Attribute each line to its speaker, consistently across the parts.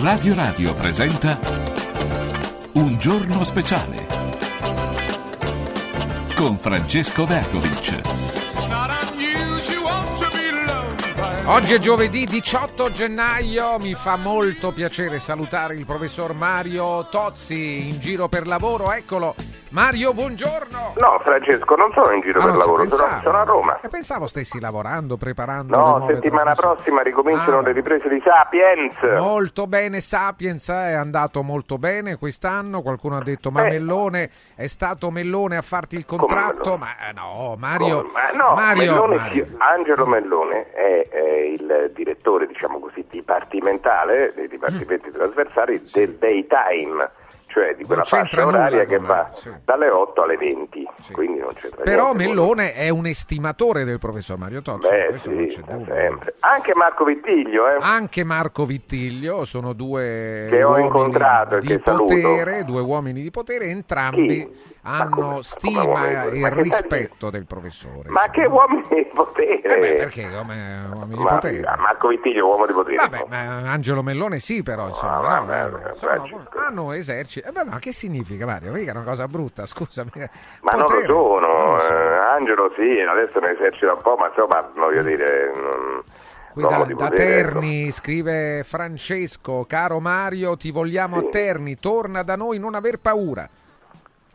Speaker 1: Radio Radio presenta Un giorno speciale con Francesco Vergovic.
Speaker 2: Oggi è giovedì 18 gennaio, mi fa molto piacere salutare il professor Mario Tozzi in giro per lavoro, eccolo. Mario, buongiorno.
Speaker 3: No, Francesco, non sono in giro
Speaker 2: Ah,
Speaker 3: per lavoro, sono,
Speaker 2: pensava.
Speaker 3: sono a Roma.
Speaker 2: E pensavo stessi lavorando, preparando
Speaker 3: No, settimana prossima ricominciano
Speaker 2: Ah,
Speaker 3: le riprese di Sapiens.
Speaker 2: Molto bene, Sapiens eh, è andato molto bene quest'anno. Qualcuno ha detto: Ma
Speaker 3: Eh.
Speaker 2: Mellone è stato Mellone a farti il contratto? Ma eh, no, Mario.
Speaker 3: Come- ma no,
Speaker 2: Mario,
Speaker 3: Mellone
Speaker 2: Mario.
Speaker 3: sì, Angelo Mellone è, eh, il direttore, diciamo così, dipartimentale dei dipartimenti trasversali del daytime, cioè di quella fascia oraria che va
Speaker 2: sì.
Speaker 3: dalle 8 alle 20,
Speaker 2: Sì.
Speaker 3: quindi non c'entra
Speaker 2: Però
Speaker 3: niente
Speaker 2: Mellone è un estimatore del professor Mario Tozzi.
Speaker 3: Beh, sì. Anche Marco Vittiglio, eh.
Speaker 2: Anche Marco Vittiglio sono due
Speaker 3: Che ho
Speaker 2: uomini
Speaker 3: incontrato
Speaker 2: di
Speaker 3: che saluto.
Speaker 2: potere, due uomini di potere, entrambi
Speaker 3: Chi? Ma
Speaker 2: hanno stima e
Speaker 3: Ma
Speaker 2: rispetto del professore.
Speaker 3: Ma
Speaker 2: insomma.
Speaker 3: che uomini di potere!
Speaker 2: Eh beh, perché come uomini di
Speaker 3: Ma-
Speaker 2: potere?
Speaker 3: Marco Vittiglio, uomo di potere.
Speaker 2: Vabbè, ma Angelo Mellone sì, però insomma,
Speaker 3: Ah,
Speaker 2: no,
Speaker 3: vabbè,
Speaker 2: eh, sono-
Speaker 3: Francesco.
Speaker 2: hanno eserciti. Eh beh, ma che significa Mario? Mica è una cosa brutta, scusami.
Speaker 3: Ma non lo
Speaker 2: Potere,
Speaker 3: sono,
Speaker 2: non lo so.
Speaker 3: eh, Angelo sì, adesso ne esercita un po', ma insomma, voglio dire... non- l'uomo
Speaker 2: da, da
Speaker 3: potere.
Speaker 2: Terni scrive Francesco, caro Mario, ti vogliamo
Speaker 3: Sì.
Speaker 2: a Terni, torna da noi, non aver paura.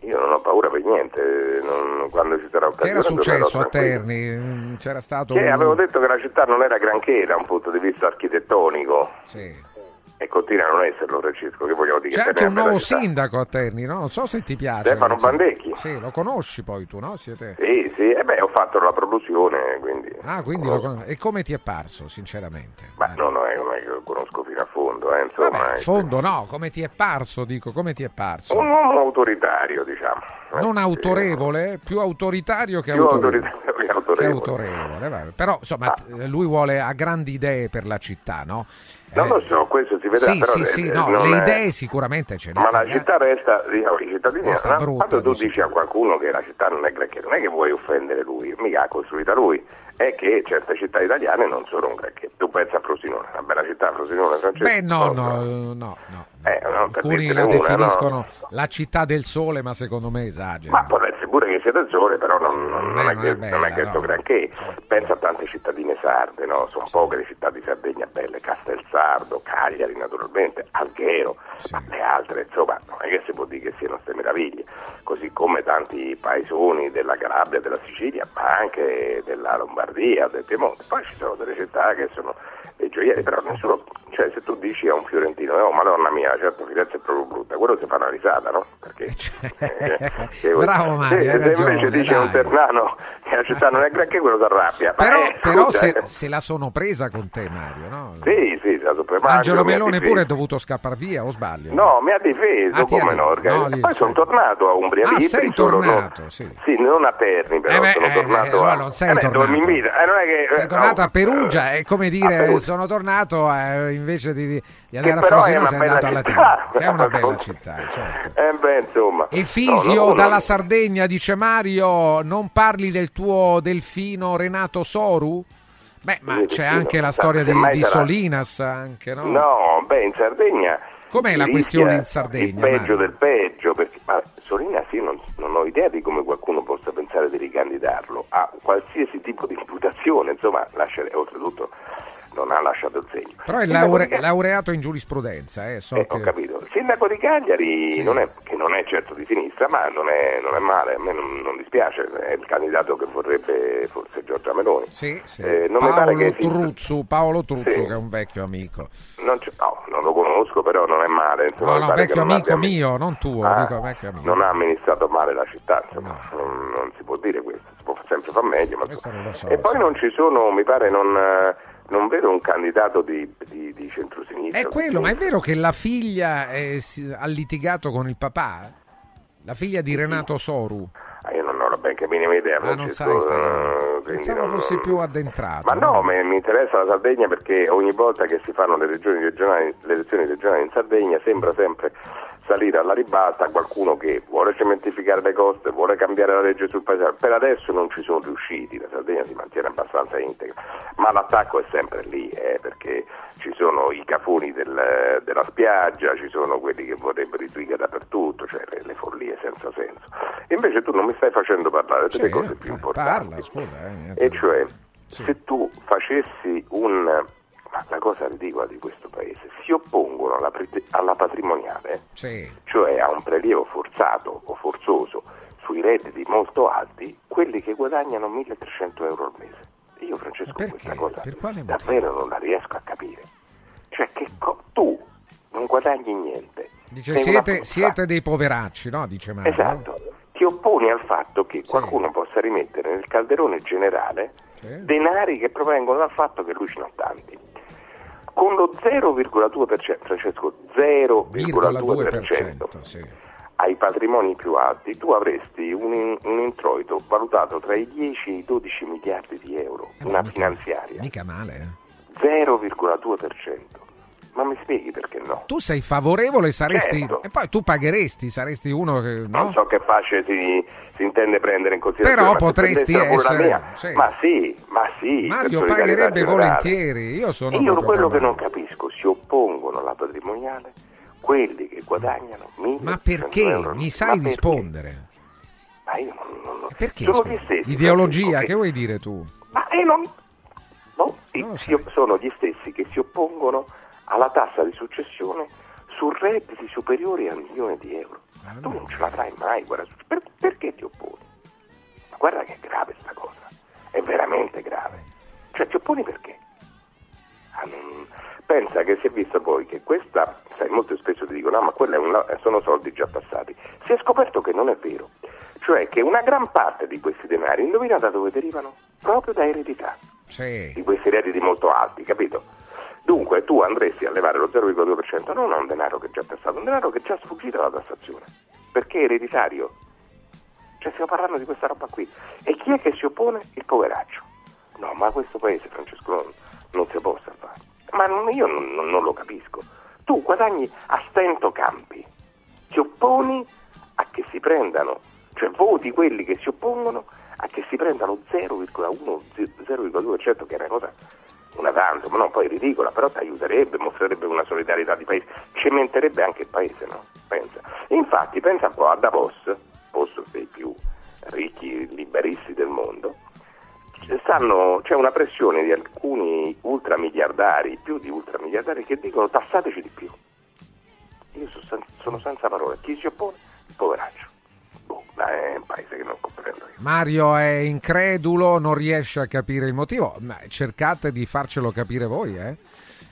Speaker 3: Io non ho paura per niente, non- quando ci sarà
Speaker 2: Che
Speaker 3: occasione...
Speaker 2: era successo a. Terni? C'era stato
Speaker 3: Che
Speaker 2: un...
Speaker 3: avevo detto che la città non era granché da un punto di vista architettonico
Speaker 2: Sì.
Speaker 3: E continua a non esserlo, Francesco, che vogliamo dire?
Speaker 2: C'è
Speaker 3: che
Speaker 2: anche un nuovo sindaco a Terni, no? Non so se ti piace.
Speaker 3: Stefano. Bandecchi.
Speaker 2: Sì, lo conosci poi tu, no? Siete...
Speaker 3: Sì, sì, e beh, ho fatto la produzione, quindi...
Speaker 2: Ah, quindi lo con- E come ti è parso, sinceramente?
Speaker 3: Ma
Speaker 2: Mario?
Speaker 3: no, non è, che lo conosco fino a fondo, eh, insomma...
Speaker 2: Vabbè,
Speaker 3: è-
Speaker 2: in fondo no, come ti è parso, dico, come ti è parso?
Speaker 3: Un uomo autoritario, diciamo. eh.
Speaker 2: Non autorevole, più autoritario che
Speaker 3: Più
Speaker 2: autorevole.
Speaker 3: autoritario che
Speaker 2: Che
Speaker 3: autorevole.
Speaker 2: autorevole, vabbè. Però insomma
Speaker 3: Ah.
Speaker 2: lui vuole, ha grandi idee per la città, no?
Speaker 3: Non
Speaker 2: Eh,
Speaker 3: lo so, questo si vedrà,
Speaker 2: Sì,
Speaker 3: però...
Speaker 2: sì,
Speaker 3: eh,
Speaker 2: sì,
Speaker 3: eh,
Speaker 2: no,
Speaker 3: non
Speaker 2: le
Speaker 3: è-
Speaker 2: idee sicuramente ce le
Speaker 3: Ma
Speaker 2: ha.
Speaker 3: la città resta, diciamo, i cittadini,
Speaker 2: Resta
Speaker 3: no?
Speaker 2: brutta,
Speaker 3: quando tu
Speaker 2: dici.
Speaker 3: a qualcuno che la città non è granché, non è che vuoi offendere lui, mica l'ha costruita lui, è che certe città italiane non sono un granché. Tu pensi a Frosinone, una bella città Frosinone, Francesco?
Speaker 2: Beh, no,
Speaker 3: Non
Speaker 2: no, no, no.
Speaker 3: Eh, no,
Speaker 2: Alcuni la
Speaker 3: una,
Speaker 2: definiscono
Speaker 3: no?
Speaker 2: la città del sole, ma secondo me esagerano.
Speaker 3: Ma può essere pure che sia del sole, però non, non- non è,
Speaker 2: non
Speaker 3: che,
Speaker 2: è bella,
Speaker 3: non è che
Speaker 2: no.
Speaker 3: sto granché. Pensa a tante cittadine sarde, no? Sono poche le città di Sardegna belle, Castelsardo, Cagliari naturalmente, Alghero,
Speaker 2: Sì.
Speaker 3: ma le altre, insomma, non è che si può dire che siano queste meraviglie. Così come tanti paesoni della Calabria, della Sicilia, ma anche della Lombardia, del Piemonte. Poi ci sono delle città che sono dei gioielli, però nessuno, cioè se tu dici a un fiorentino, oh madonna mia, certo Firenze è proprio brutta, quello si fa una risata, no? Perché...
Speaker 2: Cioè, Bravo Mario,
Speaker 3: se
Speaker 2: ragione,
Speaker 3: invece dice a un
Speaker 2: dai.
Speaker 3: ternano che la città non è granché, quello si arrabbia.
Speaker 2: Però,
Speaker 3: eh,
Speaker 2: però se,
Speaker 3: eh.
Speaker 2: se la sono presa con te, Mario, no?
Speaker 3: Sì, sì, la Suprema
Speaker 2: Angelo Melone pure è dovuto scappare via, o sbaglio?
Speaker 3: No, mi ha difeso,
Speaker 2: Ah,
Speaker 3: come no?
Speaker 2: No, lì-
Speaker 3: Poi sono tornato a Umbria
Speaker 2: Ah,
Speaker 3: Libri,
Speaker 2: sei
Speaker 3: no-
Speaker 2: tornato, sì.
Speaker 3: non a Terni, però
Speaker 2: Eh beh,
Speaker 3: sono
Speaker 2: eh,
Speaker 3: tornato
Speaker 2: allora
Speaker 3: a...
Speaker 2: non sei
Speaker 3: eh beh,
Speaker 2: tornato.
Speaker 3: dove mi invita? Eh, non è che...
Speaker 2: Sei
Speaker 3: eh,
Speaker 2: tornato
Speaker 3: no,
Speaker 2: a Perugia,
Speaker 3: eh,
Speaker 2: è come dire sono tornato eh, invece di, di andare a Frosinone sei andato alla che è una bella città, certo.
Speaker 3: Eh beh, insomma...
Speaker 2: E Fisio
Speaker 3: No, no,
Speaker 2: dalla
Speaker 3: no.
Speaker 2: Sardegna dice Mario, non parli del tuo delfino Renato Soru? Beh, ma
Speaker 3: Io
Speaker 2: c'è
Speaker 3: delfino,
Speaker 2: anche la storia di, di Solinas, anche, no?
Speaker 3: No, beh, in Sardegna...
Speaker 2: Com'è la questione in Sardegna,
Speaker 3: Il peggio
Speaker 2: Mario?
Speaker 3: del peggio, perché ma Solina sì, non, non ho idea di come qualcuno possa pensare di ricandidarlo a qualsiasi tipo di imputazione, insomma, lascia, oltretutto non ha lasciato il segno.
Speaker 2: Però è laure-
Speaker 3: di Ca-
Speaker 2: laureato in giurisprudenza, eh, so
Speaker 3: eh,
Speaker 2: che...
Speaker 3: ho capito. Il sindaco di Cagliari,
Speaker 2: Sì.
Speaker 3: non è, che non è certo di sinistra, ma non è, non è male, a me non, non dispiace, è il candidato che vorrebbe forse Giorgia Meloni.
Speaker 2: Sì, sì.
Speaker 3: Eh,
Speaker 2: Paolo Truzzu, Paolo Truzzu
Speaker 3: Sì.
Speaker 2: che è un vecchio amico.
Speaker 3: Non, c'è- no, non lo conosco, però non è male. insomma,
Speaker 2: No, no, vecchio amico mio, non tuo,
Speaker 3: Ah,
Speaker 2: dico vecchio amico.
Speaker 3: Non ha amministrato male la città, insomma,
Speaker 2: No.
Speaker 3: non, non si può dire questo, si può sempre far meglio. Ma...
Speaker 2: Questo non lo so,
Speaker 3: e poi
Speaker 2: sì.
Speaker 3: non ci sono, mi pare, non, eh, non vedo un candidato di, di, di centrosinistra.
Speaker 2: È quello, ma è vero che la figlia eh, si- ha litigato con il papà? La figlia di Renato Soru?
Speaker 3: Ah, io non ho la benché minima idea.
Speaker 2: Ah, non sai sta
Speaker 3: eh,
Speaker 2: cosa.
Speaker 3: quindi
Speaker 2: Pensavo
Speaker 3: non-
Speaker 2: fossi più addentrato.
Speaker 3: Ma no, mi, mi interessa la Sardegna perché ogni volta che si fanno le, regionali, le elezioni regionali in Sardegna sembra sempre salire alla ribalta qualcuno che vuole cementificare le coste, vuole cambiare la legge sul paesaggio. Per adesso non ci sono riusciti, la Sardegna si mantiene abbastanza integra, ma l'attacco è sempre lì, eh, perché ci sono i cafoni del, della spiaggia, ci sono quelli che vorrebbero i twig dappertutto, cioè le, le, follie senza senso. Invece tu non mi stai facendo parlare delle
Speaker 2: Sì,
Speaker 3: cose più
Speaker 2: eh,
Speaker 3: importanti.
Speaker 2: parla, scusa, eh,
Speaker 3: e cioè,
Speaker 2: Sì.
Speaker 3: se tu facessi un... ma la cosa ridicola di questo paese, si oppongono alla, alla patrimoniale,
Speaker 2: Sì.
Speaker 3: cioè a un prelievo forzato o forzoso sui redditi molto alti, quelli che guadagnano 1300 euro al mese. Io Francesco questa cosa davvero non la riesco a capire. Cioè che co- tu non guadagni niente.
Speaker 2: Dice siete, siete dei poveracci, no? Dice Mario.
Speaker 3: Esatto, ti opponi al fatto che
Speaker 2: Sì.
Speaker 3: qualcuno possa rimettere nel calderone generale
Speaker 2: Sì.
Speaker 3: denari che provengono dal fatto che lui ce n'ha tanti. Con lo 0,2%, Francesco, 0,2%
Speaker 2: 0,2%, sì.
Speaker 3: ai patrimoni più alti, tu avresti un, un introito valutato tra i 10 e i 12 miliardi di euro,
Speaker 2: Eh,
Speaker 3: una
Speaker 2: mica-
Speaker 3: finanziaria,
Speaker 2: Mica male, eh.
Speaker 3: 0,2%. Ma mi spieghi perché no?
Speaker 2: Tu sei favorevole, saresti...
Speaker 3: Certo.
Speaker 2: E poi tu pagheresti, saresti uno che... No?
Speaker 3: Non so che fasce si, si intende prendere in considerazione.
Speaker 2: Però potresti essere- sì.
Speaker 3: Ma sì, ma sì.
Speaker 2: Mario pagherebbe volentieri, io sono
Speaker 3: Io quello che non capisco, si oppongono alla patrimoniale quelli che guadagnano 1.100
Speaker 2: Ma perché?
Speaker 3: euro
Speaker 2: Mi sai
Speaker 3: Ma perché?
Speaker 2: rispondere?
Speaker 3: Ma io non, non, non-
Speaker 2: Perché?
Speaker 3: Sono gli stessi.
Speaker 2: Ideologia, che vuoi dire tu?
Speaker 3: Ma io non... No,
Speaker 2: Non
Speaker 3: si-
Speaker 2: sai.
Speaker 3: sono gli stessi che si oppongono alla tassa di successione su redditi superiori a un milione di euro.
Speaker 2: Ah,
Speaker 3: tu
Speaker 2: no.
Speaker 3: non ce l'avrai mai, guarda, per- perché ti opponi? Ma guarda che è grave sta cosa, è veramente grave. Cioè ti opponi perché? Ah, non- Pensa che si è visto poi che questa, sai, molto spesso ti dicono, no, ma quella la- sono soldi già passati. Si è scoperto che non è vero, cioè che una gran parte di questi denari, indovina da dove derivano? Proprio da eredità
Speaker 2: Sì.
Speaker 3: di questi redditi molto alti, capito? Dunque tu andresti a levare lo 0,2% non a un denaro che è già tassato, un denaro che è già sfuggito alla tassazione, perché è ereditario. Cioè stiamo parlando di questa roba qui. E chi è che si oppone? Il poveraccio. No, ma questo paese, Francesco, non, non si può salvare. Ma non- io non, non- lo capisco. Tu guadagni a stento campi, ti opponi a che si prendano, cioè voti quelli che si oppongono a che si prendano 0,1 0,2% che è una cosa una ma no, poi ridicola, però ti aiuterebbe, mostrerebbe una solidarietà di paese, cementerebbe anche il paese, no? Pensa. Infatti, pensa un po' a Davos, posto dei più ricchi liberisti del mondo, stanno- c'è una pressione di alcuni ultramiliardari, più di ultramiliardari, che dicono tassateci di più. Io sono senza parole. Chi si oppone? Il poveraccio. Boh, è un paese che non comprendo io.
Speaker 2: Mario è incredulo, non riesce a capire il motivo, ma cercate di farcelo capire voi, eh?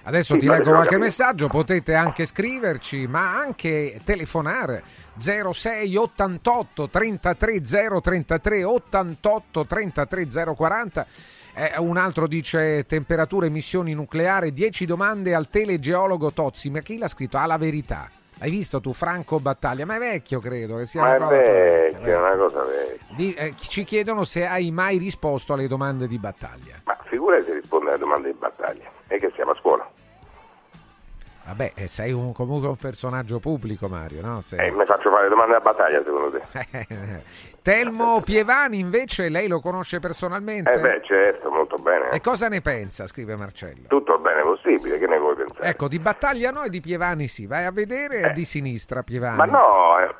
Speaker 2: Adesso
Speaker 3: Sì,
Speaker 2: ti leggo qualche
Speaker 3: capisco.
Speaker 2: messaggio, potete anche scriverci, ma anche telefonare 06 88 33 033 88 33 040. Eh, un altro dice temperatura emissioni nucleari, 10 domande al telegeologo Tozzi, ma chi l'ha scritto? Ha la verità. Hai visto tu Franco Battaglia? Ma è vecchio credo che sia
Speaker 3: Ma
Speaker 2: una
Speaker 3: è
Speaker 2: cosa vecchia,
Speaker 3: vecchio, è una cosa vecchia.
Speaker 2: di- eh, ci chiedono se hai mai risposto alle domande di battaglia.
Speaker 3: Ma figurati se risponde alle domande di battaglia. E che siamo a scuola.
Speaker 2: Vabbè, eh, sei un- comunque un personaggio pubblico, Mario, no? Sei-
Speaker 3: E mi faccio fare domande a battaglia secondo te?
Speaker 2: Telmo Pievani, invece, lei lo conosce personalmente?
Speaker 3: Eh beh, certo, molto bene.
Speaker 2: E cosa ne pensa? Scrive Marcello.
Speaker 3: Tutto bene possibile, che ne vuoi pensare?
Speaker 2: Ecco, di battaglia no e di Pievani sì. Vai a vedere, è
Speaker 3: Eh.
Speaker 2: di sinistra Pievani.
Speaker 3: Ma no, eh,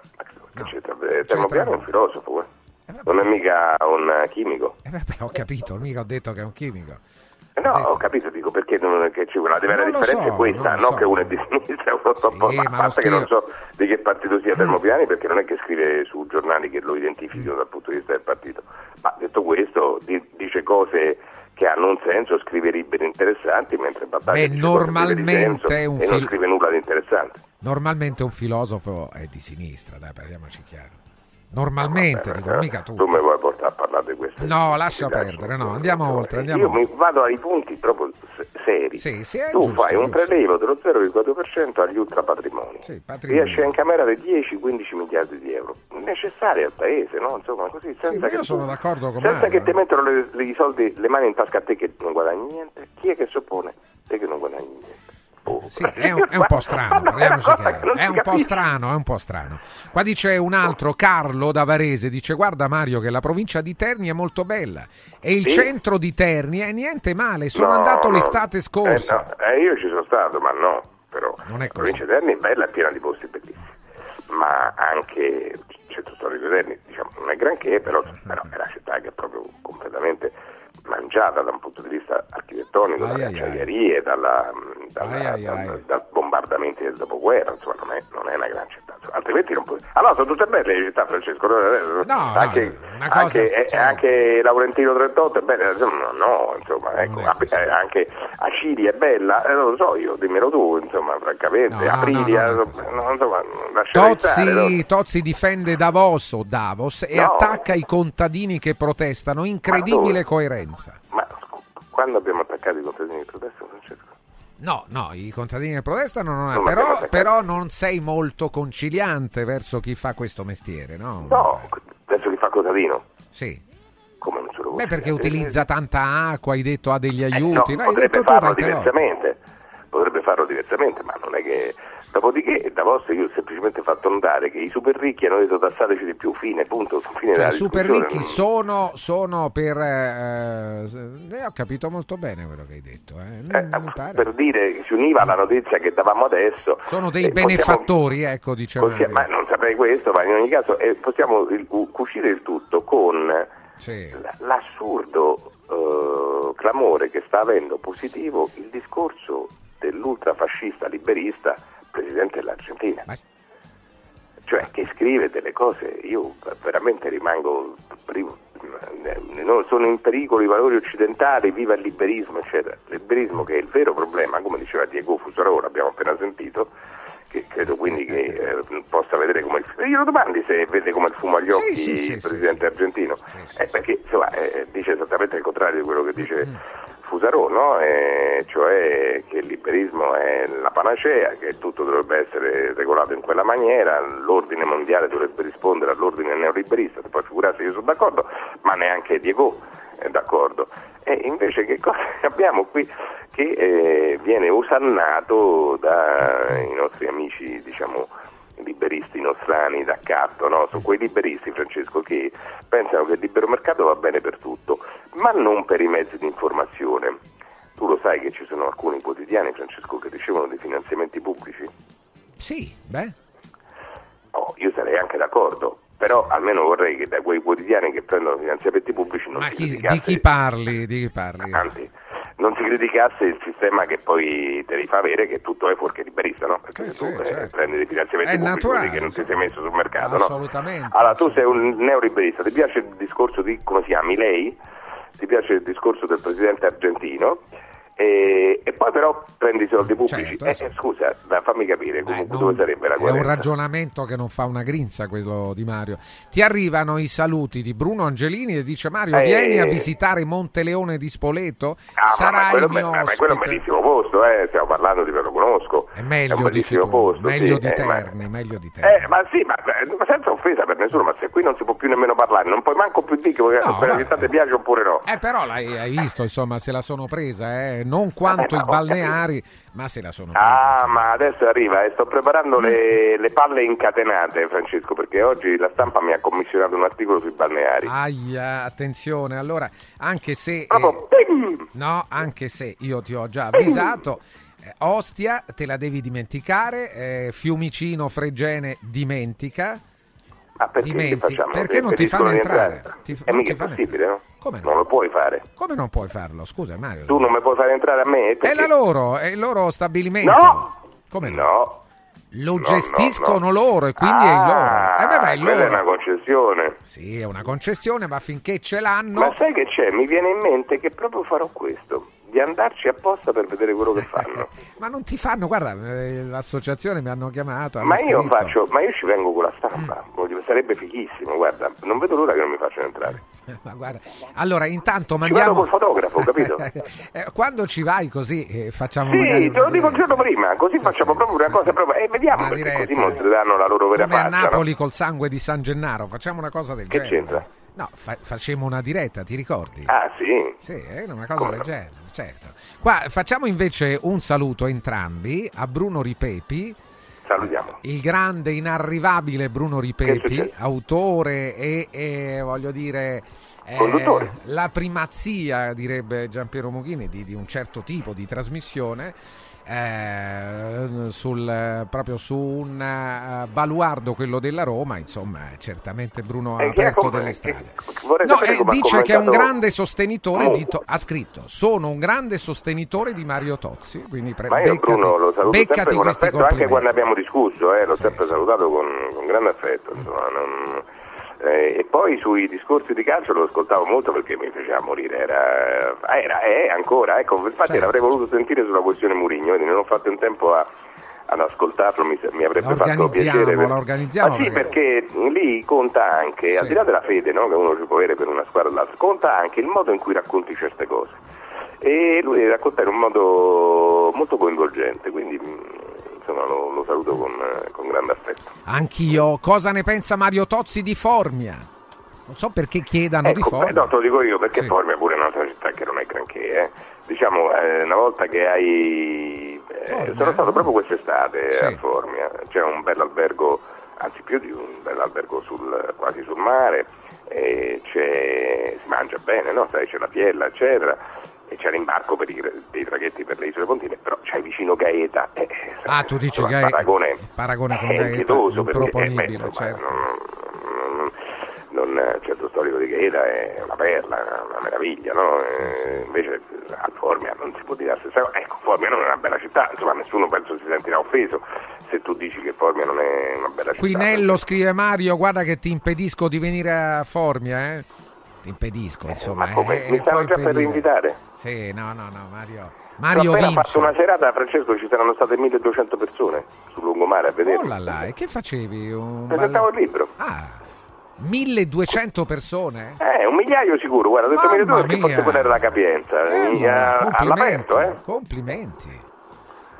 Speaker 2: No.
Speaker 3: Eh,
Speaker 2: C'entra
Speaker 3: Termopiano è un filosofo, eh.
Speaker 2: Eh,
Speaker 3: non è mica un eh, chimico.
Speaker 2: Eh, vabbè, ho capito, mica ho detto che è un chimico.
Speaker 3: No,
Speaker 2: detto-
Speaker 3: ho capito, dico perché non è che c'è una vera
Speaker 2: Non
Speaker 3: differenza
Speaker 2: so,
Speaker 3: è questa,
Speaker 2: non
Speaker 3: non
Speaker 2: so.
Speaker 3: che uno è di sinistra e uno
Speaker 2: Sì,
Speaker 3: troppo
Speaker 2: ma
Speaker 3: a
Speaker 2: lo
Speaker 3: parte che non so di che partito sia Termopiani perché non è che scrive su giornali che lo identificano dal punto di vista del partito, ma detto questo di- dice cose che hanno un senso, scrive libri interessanti mentre Battaglia
Speaker 2: Beh, normalmente è un
Speaker 3: e non
Speaker 2: fil-
Speaker 3: scrive nulla di interessante.
Speaker 2: Normalmente un filosofo è di sinistra, dai, parliamoci chiaro. Normalmente, dico,
Speaker 3: eh,
Speaker 2: mica tu.
Speaker 3: Tu mi vuoi portare a parlare di questo?
Speaker 2: No, lascia perdere, no, andiamo oltre, andiamo
Speaker 3: Io mi vado ai punti proprio se- seri.
Speaker 2: Sì, sì,
Speaker 3: tu
Speaker 2: giusto,
Speaker 3: fai un prelievo dello 0,2% agli ultrapatrimoni.
Speaker 2: Sì, patrimoni.
Speaker 3: Riesci a incamerare 10-15 miliardi di euro. Necessari al paese, no? Insomma, così senza che
Speaker 2: io
Speaker 3: tu-
Speaker 2: sono d'accordo con
Speaker 3: Senza
Speaker 2: Mario,
Speaker 3: che ti
Speaker 2: eh.
Speaker 3: mettono le, le- i soldi, le mani in tasca a te che non guadagni niente. Chi è che si oppone? Te che non guadagni niente. Oh,
Speaker 2: Sì, è un, è un po' strano, chiaro. È un po' strano, è un po' strano. Qua dice un altro, Carlo da Varese, dice guarda Mario che la provincia di Terni è molto bella e il
Speaker 3: Sì.
Speaker 2: centro di Terni è niente male, sono
Speaker 3: No,
Speaker 2: andato
Speaker 3: no.
Speaker 2: l'estate scorsa.
Speaker 3: Eh, no, eh, io ci sono stato, ma no, però.
Speaker 2: Non è
Speaker 3: La
Speaker 2: così.
Speaker 3: provincia di Terni è bella, è piena di posti bellissimi. Ma anche il centro storico di Terni, diciamo, non è granché, però, però è una città che è proprio completamente mangiata da un punto di vista architettonico, dalle
Speaker 2: ai, ai.
Speaker 3: acciaierie, dalla, dalla,
Speaker 2: Ai, ai,
Speaker 3: dal, dal bombardamenti del dopoguerra, insomma, non è, non è una gran città. Altrimenti non puoi. Ah no, sono tutte belle le città, Francesco. No,
Speaker 2: no,
Speaker 3: anche,
Speaker 2: una cosa-
Speaker 3: anche, eh,
Speaker 2: cioè-
Speaker 3: anche Laurentino 38 è bella, insomma, no, insomma, ecco,
Speaker 2: è così.
Speaker 3: eh, anche Acili è bella, eh, non lo so io, dimmelo tu, insomma, francamente,
Speaker 2: No, no,
Speaker 3: Aprilia,
Speaker 2: no,
Speaker 3: no, insomma, lascerei stare, no?
Speaker 2: Tozzi, Tozzi difende Davos o Davos e
Speaker 3: No.
Speaker 2: attacca i contadini che protestano, incredibile coerenza.
Speaker 3: Ma quando abbiamo attaccato i contadini di protesto, Francesco?
Speaker 2: No, no, i contadini che protestano non è, però, però non sei molto conciliante verso chi fa questo mestiere, no?
Speaker 3: No, adesso chi fa contadino?
Speaker 2: Sì.
Speaker 3: Come non sono
Speaker 2: Beh, perché utilizza tanta acqua, hai detto ha degli
Speaker 3: Eh, no,
Speaker 2: aiuti, no, hai
Speaker 3: potrebbe farlo diversamente, potrebbe farlo diversamente, ma non è che... Dopodiché, Davos io ho semplicemente fatto notare che i super ricchi hanno detto tassateci di più, fine, punto, fine
Speaker 2: Cioè, i super ricchi sono, sono per... Eh, eh, ho capito molto bene quello che hai detto. eh.
Speaker 3: Eh,
Speaker 2: Non pare.
Speaker 3: per dire si univa alla notizia che davamo adesso.
Speaker 2: Sono dei
Speaker 3: eh, possiamo-
Speaker 2: benefattori, ecco, diceva.
Speaker 3: possiamo- ma non saprei questo, ma in ogni caso eh, possiamo il- cucire il tutto con
Speaker 2: Sì.
Speaker 3: l'assurdo eh, clamore che sta avendo positivo il discorso dell'ultrafascista liberista presidente dell'Argentina.
Speaker 2: Ma-
Speaker 3: Cioè che scrive delle cose, io veramente rimango, pri- no, sono in pericolo i valori occidentali, viva il liberismo, eccetera. Il liberismo che è il vero problema, come diceva Diego Fusaro, l'abbiamo appena sentito, che credo quindi che eh, possa vedere come il io lo domandi se vede come il fumo agli occhi
Speaker 2: sì, sì,
Speaker 3: il
Speaker 2: sì,
Speaker 3: presidente argentino, Eh, perché insomma, eh, dice esattamente il contrario di quello che dice Fusaro, no? Eh, cioè che il liberismo è la panacea, che tutto dovrebbe essere regolato in quella maniera, l'ordine mondiale dovrebbe rispondere all'ordine neoliberista, poi figurarsi io sono d'accordo, ma neanche Diego è d'accordo. E invece che cosa abbiamo qui che eh, viene usannato dai nostri amici, diciamo, liberisti nostrani d'accanto, no? Sono quei liberisti, Francesco, che pensano che il libero mercato va bene per tutto, ma non per i mezzi di informazione. Tu lo sai che ci sono alcuni quotidiani, Francesco, che ricevono dei finanziamenti pubblici?
Speaker 2: Sì, beh.
Speaker 3: Oh, io sarei anche d'accordo, però almeno vorrei che da quei quotidiani che prendono finanziamenti pubblici non
Speaker 2: Ma
Speaker 3: si
Speaker 2: chi- di chi parli? Di chi parli?
Speaker 3: Anzi, non si criticasse il sistema che poi te li fa avere, che tutto è fuorché liberista, no? Perché
Speaker 2: Sì,
Speaker 3: tu
Speaker 2: sì,
Speaker 3: eh,
Speaker 2: certo.
Speaker 3: prendi dei finanziamenti
Speaker 2: È
Speaker 3: pubblici
Speaker 2: naturale,
Speaker 3: che non ti sei messo sul mercato, no?
Speaker 2: Assolutamente,
Speaker 3: Allora, tu sei un neoliberista, ti piace il discorso di, come si chiami, lei? Ti piace il discorso del presidente argentino? E, e poi però prendi i soldi pubblici.
Speaker 2: Certo,
Speaker 3: Eh,
Speaker 2: sì.
Speaker 3: eh, scusa, fammi capire, comunque
Speaker 2: non-
Speaker 3: dove sarebbe la
Speaker 2: è un ragionamento che non fa una grinza quello di Mario. Ti arrivano i saluti di Bruno Angelini e dice Mario
Speaker 3: Eh.
Speaker 2: vieni a visitare Monteleone di Spoleto,
Speaker 3: Ah, ma- ma,
Speaker 2: sarai
Speaker 3: quello,
Speaker 2: il mio
Speaker 3: ma- ma quello è un bellissimo posto, eh, stiamo parlando di me lo conosco.
Speaker 2: È meglio,
Speaker 3: un
Speaker 2: dici
Speaker 3: bellissimo
Speaker 2: tu,
Speaker 3: posto.
Speaker 2: meglio
Speaker 3: sì,
Speaker 2: di
Speaker 3: eh, ma-
Speaker 2: Terni, meglio di Terni.
Speaker 3: Eh, ma sì, ma, ma senza offesa per nessuno, ma se qui non si può più nemmeno parlare, non puoi manco più dire che
Speaker 2: No,
Speaker 3: città ti piace oppure no.
Speaker 2: Eh, però l'hai hai visto, insomma, se la sono presa, eh? Non quanto
Speaker 3: Vabbè,
Speaker 2: i
Speaker 3: ma ho
Speaker 2: balneari, ma se la sono presa.
Speaker 3: Ah, ma adesso arriva e sto preparando le, le palle incatenate, Francesco, perché oggi la stampa mi ha commissionato un articolo sui balneari.
Speaker 2: Aia, attenzione, allora, anche se... eh,
Speaker 3: Proprio, pim!
Speaker 2: no, anche se io ti ho già avvisato, eh, Ostia te la devi dimenticare, eh, Fiumicino, Fregene, dimentica.
Speaker 3: Ma perché
Speaker 2: Dimenti- perché non ti fanno
Speaker 3: di
Speaker 2: entrare? Ti- non
Speaker 3: mica
Speaker 2: ti
Speaker 3: è possibile, no?
Speaker 2: Come no?
Speaker 3: Non lo puoi fare.
Speaker 2: Come non puoi farlo? Scusa Mario.
Speaker 3: Tu non mi puoi fare entrare a me?
Speaker 2: È
Speaker 3: perché-
Speaker 2: la loro, è il loro stabilimento.
Speaker 3: No!
Speaker 2: Come no?
Speaker 3: No.
Speaker 2: Lo
Speaker 3: No,
Speaker 2: gestiscono
Speaker 3: no,
Speaker 2: loro e quindi è il loro.
Speaker 3: Ah,
Speaker 2: Eh beh, beh, è il
Speaker 3: quella è
Speaker 2: loro.
Speaker 3: una concessione.
Speaker 2: Sì, è una concessione, ma finché ce l'hanno...
Speaker 3: Ma sai che c'è? Mi viene in mente che proprio farò questo, di andarci apposta per vedere quello che fanno.
Speaker 2: Ma non ti fanno, guarda, eh, l'associazione mi hanno chiamato.
Speaker 3: ma io faccio, ma io ci vengo con la stampa, voglio- sarebbe fighissimo, guarda, non vedo l'ora che non mi facciano entrare.
Speaker 2: Eh, Ma guarda, allora intanto
Speaker 3: Ci
Speaker 2: mandiamo.
Speaker 3: vado col fotografo, capito?
Speaker 2: Eh, Quando ci vai così eh, facciamo
Speaker 3: Sì,
Speaker 2: magari
Speaker 3: te lo dico il giorno prima, così
Speaker 2: Sì,
Speaker 3: facciamo
Speaker 2: sì,
Speaker 3: proprio una cosa proprio, e vediamo, perché così mostreranno la loro vera
Speaker 2: Come a
Speaker 3: faccia. no?
Speaker 2: Napoli col sangue di San Gennaro, facciamo una cosa del
Speaker 3: Che
Speaker 2: genere.
Speaker 3: c'entra?
Speaker 2: No, fa- facemmo una diretta, ti ricordi?
Speaker 3: Ah sì?
Speaker 2: Sì, è una cosa del genere, certo. Qua facciamo invece un saluto a entrambi, a Bruno Ripepi,
Speaker 3: Salutiamo.
Speaker 2: il grande, inarrivabile Bruno
Speaker 3: succede?
Speaker 2: autore e, e, voglio dire... eh, la primazia, direbbe Giampiero Mughini, di, di un certo tipo di trasmissione eh, sul, proprio su un eh, baluardo, quello della Roma, insomma, certamente Bruno ha
Speaker 3: E ha
Speaker 2: aperto delle
Speaker 3: che-
Speaker 2: strade. No, eh, dice che è un grande sostenitore di... To- ha scritto, sono un grande sostenitore di Mario Tozzi, quindi pre- beccati,
Speaker 3: Bruno lo saluto
Speaker 2: beccati questi
Speaker 3: affetto, anche
Speaker 2: complimenti.
Speaker 3: quando abbiamo discusso, eh, l'ho
Speaker 2: Sì,
Speaker 3: sempre
Speaker 2: sì.
Speaker 3: salutato con, con grande affetto. insomma, non- eh, e poi sui discorsi di calcio lo ascoltavo molto perché mi faceva morire, era, era è ancora, ecco, infatti
Speaker 2: Certo.
Speaker 3: l'avrei voluto sentire sulla questione Murigno, non ho fatto in tempo a, ad ascoltarlo, mi, mi avrebbe fatto piacere.
Speaker 2: la organizziamo
Speaker 3: Ma sì,
Speaker 2: perché-
Speaker 3: perché lì conta anche,
Speaker 2: Sì.
Speaker 3: al di là della fede no, che uno ci può avere per una squadra o l'altra, conta anche il modo in cui racconti certe cose. E lui racconta in un modo molto coinvolgente, quindi mh, insomma lo, lo saluto con, con grande affetto.
Speaker 2: Anch'io. Cosa ne pensa Mario Tozzi di Formia? Non so perché chiedano di
Speaker 3: Ecco,
Speaker 2: Formia.
Speaker 3: beh, no, te lo dico io perché
Speaker 2: Sì.
Speaker 3: Formia pure è un'altra città che non è granché. eh. Diciamo, eh, una volta che hai... eh,
Speaker 2: Formia,
Speaker 3: sono stato proprio quest'estate
Speaker 2: Sì.
Speaker 3: a Formia, c'è un bel albergo, anzi più di un bel albergo sul- quasi sul mare, c'è- si mangia bene, no? Sai, c'è la piella, eccetera. E c'è l'imbarco per i, dei traghetti per le isole Pontine, però c'hai vicino Gaeta. eh,
Speaker 2: Ah, tu dici Gaeta-
Speaker 3: paragone,
Speaker 2: il paragone con Gaeta,
Speaker 3: perché,
Speaker 2: improponibile,
Speaker 3: eh, beh,
Speaker 2: certo.
Speaker 3: non- non- non, eh, centro storico di Gaeta è una perla, una meraviglia, no? Eh,
Speaker 2: sì.
Speaker 3: invece a Formia non si può dire la stessa cosa. Ecco, Formia non è una bella città, insomma nessuno penso si sentirà offeso se tu dici che Formia non è una bella città.
Speaker 2: Quinello scrive Mario, guarda che ti impedisco di venire a Formia, eh? Ti impedisco, insomma.
Speaker 3: ma come?
Speaker 2: eh,
Speaker 3: Mi stanno già per invitare?
Speaker 2: Sì, no, no, no, Mario. Mario
Speaker 3: appena
Speaker 2: vince.
Speaker 3: fatto una serata, Francesco, ci saranno state 1200 persone sul lungomare a vedere.
Speaker 2: Oh là là, e che facevi? Un
Speaker 3: Presentavo
Speaker 2: ballo-
Speaker 3: il libro.
Speaker 2: Ah, 1200 persone?
Speaker 3: Eh, un migliaio sicuro, guarda, ho detto
Speaker 2: Mamma
Speaker 3: 1200 perché forse quella era la capienza.
Speaker 2: Eh,
Speaker 3: Eh,
Speaker 2: allora,
Speaker 3: all'aperto, eh?
Speaker 2: Complimenti.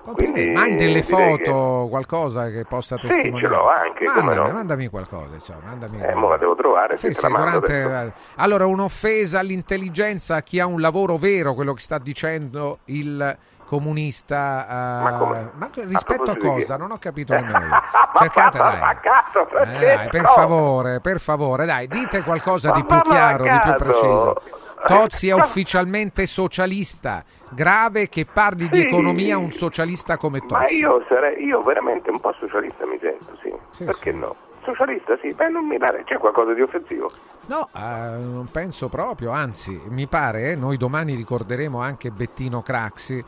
Speaker 3: Quindi,
Speaker 2: Complimenti. Ma hai delle foto, qualcosa che possa
Speaker 3: Sì,
Speaker 2: testimoniare?
Speaker 3: ce l'ho anche,
Speaker 2: Mandami,
Speaker 3: no.
Speaker 2: mandami qualcosa, insomma, mandami
Speaker 3: Eh, la devo trovare,
Speaker 2: Sì, sì, durante-
Speaker 3: adesso.
Speaker 2: Allora, un'offesa all'intelligenza a chi ha un lavoro vero, quello che sta dicendo il comunista. eh,
Speaker 3: Ma come?
Speaker 2: ma
Speaker 3: A
Speaker 2: rispetto a
Speaker 3: di
Speaker 2: cosa? Non ho capito nemmeno io.
Speaker 3: Ma
Speaker 2: Cercate,
Speaker 3: mamma,
Speaker 2: dai.
Speaker 3: a caso,
Speaker 2: Eh, per favore, per favore, dai, dite qualcosa di più
Speaker 3: Ma
Speaker 2: chiaro,
Speaker 3: a
Speaker 2: di più preciso. Tozzi è
Speaker 3: Ma-
Speaker 2: ufficialmente socialista. Grave che parli di
Speaker 3: Sì.
Speaker 2: economia a un socialista come Tozzi.
Speaker 3: Ma io sarei, io veramente un po' socialista mi sento, sì.
Speaker 2: Sì,
Speaker 3: Perché
Speaker 2: sì.
Speaker 3: no? Socialista sì, beh non mi pare, c'è qualcosa di offensivo.
Speaker 2: No, eh, non penso proprio, anzi, mi pare, eh, noi domani ricorderemo anche Bettino Craxi,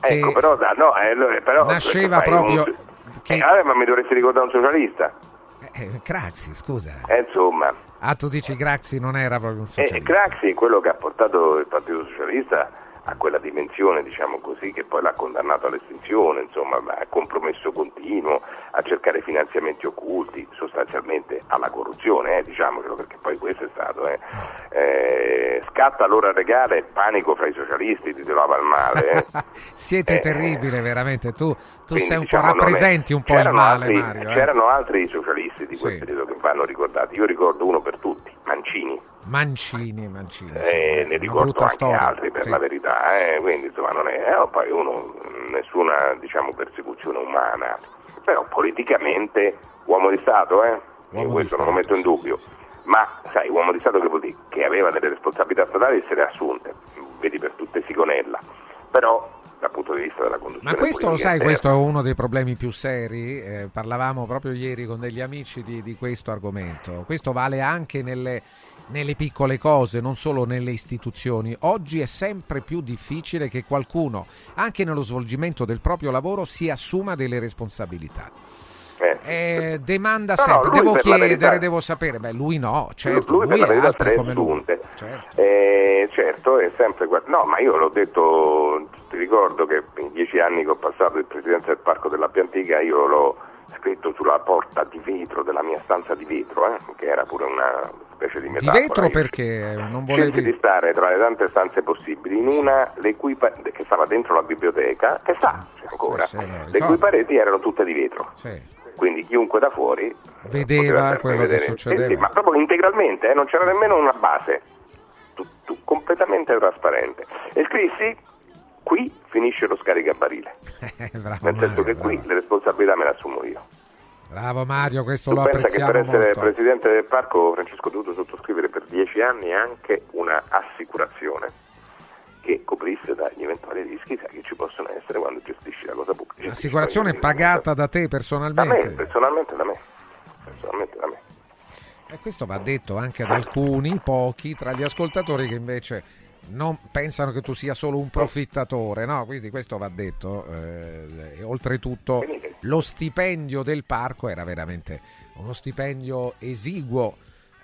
Speaker 3: Ecco, però, no, eh, allora, però
Speaker 2: nasceva proprio...
Speaker 3: un-
Speaker 2: che-
Speaker 3: Eh, vabbè, ma mi dovresti ricordare un socialista.
Speaker 2: eh, Craxi, scusa.
Speaker 3: Eh, insomma,
Speaker 2: Ah, tu dici Craxi non era proprio un
Speaker 3: eh,
Speaker 2: socialista.
Speaker 3: Craxi è quello che ha portato il Partito Socialista a quella dimensione, diciamo così, che poi l'ha condannato all'estinzione, insomma, a compromesso continuo, a cercare finanziamenti occulti, sostanzialmente alla corruzione, eh, diciamocelo, perché poi questo è stato. eh. Eh, scatta l'ora regale, panico fra i socialisti, ti trova al male. eh.
Speaker 2: Siete
Speaker 3: Eh,
Speaker 2: terribile, veramente. Tu, tu
Speaker 3: Quindi,
Speaker 2: sei un
Speaker 3: diciamo,
Speaker 2: po' rappresenti un po' il male,
Speaker 3: altri,
Speaker 2: Mario. eh.
Speaker 3: C'erano altri socialisti di quel
Speaker 2: Sì.
Speaker 3: periodo che vanno ricordati. Io ricordo uno per tutti, Mancini.
Speaker 2: Mancini, Mancini. sì,
Speaker 3: Eh,
Speaker 2: una
Speaker 3: ne ricordo anche
Speaker 2: storia.
Speaker 3: altri per
Speaker 2: Sì.
Speaker 3: la verità, eh, quindi insomma non è, eh, poi uno nessuna diciamo persecuzione umana, però politicamente uomo di Stato, eh?
Speaker 2: Uomo
Speaker 3: questo non lo
Speaker 2: Stato,
Speaker 3: metto in
Speaker 2: sì,
Speaker 3: dubbio,
Speaker 2: sì, sì.
Speaker 3: ma sai, uomo di Stato che vuol dire? Che aveva delle responsabilità statali e se le ha assunte, vedi per tutte Sigonella, però dal punto di vista della conduzione
Speaker 2: Ma questo lo sai,
Speaker 3: interna-
Speaker 2: questo è uno dei problemi più seri. eh, parlavamo proprio ieri con degli amici di, di questo argomento. Questo vale anche nelle, nelle piccole cose, non solo nelle istituzioni. Oggi è sempre più difficile che qualcuno, anche nello svolgimento del proprio lavoro, si assuma delle responsabilità.
Speaker 3: Eh,
Speaker 2: Eh, demanda
Speaker 3: No,
Speaker 2: sempre,
Speaker 3: lui
Speaker 2: devo chiedere,
Speaker 3: verità-
Speaker 2: devo sapere. Beh, lui no, certo,
Speaker 3: lui, per
Speaker 2: lui
Speaker 3: la verità
Speaker 2: lui.
Speaker 3: assunte.
Speaker 2: Certo.
Speaker 3: Eh, certo, è sempre No, ma io l'ho detto, ti ricordo che in dieci anni che ho passato il presidente del Parco della Piantica, io l'ho scritto sulla porta di vetro della mia stanza di vetro, eh, che era pure una specie di
Speaker 2: Di
Speaker 3: metafora.
Speaker 2: vetro
Speaker 3: Io
Speaker 2: perché non
Speaker 3: Cerchi di
Speaker 2: volevi...
Speaker 3: stare tra le tante stanze possibili in una le cui pa- che stava dentro la biblioteca, che sta ancora,
Speaker 2: sì, lo
Speaker 3: le cui pareti erano tutte di vetro.
Speaker 2: Sì.
Speaker 3: Quindi chiunque da fuori
Speaker 2: vedeva quello che
Speaker 3: vedere.
Speaker 2: succedeva.
Speaker 3: Sì, sì, ma proprio integralmente, eh, non c'era nemmeno una base, tutto completamente trasparente. E scrissi, qui finisce lo scaricabarile,
Speaker 2: Eh, bravo
Speaker 3: nel senso
Speaker 2: Mario,
Speaker 3: che qui
Speaker 2: bravo.
Speaker 3: le responsabilità me le assumo io.
Speaker 2: Bravo Mario, questo
Speaker 3: Tu
Speaker 2: lo
Speaker 3: che
Speaker 2: apprezziamo
Speaker 3: per essere
Speaker 2: molto.
Speaker 3: presidente del parco, Francesco, ho dovuto sottoscrivere per dieci anni anche una assicurazione che coprisse dagli eventuali rischi che ci possono essere quando gestisci la cosa pubblica.
Speaker 2: Assicurazione
Speaker 3: Gestisci
Speaker 2: pagata da te
Speaker 3: da me,
Speaker 2: personalmente.
Speaker 3: personalmente da me. Personalmente da me.
Speaker 2: E questo va detto anche ad alcuni, pochi, tra gli ascoltatori che invece non pensano che tu sia solo un profittatore, no? Quindi questo va detto. eh, e oltretutto lo stipendio del parco era veramente uno stipendio esiguo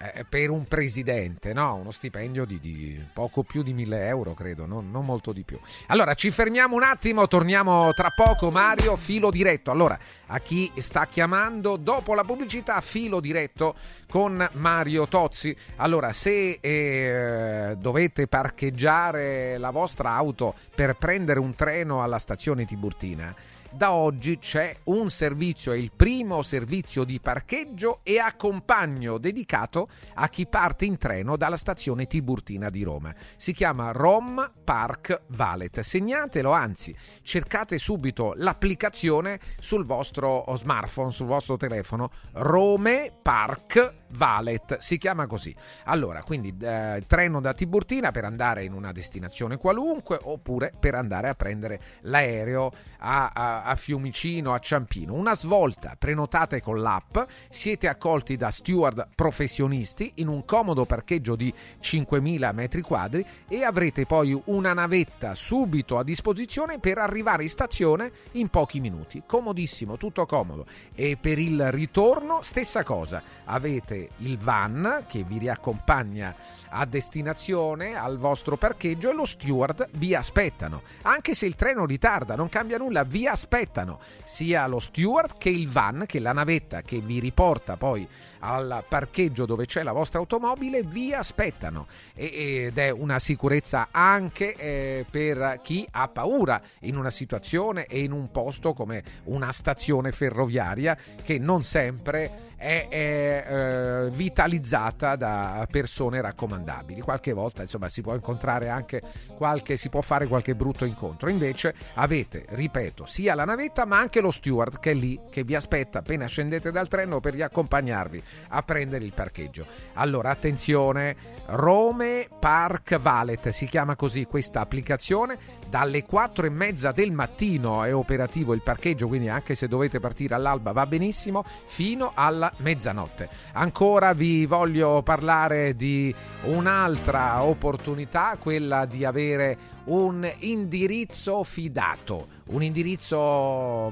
Speaker 2: eh, per un presidente, no? Uno stipendio di, di poco più di 1000 euro, credo, non, non molto di più. Allora, ci fermiamo un attimo, torniamo tra poco, Mario, filo diretto. Allora, a chi sta chiamando, dopo la pubblicità, filo diretto con Mario Tozzi. Allora, se eh, dovete parcheggiare la vostra auto per prendere un treno alla stazione Tiburtina, da oggi c'è un servizio, è il primo servizio di parcheggio e accompagno dedicato a chi parte in treno dalla stazione Tiburtina di Roma. Si chiama Rom Park Valet. Segnatelo, anzi, cercate subito l'applicazione sul vostro smartphone, sul vostro telefono. Rome Park Valet si chiama così. Allora, quindi eh, treno da Tiburtina per andare in una destinazione qualunque oppure per andare a prendere l'aereo a, a- a Fiumicino, a Ciampino. Una svolta, prenotate con l'app, siete accolti da steward professionisti in un comodo parcheggio di 5.000 metri quadri e avrete poi una navetta subito a disposizione per arrivare in stazione in pochi minuti. Comodissimo, tutto comodo. E per il ritorno, stessa cosa, avete il van che vi riaccompagna a destinazione al vostro parcheggio e lo steward vi aspettano. Anche se il treno ritarda, non cambia nulla, vi aspettano sia lo steward che il van, che la navetta che vi riporta poi al parcheggio dove c'è la vostra automobile, vi aspettano. Ed è una sicurezza anche eh, per chi ha paura in una situazione e in un posto come una stazione ferroviaria che non sempre è, è, eh, vitalizzata da persone raccomandabili. Qualche volta, insomma, si può incontrare anche qualche, si può fare qualche brutto incontro. Invece avete, ripeto, sia la navetta ma anche lo steward che è lì, che vi aspetta appena scendete dal treno per riaccompagnarvi a prendere il parcheggio. Allora, attenzione, Rome Park Valet si chiama così questa applicazione. Dalle 4 e mezza del mattino è operativo il parcheggio, quindi anche se dovete partire all'alba va benissimo, fino alla mezzanotte. Ancora vi voglio parlare di un'altra opportunità, quella di avere un indirizzo fidato, un indirizzo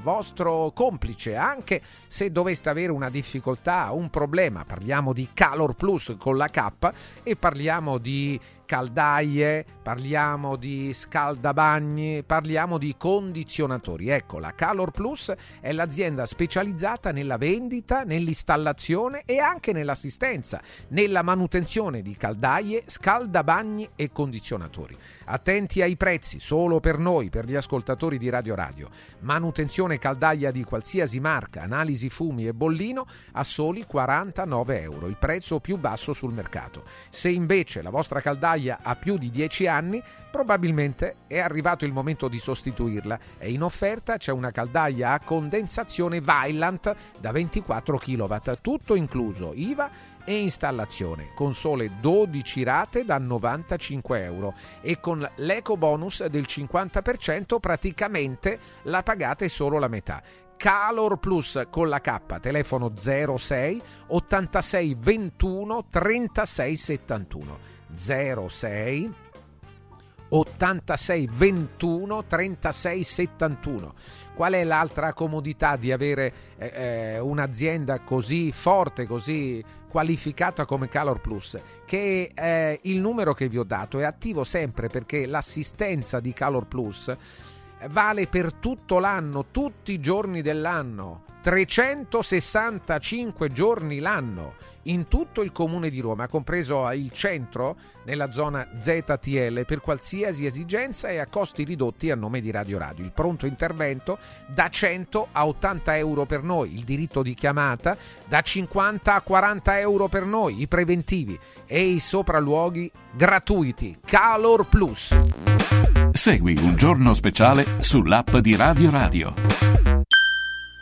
Speaker 2: vostro complice, anche se doveste avere una difficoltà, un problema. Parliamo di Calor Plus con la K e parliamo di caldaie, parliamo di scaldabagni, parliamo di condizionatori. Ecco, la Calor Plus è l'azienda specializzata nella vendita, nell'installazione e anche nell'assistenza, nella manutenzione di caldaie, scaldabagni e condizionatori. Attenti ai prezzi, solo per noi, per gli ascoltatori di Radio Radio. Manutenzione caldaia di qualsiasi marca, analisi fumi e bollino a soli 49 euro, il prezzo più basso sul mercato. Se invece la vostra caldaia ha più di 10 anni, probabilmente è arrivato il momento di sostituirla e in offerta c'è una caldaia a condensazione Vaillant da 24 kW, tutto incluso IVA e installazione con sole 12 rate da 95 euro e con l'eco bonus del 50% praticamente la pagate solo la metà. Calor Plus con la K, telefono 06 86 21 36 71 06 86 21 36 71. Qual è l'altra comodità di avere eh, eh, un'azienda così forte, così qualificata come Calor Plus? Che eh, il numero che vi ho dato è attivo sempre perché l'assistenza di Calor Plus vale per tutto l'anno, tutti i giorni dell'anno. 365 giorni l'anno in tutto il comune di Roma, compreso il centro nella zona ZTL per qualsiasi esigenza e a costi ridotti a nome di Radio Radio. Il pronto intervento da 100 a 80 euro per noi, il diritto di chiamata da 50 a 40 euro per noi, i preventivi e i sopralluoghi gratuiti. Calor Plus.
Speaker 4: Segui un giorno speciale sull'app di Radio Radio.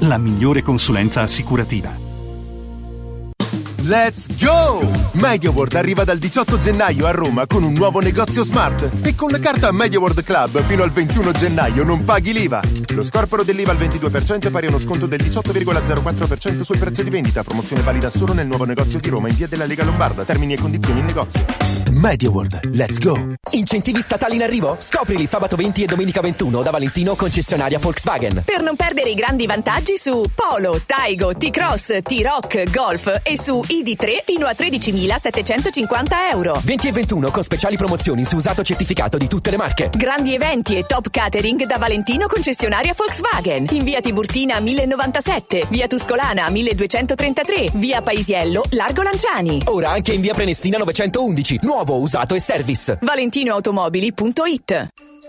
Speaker 5: la migliore consulenza assicurativa.
Speaker 6: Let's go! MediaWorld arriva dal 18 gennaio a Roma con un nuovo negozio smart e con la carta MediaWorld Club fino al 21 gennaio non paghi l'IVA. Lo scorporo dell'IVA al 22% è pari a uno sconto del 18,04% sul prezzo di vendita. Promozione valida solo nel nuovo negozio di Roma in via della Lega Lombarda. Termini e condizioni in negozio. MediaWorld, let's go!
Speaker 7: Incentivi statali in arrivo? Scoprili sabato 20 e domenica 21 da Valentino concessionaria Volkswagen.
Speaker 8: Per non perdere i grandi vantaggi su Polo, Taigo, T-Cross, T-Rock, Golf e su ID3 fino a 13.750 euro.
Speaker 7: 20 e 21 con speciali promozioni su usato certificato di tutte le marche.
Speaker 8: Grandi eventi e top catering da Valentino concessionaria Volkswagen. In via Tiburtina 1097, via Tuscolana 1233, via Paisiello, Largo Lanciani.
Speaker 7: Ora anche in via Prenestina 911. Nuovo, usato e service.
Speaker 8: ValentinoAutomobili.it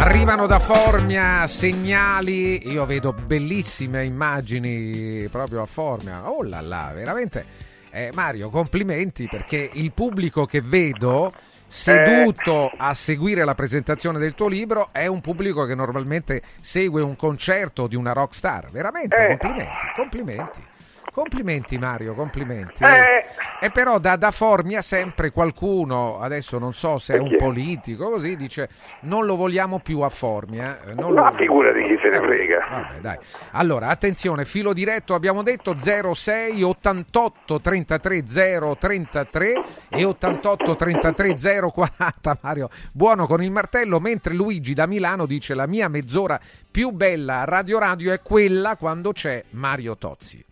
Speaker 2: Arrivano da Formia segnali, io vedo bellissime immagini proprio a Formia. Oh là là, veramente. Eh, Mario, complimenti perché il pubblico che vedo seduto a seguire la presentazione del tuo libro è un pubblico che normalmente segue un concerto di una rock star. Veramente,
Speaker 3: Eh.
Speaker 2: complimenti, complimenti. Complimenti Mario, complimenti.
Speaker 3: Eh.
Speaker 2: E però da, da Formia sempre qualcuno, adesso non so se è un politico, così dice non lo vogliamo più a Formia. eh, Non lo
Speaker 3: Ma figurati chi se ne
Speaker 2: Eh,
Speaker 3: frega.
Speaker 2: Vabbè, dai. Allora, attenzione, filo diretto, abbiamo detto 06 88 33 033 e 88 33 040. Mario, buono con il martello, mentre Luigi da Milano dice la mia mezz'ora più bella a Radio Radio è quella quando c'è Mario Tozzi.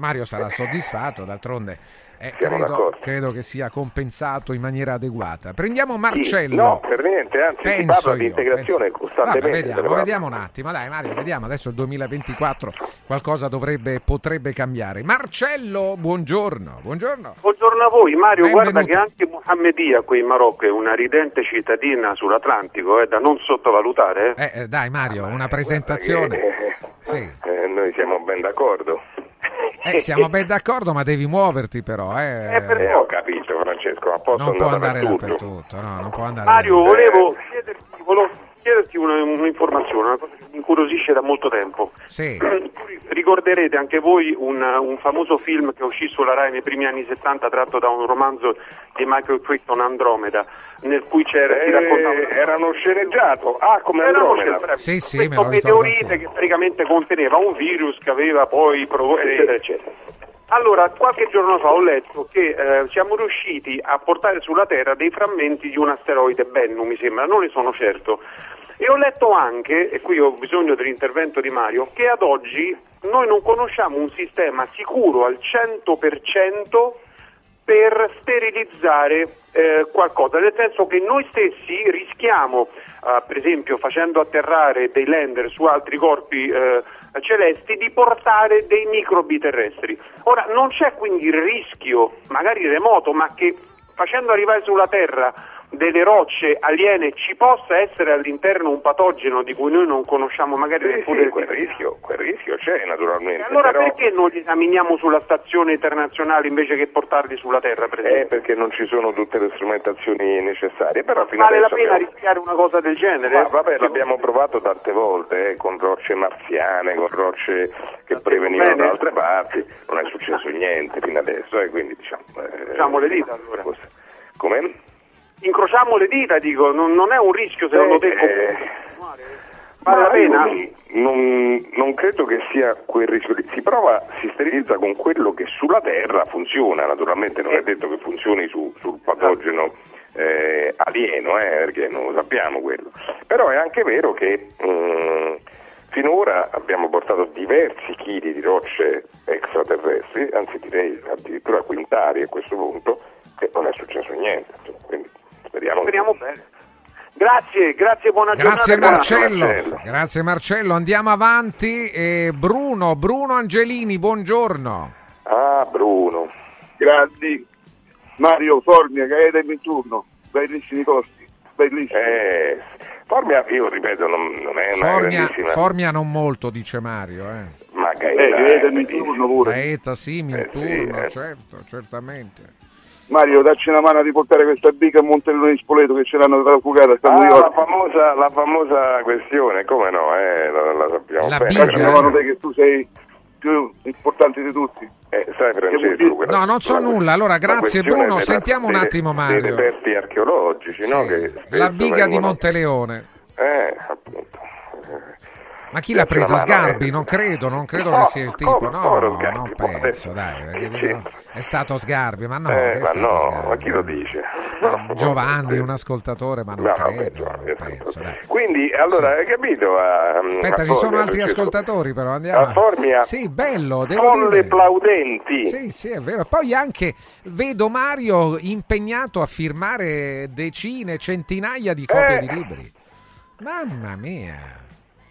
Speaker 2: Mario sarà soddisfatto, d'altronde eh, credo, credo che sia compensato in maniera adeguata. Prendiamo
Speaker 3: Sì,
Speaker 2: Marcello.
Speaker 3: no, per niente, anzi si
Speaker 2: Penso
Speaker 3: parla di
Speaker 2: io,
Speaker 3: integrazione
Speaker 2: penso-
Speaker 3: costantemente.
Speaker 2: Vabbè, vediamo, vediamo un attimo, dai Mario, vediamo, adesso il 2024, qualcosa dovrebbe, potrebbe cambiare. Marcello, buongiorno, buongiorno.
Speaker 9: Buongiorno a voi, Mario.
Speaker 2: Benvenuto.
Speaker 9: Guarda che anche Mohammedia qui in Marocco è una ridente cittadina sull'Atlantico, è da non sottovalutare. eh.
Speaker 2: Eh, eh, dai Mario, una presentazione.
Speaker 3: Eh,
Speaker 2: Sì.
Speaker 3: eh, noi siamo ben d'accordo.
Speaker 2: Eh, siamo ben d'accordo, ma devi muoverti però. Eh.
Speaker 3: Eh, ho capito Francesco, ma posso
Speaker 2: non può
Speaker 3: andare dappertutto.
Speaker 2: dappertutto, no, non può andare
Speaker 9: Mario,
Speaker 2: dappertutto.
Speaker 9: volevo chiederti, volevo chiederti una- un'informazione, una cosa che mi incuriosisce da molto tempo.
Speaker 2: Sì.
Speaker 9: Ricorderete anche voi un, un famoso film che uscì sulla Rai nei primi anni 70 tratto da un romanzo di Michael Crichton, Andromeda, nel cui c'era,
Speaker 3: Eh,
Speaker 9: raccontava...
Speaker 3: era uno sceneggiato, ah come
Speaker 9: Era
Speaker 3: Andromeda.
Speaker 2: Sì, sì, me
Speaker 9: questo
Speaker 2: lo ricordo
Speaker 9: meteorite che praticamente conteneva un virus che aveva poi provocato eccetera eccetera. Allora, qualche giorno fa ho letto che eh, siamo riusciti a portare sulla Terra dei frammenti di un asteroide Bennu, mi sembra, non ne sono certo. E ho letto anche, e qui ho bisogno dell'intervento di Mario, che ad oggi noi non conosciamo un sistema sicuro al 100% per sterilizzare eh, qualcosa, nel senso che noi stessi rischiamo, eh, per esempio facendo atterrare dei lander su altri corpi eh, celesti, di portare dei microbi terrestri. Ora non c'è quindi il rischio, magari remoto, ma che facendo arrivare sulla Terra delle rocce aliene ci possa essere all'interno un patogeno di cui noi non conosciamo magari
Speaker 3: Sì,
Speaker 9: neppure
Speaker 3: sì, quel rischio, quel rischio c'è naturalmente.
Speaker 9: E allora
Speaker 3: però...
Speaker 9: perché non li esaminiamo sulla stazione internazionale invece che portarli sulla Terra, per
Speaker 3: Eh,
Speaker 9: esempio?
Speaker 3: perché non ci sono tutte le strumentazioni necessarie, però fino
Speaker 9: Vale la pena
Speaker 3: abbiamo-
Speaker 9: rischiare una cosa del genere?
Speaker 3: Ma vabbè, l'abbiamo provato tante volte, eh, con rocce marziane, con rocce che prevenivano
Speaker 9: bene.
Speaker 3: da altre parti, non è successo niente fino adesso, e quindi diciamo... eh,
Speaker 9: Incrociamo le dita allora.
Speaker 3: Come?
Speaker 9: Incrociamo le dita, dico, non, non è un rischio secondo te?
Speaker 3: Eh,
Speaker 9: Vale la pena?
Speaker 3: Non, non credo che sia quel rischio. lì. Si prova, si sterilizza con quello che sulla Terra funziona, naturalmente non è detto che funzioni su- sul patogeno eh, alieno, eh, perché non lo sappiamo quello. Però è anche vero che mm, finora abbiamo portato diversi chili di rocce extraterrestri, anzi direi addirittura quintali a questo punto, e non è successo niente. Quindi speriamo,
Speaker 9: Speriamo bene. Grazie, grazie, buona
Speaker 2: Grazie
Speaker 9: giornata.
Speaker 2: Marcello.
Speaker 3: Marcello.
Speaker 2: Grazie Marcello, andiamo avanti. E Bruno, Bruno Angelini, buongiorno.
Speaker 3: Ah, Bruno.
Speaker 10: Grandi. Mario Formia, Gaeta e 21. Bellissimi costi. Bellissimi.
Speaker 3: Eh, Formia, io ripeto, non, non è una
Speaker 2: Formia,
Speaker 3: grandissima...
Speaker 2: Formia non molto, dice Mario. Eh.
Speaker 3: Ma
Speaker 10: Eh,
Speaker 3: Gaeta,
Speaker 10: Gaeta e
Speaker 3: eh,
Speaker 10: 21 pure.
Speaker 2: Gaeta sì, Minturno,
Speaker 3: sì, eh.
Speaker 2: certo, certamente.
Speaker 10: Mario, dacci una mano a riportare questa biga a Montellone di Spoleto che ce l'hanno tra la fugata. Sta
Speaker 3: Ah,
Speaker 10: New
Speaker 3: la
Speaker 10: York.
Speaker 3: famosa, la famosa questione, come no, eh, la, la sappiamo
Speaker 2: La
Speaker 3: bene.
Speaker 2: biga,
Speaker 10: Dacci una mano te che tu sei più importante di tutti.
Speaker 3: Eh, sai Francesco, quella-
Speaker 2: No, non so
Speaker 3: la-
Speaker 2: nulla. Allora, grazie Bruno. Sentiamo un attimo
Speaker 3: Dei
Speaker 2: Mario.
Speaker 3: reperti archeologici, no?
Speaker 2: Sì,
Speaker 3: che
Speaker 2: La biga di
Speaker 3: vengono-
Speaker 2: Monteleone.
Speaker 3: Eh, appunto. Eh,
Speaker 2: Ma chi l'ha presa? Sgarbi?
Speaker 3: eh.
Speaker 2: Non credo, non credo
Speaker 3: No,
Speaker 2: che sia il tipo.
Speaker 3: come-
Speaker 2: No,
Speaker 3: Sgarbi,
Speaker 2: non penso, dai. perché
Speaker 3: Sì.
Speaker 2: dicono, È stato Sgarbi, ma no.
Speaker 3: Eh, ma no,
Speaker 2: Sgarbi?
Speaker 3: ma chi lo dice?
Speaker 2: Giovanni, un ascoltatore, ma non
Speaker 3: No,
Speaker 2: credo. non penso, dai.
Speaker 3: Quindi, allora, hai capito? A,
Speaker 2: Aspetta,
Speaker 3: a
Speaker 2: ci sono altri ascoltatori, però andiamo.
Speaker 3: A Formia,
Speaker 2: Sì, bello, devo
Speaker 3: folle
Speaker 2: dire.
Speaker 3: plaudenti.
Speaker 2: Sì, sì, è vero. Poi anche vedo Mario impegnato a firmare decine, centinaia di copie
Speaker 3: Eh.
Speaker 2: di libri. Mamma mia.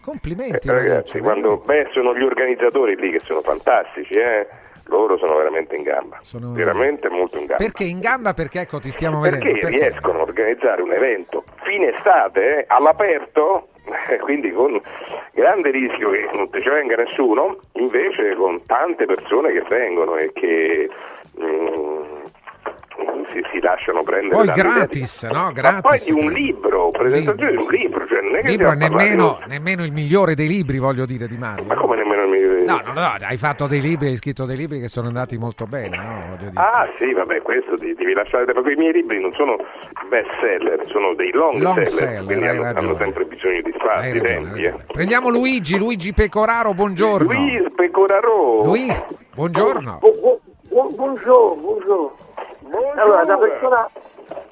Speaker 2: Complimenti,
Speaker 3: Eh,
Speaker 2: ragazzi.
Speaker 3: ragazzi, quando beh, sono gli organizzatori lì che sono fantastici, eh? loro sono veramente in gamba,
Speaker 2: Sono-
Speaker 3: veramente molto in gamba.
Speaker 2: Perché in gamba? Perché ecco, ti stiamo
Speaker 3: Perché
Speaker 2: vedendo. Perché?
Speaker 3: riescono a organizzare un evento fine estate eh, all'aperto, quindi con grande rischio che non ci venga nessuno, invece con tante persone che vengono e che mm, si, si lasciano prendere.
Speaker 2: Poi
Speaker 3: di-
Speaker 2: gratis, no? Gratis.
Speaker 3: poi di un libro, presentazione di un libro, cioè non è
Speaker 2: Il
Speaker 3: che
Speaker 2: libro nemmeno,
Speaker 3: di-
Speaker 2: nemmeno il migliore dei libri, voglio dire, di Mario.
Speaker 3: Ma come nemmeno il mio...
Speaker 2: No, no, no, hai fatto dei libri, hai scritto dei libri che sono andati molto bene, no?
Speaker 3: Ah sì, vabbè, questo di- devi lasciare, perché i miei libri non sono best seller, sono dei long,
Speaker 2: Long
Speaker 3: seller,
Speaker 2: seller,
Speaker 3: quindi
Speaker 2: hai
Speaker 3: hanno, hanno sempre bisogno di spazi,
Speaker 2: Hai ragione,
Speaker 3: tempi. eh.
Speaker 2: Prendiamo Luigi, Luigi Pecoraro, buongiorno.
Speaker 3: Luis Pecoraro.
Speaker 2: Luigi, buongiorno.
Speaker 11: Bu- bu- bu- buongiorno, buongiorno. Allora, da persona,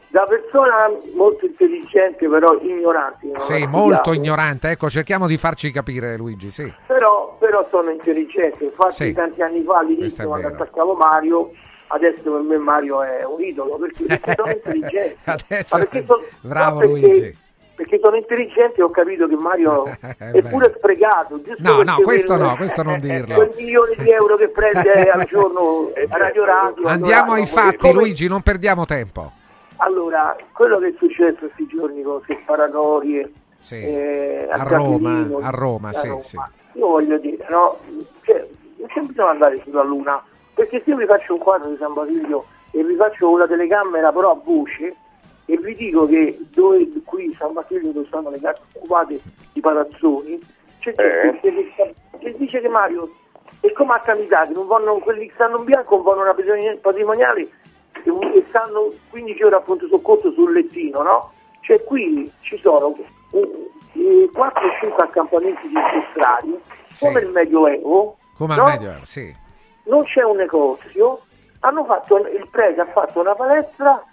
Speaker 11: da persona molto intelligente, però ignorante.
Speaker 2: Sì, molto ignorante, ecco, cerchiamo di farci capire Luigi, sì.
Speaker 11: Però, però sono intelligente. Infatti,
Speaker 2: Sì.
Speaker 11: tanti anni fa all'inizio, quando attaccavo Mario, adesso per me Mario è un idolo perché, perché sono intelligente.
Speaker 2: Adesso-
Speaker 11: Ma perché sono-
Speaker 2: bravo
Speaker 11: no, perché-
Speaker 2: Luigi.
Speaker 11: Perché sono intelligente e ho capito che Mario è pure sprecato. giusto
Speaker 2: No, no, questo
Speaker 11: quel-
Speaker 2: no, questo non dirlo.
Speaker 11: Quel milione di euro che prende al giorno a Radio Radio.
Speaker 2: Andiamo ai fatti,
Speaker 11: come-
Speaker 2: Luigi, non perdiamo tempo.
Speaker 11: Allora, quello che è successo questi giorni con queste sparatorie
Speaker 2: Sì.
Speaker 11: eh,
Speaker 2: A Roma,
Speaker 11: Camerino,
Speaker 2: a Roma, sì, sì.
Speaker 11: Io voglio dire, no? Cioè, non c'è bisogno di andare sulla Luna, perché se io vi faccio un quadro di San Basilio e vi faccio la telecamera però a voce e vi dico che dove qui San Basilio dove stanno le case occupate i palazzoni, c'è gente che, che- che dice che Mario è come a Cavità, che non vanno, quelli che stanno in bianco non vanno una patrimoniale- patrimoniale e, e stanno 15 ore a pronto soccorso sul lettino, no? Cioè qui ci sono 4 o 5 accampamenti di sequestrati, come il Medioevo,
Speaker 2: Come
Speaker 11: no?
Speaker 2: al meglio, sì.
Speaker 11: non c'è un negozio, hanno fatto, il prete ha fatto una palestra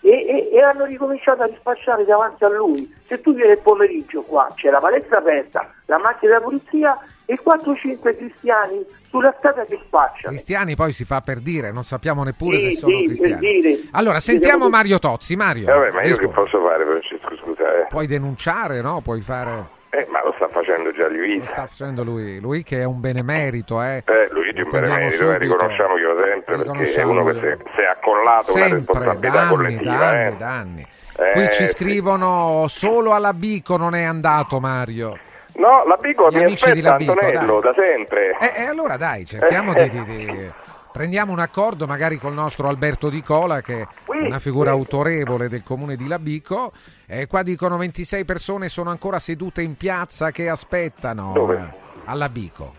Speaker 11: e, e- e hanno ricominciato a rispacciare davanti a lui. Se tu vieni il pomeriggio qua, c'è la palestra aperta, la macchina della polizia e 4-5 cristiani sulla strada che spacciano.
Speaker 2: Cristiani poi si fa per dire, non sappiamo neppure
Speaker 11: Sì,
Speaker 2: se sono
Speaker 11: sì, per
Speaker 2: cristiani.
Speaker 11: dire.
Speaker 2: Allora, sentiamo Mario Tozzi. Mario,
Speaker 3: Eh, vabbè, ma io che posso fare, Francesco, scusa? Eh?
Speaker 2: puoi denunciare, no? Puoi fare...
Speaker 3: Eh, ma lo sta facendo già
Speaker 2: Lo
Speaker 3: Luigi.
Speaker 2: sta facendo lui, lui che è un benemerito, eh.
Speaker 3: Eh, Luigi è un benemerito, eh,
Speaker 2: subito.
Speaker 3: riconosciamoglielo sempre, perché è
Speaker 2: Riconosciamolo.
Speaker 3: uno che si è, accollato una
Speaker 2: Sempre,
Speaker 3: responsabilità
Speaker 2: da anni,
Speaker 3: collettiva.
Speaker 2: da anni,
Speaker 3: eh.
Speaker 2: da anni.
Speaker 3: Eh,
Speaker 2: Qui ci scrivono solo alla Bico non è andato Mario.
Speaker 3: No, la Bico
Speaker 2: Gli
Speaker 3: mi
Speaker 2: amici di
Speaker 3: aspetta
Speaker 2: Labico,
Speaker 3: Antonello,
Speaker 2: dai.
Speaker 3: da sempre.
Speaker 2: E allora dai, cerchiamo di, di- di- Prendiamo un accordo magari col nostro Alberto Di Cola che è una figura autorevole del comune di Labico. E qua dicono 26 persone sono ancora sedute in piazza che aspettano.
Speaker 3: Dove?
Speaker 2: eh, Alla Bico.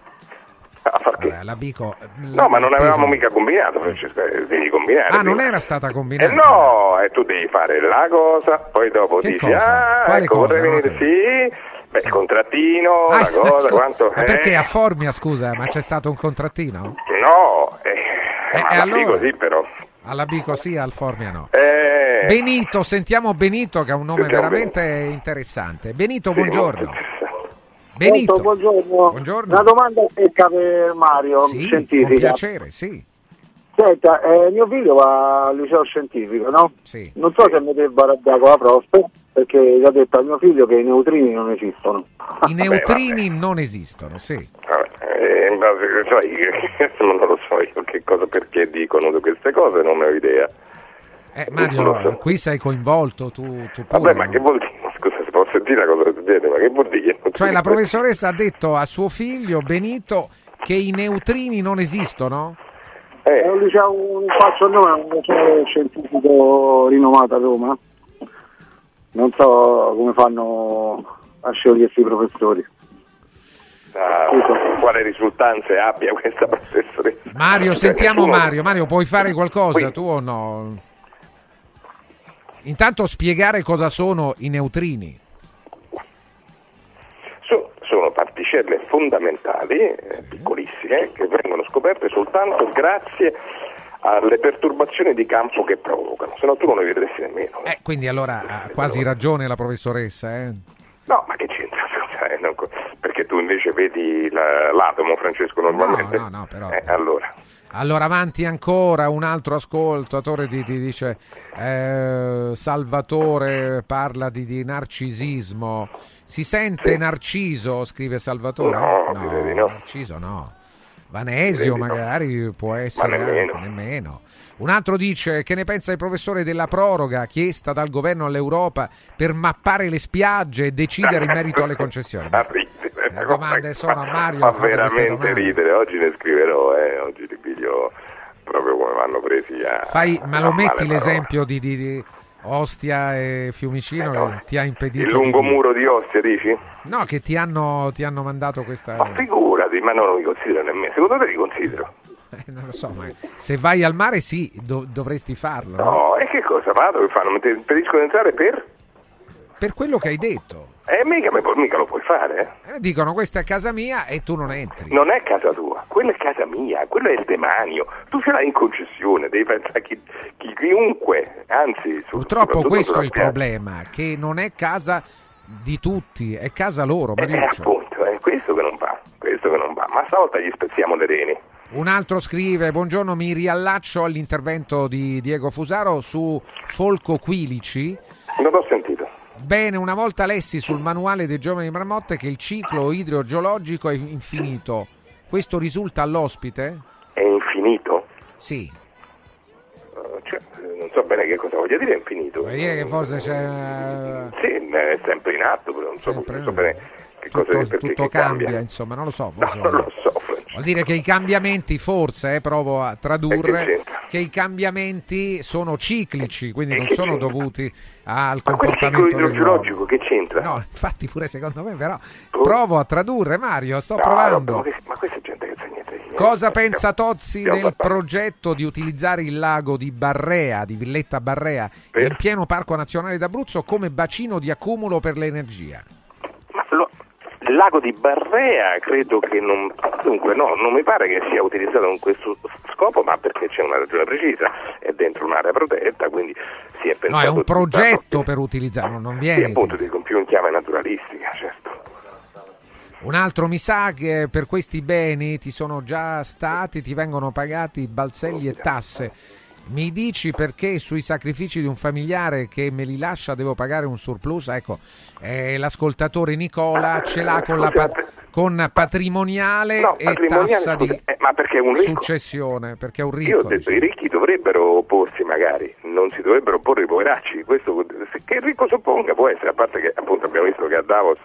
Speaker 2: Vabbè, alla Bico.
Speaker 3: No, ma non avevamo mica combinato, Francesco, eh, devi combinare.
Speaker 2: Ah, non era stata
Speaker 3: Eh
Speaker 2: combinata?
Speaker 3: no, e tu devi fare la cosa, poi dopo
Speaker 2: Che
Speaker 3: dici,
Speaker 2: cosa?
Speaker 3: ah,
Speaker 2: Quale
Speaker 3: ecco,
Speaker 2: cosa?
Speaker 3: vorrei venire, sì, beh, il contrattino,
Speaker 2: Ah,
Speaker 3: la cosa,
Speaker 2: ecco.
Speaker 3: quanto...
Speaker 2: Ma perché
Speaker 3: eh,
Speaker 2: a Formia, scusa, ma c'è stato un contrattino?
Speaker 3: No, eh,
Speaker 2: Eh,
Speaker 3: ma
Speaker 2: e
Speaker 3: la
Speaker 2: allora?
Speaker 3: dico sì però.
Speaker 2: Alla Bico sì, al Formia no.
Speaker 3: Eh,
Speaker 2: Benito, sentiamo Benito che ha un nome
Speaker 3: Sentiamo
Speaker 2: veramente interessante. Benito,
Speaker 3: sì,
Speaker 2: buongiorno. Benito.
Speaker 11: Buongiorno.
Speaker 2: Buongiorno.
Speaker 11: Una domanda secca per Mario,
Speaker 2: Sì, con
Speaker 11: scientifica.
Speaker 2: piacere, sì.
Speaker 11: Senta, eh, mio figlio va al liceo scientifico, no?
Speaker 2: Sì.
Speaker 11: Non so se mi debba arrabbiare con la prof, perché gli ha detto al mio figlio che i neutrini non esistono.
Speaker 2: I neutrini non esistono, sì.
Speaker 3: eh, in base- sai, non lo so io che cosa, perché dicono queste cose, non ne ho idea.
Speaker 2: Eh, Mario,
Speaker 3: so.
Speaker 2: qui sei coinvolto tu, tu pure,
Speaker 3: Vabbè, ma
Speaker 2: no?
Speaker 3: che vuol dire? Scusa, si può sentire la cosa che succede, ma che vuol dire?
Speaker 2: Cioè la professoressa ha detto a suo figlio Benito che i neutrini non esistono?
Speaker 11: È un liceo, un faccio il nome, è un liceo scientifico rinomato a Roma. Non so come fanno a sciogliersi i professori.
Speaker 3: Ah, quale risultanze abbia questa professoressa?
Speaker 2: Mario,
Speaker 3: Cioè,
Speaker 2: sentiamo Mario. Mario, puoi fare qualcosa
Speaker 3: Qui.
Speaker 2: tu o no? Intanto spiegare cosa sono i neutrini.
Speaker 3: So- sono particelle fondamentali, eh, piccolissime, che vengono scoperte soltanto grazie alle perturbazioni di campo che provocano, se no tu non le vedresti nemmeno.
Speaker 2: Eh, quindi allora ha quasi ragione la professoressa, eh?
Speaker 3: No, ma che c'entra? Cioè, perché tu invece vedi la- l'atomo, Francesco, normalmente?
Speaker 2: No, no, no, però-
Speaker 3: Eh, allora,
Speaker 2: Allora avanti ancora, un altro ascoltatore ti, ti dice eh, Salvatore parla di, di narcisismo. Si sente Narciso, scrive Salvatore?
Speaker 3: No, direi di no.
Speaker 2: Narciso no. Vanesio
Speaker 3: Direi di no.
Speaker 2: magari può essere
Speaker 3: Ma nemmeno.
Speaker 2: anche, nemmeno. Un altro dice che ne pensa il professore della proroga chiesta dal governo all'Europa per mappare le spiagge e decidere in merito alle concessioni.
Speaker 3: Ma ride,
Speaker 2: Le domande sono a Mario.
Speaker 3: fa veramente ridere, oggi ne scriverò, eh, oggi li piglio proprio come vanno presi a...
Speaker 2: Fai, ma lo metti l'esempio di, di- di Ostia e Fiumicino che ti ha impedito
Speaker 3: Il lungo
Speaker 2: di-
Speaker 3: muro di Ostia, dici?
Speaker 2: No, che ti hanno, ti hanno mandato questa...
Speaker 3: Ma figurati, ma no, non mi considero nemmeno. Secondo te li considero?
Speaker 2: Eh, non lo so, ma se vai al mare sì, do- dovresti farlo. no?
Speaker 3: No, e che cosa vado? Che fanno? Mi impediscono di entrare per?
Speaker 2: Per quello che hai detto.
Speaker 3: Eh, mica, mica lo puoi fare, eh?
Speaker 2: Eh, dicono questa è casa mia e tu non entri.
Speaker 3: Non è casa tua, quella è casa mia, quello è il demanio. Tu ce l'hai in concessione, devi pensare chi, chi- chiunque, anzi...
Speaker 2: Purtroppo questo è il problema, che non è casa di tutti, è casa loro,
Speaker 3: Eh, appunto, è questo che non va, questo che non va. Ma stavolta gli spezziamo le reni.
Speaker 2: Un altro scrive, buongiorno, mi riallaccio all'intervento di Diego Fusaro su Folco Quilici.
Speaker 3: Non ho sentito.
Speaker 2: Bene, una volta lessi sul manuale dei giovani Marmotte che il ciclo idrogeologico è infinito. Questo risulta all'ospite?
Speaker 3: È infinito?
Speaker 2: Sì.
Speaker 3: Eh, Cioè, eh, non so bene che cosa voglia dire infinito.
Speaker 2: Vuol dire che forse c'è...
Speaker 3: Sì, è sempre in atto, non so, non so bene che cosa
Speaker 2: Tutto,
Speaker 3: perché
Speaker 2: tutto
Speaker 3: che
Speaker 2: cambia, insomma, non lo so.
Speaker 3: No, non lo so.
Speaker 2: Vuol dire che i cambiamenti, forse, eh, provo a tradurre, che i cambiamenti sono ciclici, quindi non sono
Speaker 3: c'entra?
Speaker 2: dovuti al
Speaker 3: Ma
Speaker 2: comportamento
Speaker 3: idrogeologico che c'entra?
Speaker 2: No, infatti pure secondo me, però provo a tradurre, Mario, sto
Speaker 3: No,
Speaker 2: provando.
Speaker 3: che- ma questa è gente che sa niente.
Speaker 2: Cosa pensa Tozzi del progetto di utilizzare il lago di Barrea, di Villetta Barrea,
Speaker 3: Per?
Speaker 2: in pieno Parco Nazionale d'Abruzzo come bacino di accumulo per l'energia?
Speaker 3: Il lago di Barrea credo che non... Dunque no, non mi pare che sia utilizzato con questo scopo, ma perché c'è una ragione precisa, è dentro un'area protetta, quindi si è
Speaker 2: No,
Speaker 3: pensato...
Speaker 2: è un
Speaker 3: tutto-
Speaker 2: progetto per utilizzarlo, non
Speaker 3: Sì,
Speaker 2: viene.
Speaker 3: appunto, dico, più in chiave naturalistica, certo.
Speaker 2: Un altro mi sa che per questi beni ti sono già stati, ti vengono pagati balzelli e tasse. Mi dici perché sui sacrifici di un familiare che me li lascia devo pagare un surplus? Ecco, eh, l'ascoltatore Nicola ce l'ha con, la pa- con patrimoniale
Speaker 3: No,
Speaker 2: e
Speaker 3: patrimoniale,
Speaker 2: tassa di
Speaker 3: eh, ma perché è un ricco?
Speaker 2: successione, perché è un
Speaker 3: Io ho
Speaker 2: ricco.
Speaker 3: detto i ricchi dovrebbero opporsi magari, non si dovrebbero opporre i poveracci, questo che il ricco sopponga può essere, a parte che appunto abbiamo visto che a Davos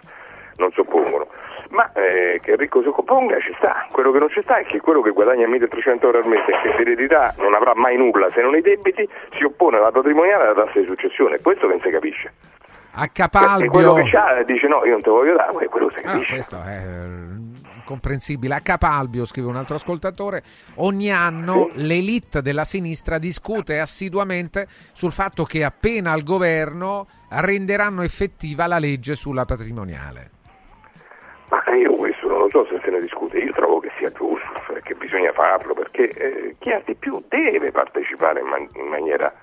Speaker 3: non soppongono, ma eh, che il ricco sopponga ci sta, quello che non ci sta è che quello che guadagna 1300 euro al mese e che eredità non avrà mai nulla se non i debiti si oppone alla patrimoniale e alla tassa di successione, questo che non si capisce.
Speaker 2: A
Speaker 3: E quello
Speaker 2: Capalbio.
Speaker 3: che c'ha dice no, io non te voglio dare, e quello si
Speaker 2: Ah,
Speaker 3: capisce.
Speaker 2: questo è eh, incomprensibile. A Capalbio, scrive un altro ascoltatore, ogni anno l'elite della sinistra discute assiduamente sul fatto che appena al governo renderanno effettiva la legge sulla patrimoniale.
Speaker 3: Ma io questo non lo so se se ne discute, io trovo che sia giusto, cioè che bisogna farlo, perché eh, chi ha di più deve partecipare in, man- in maniera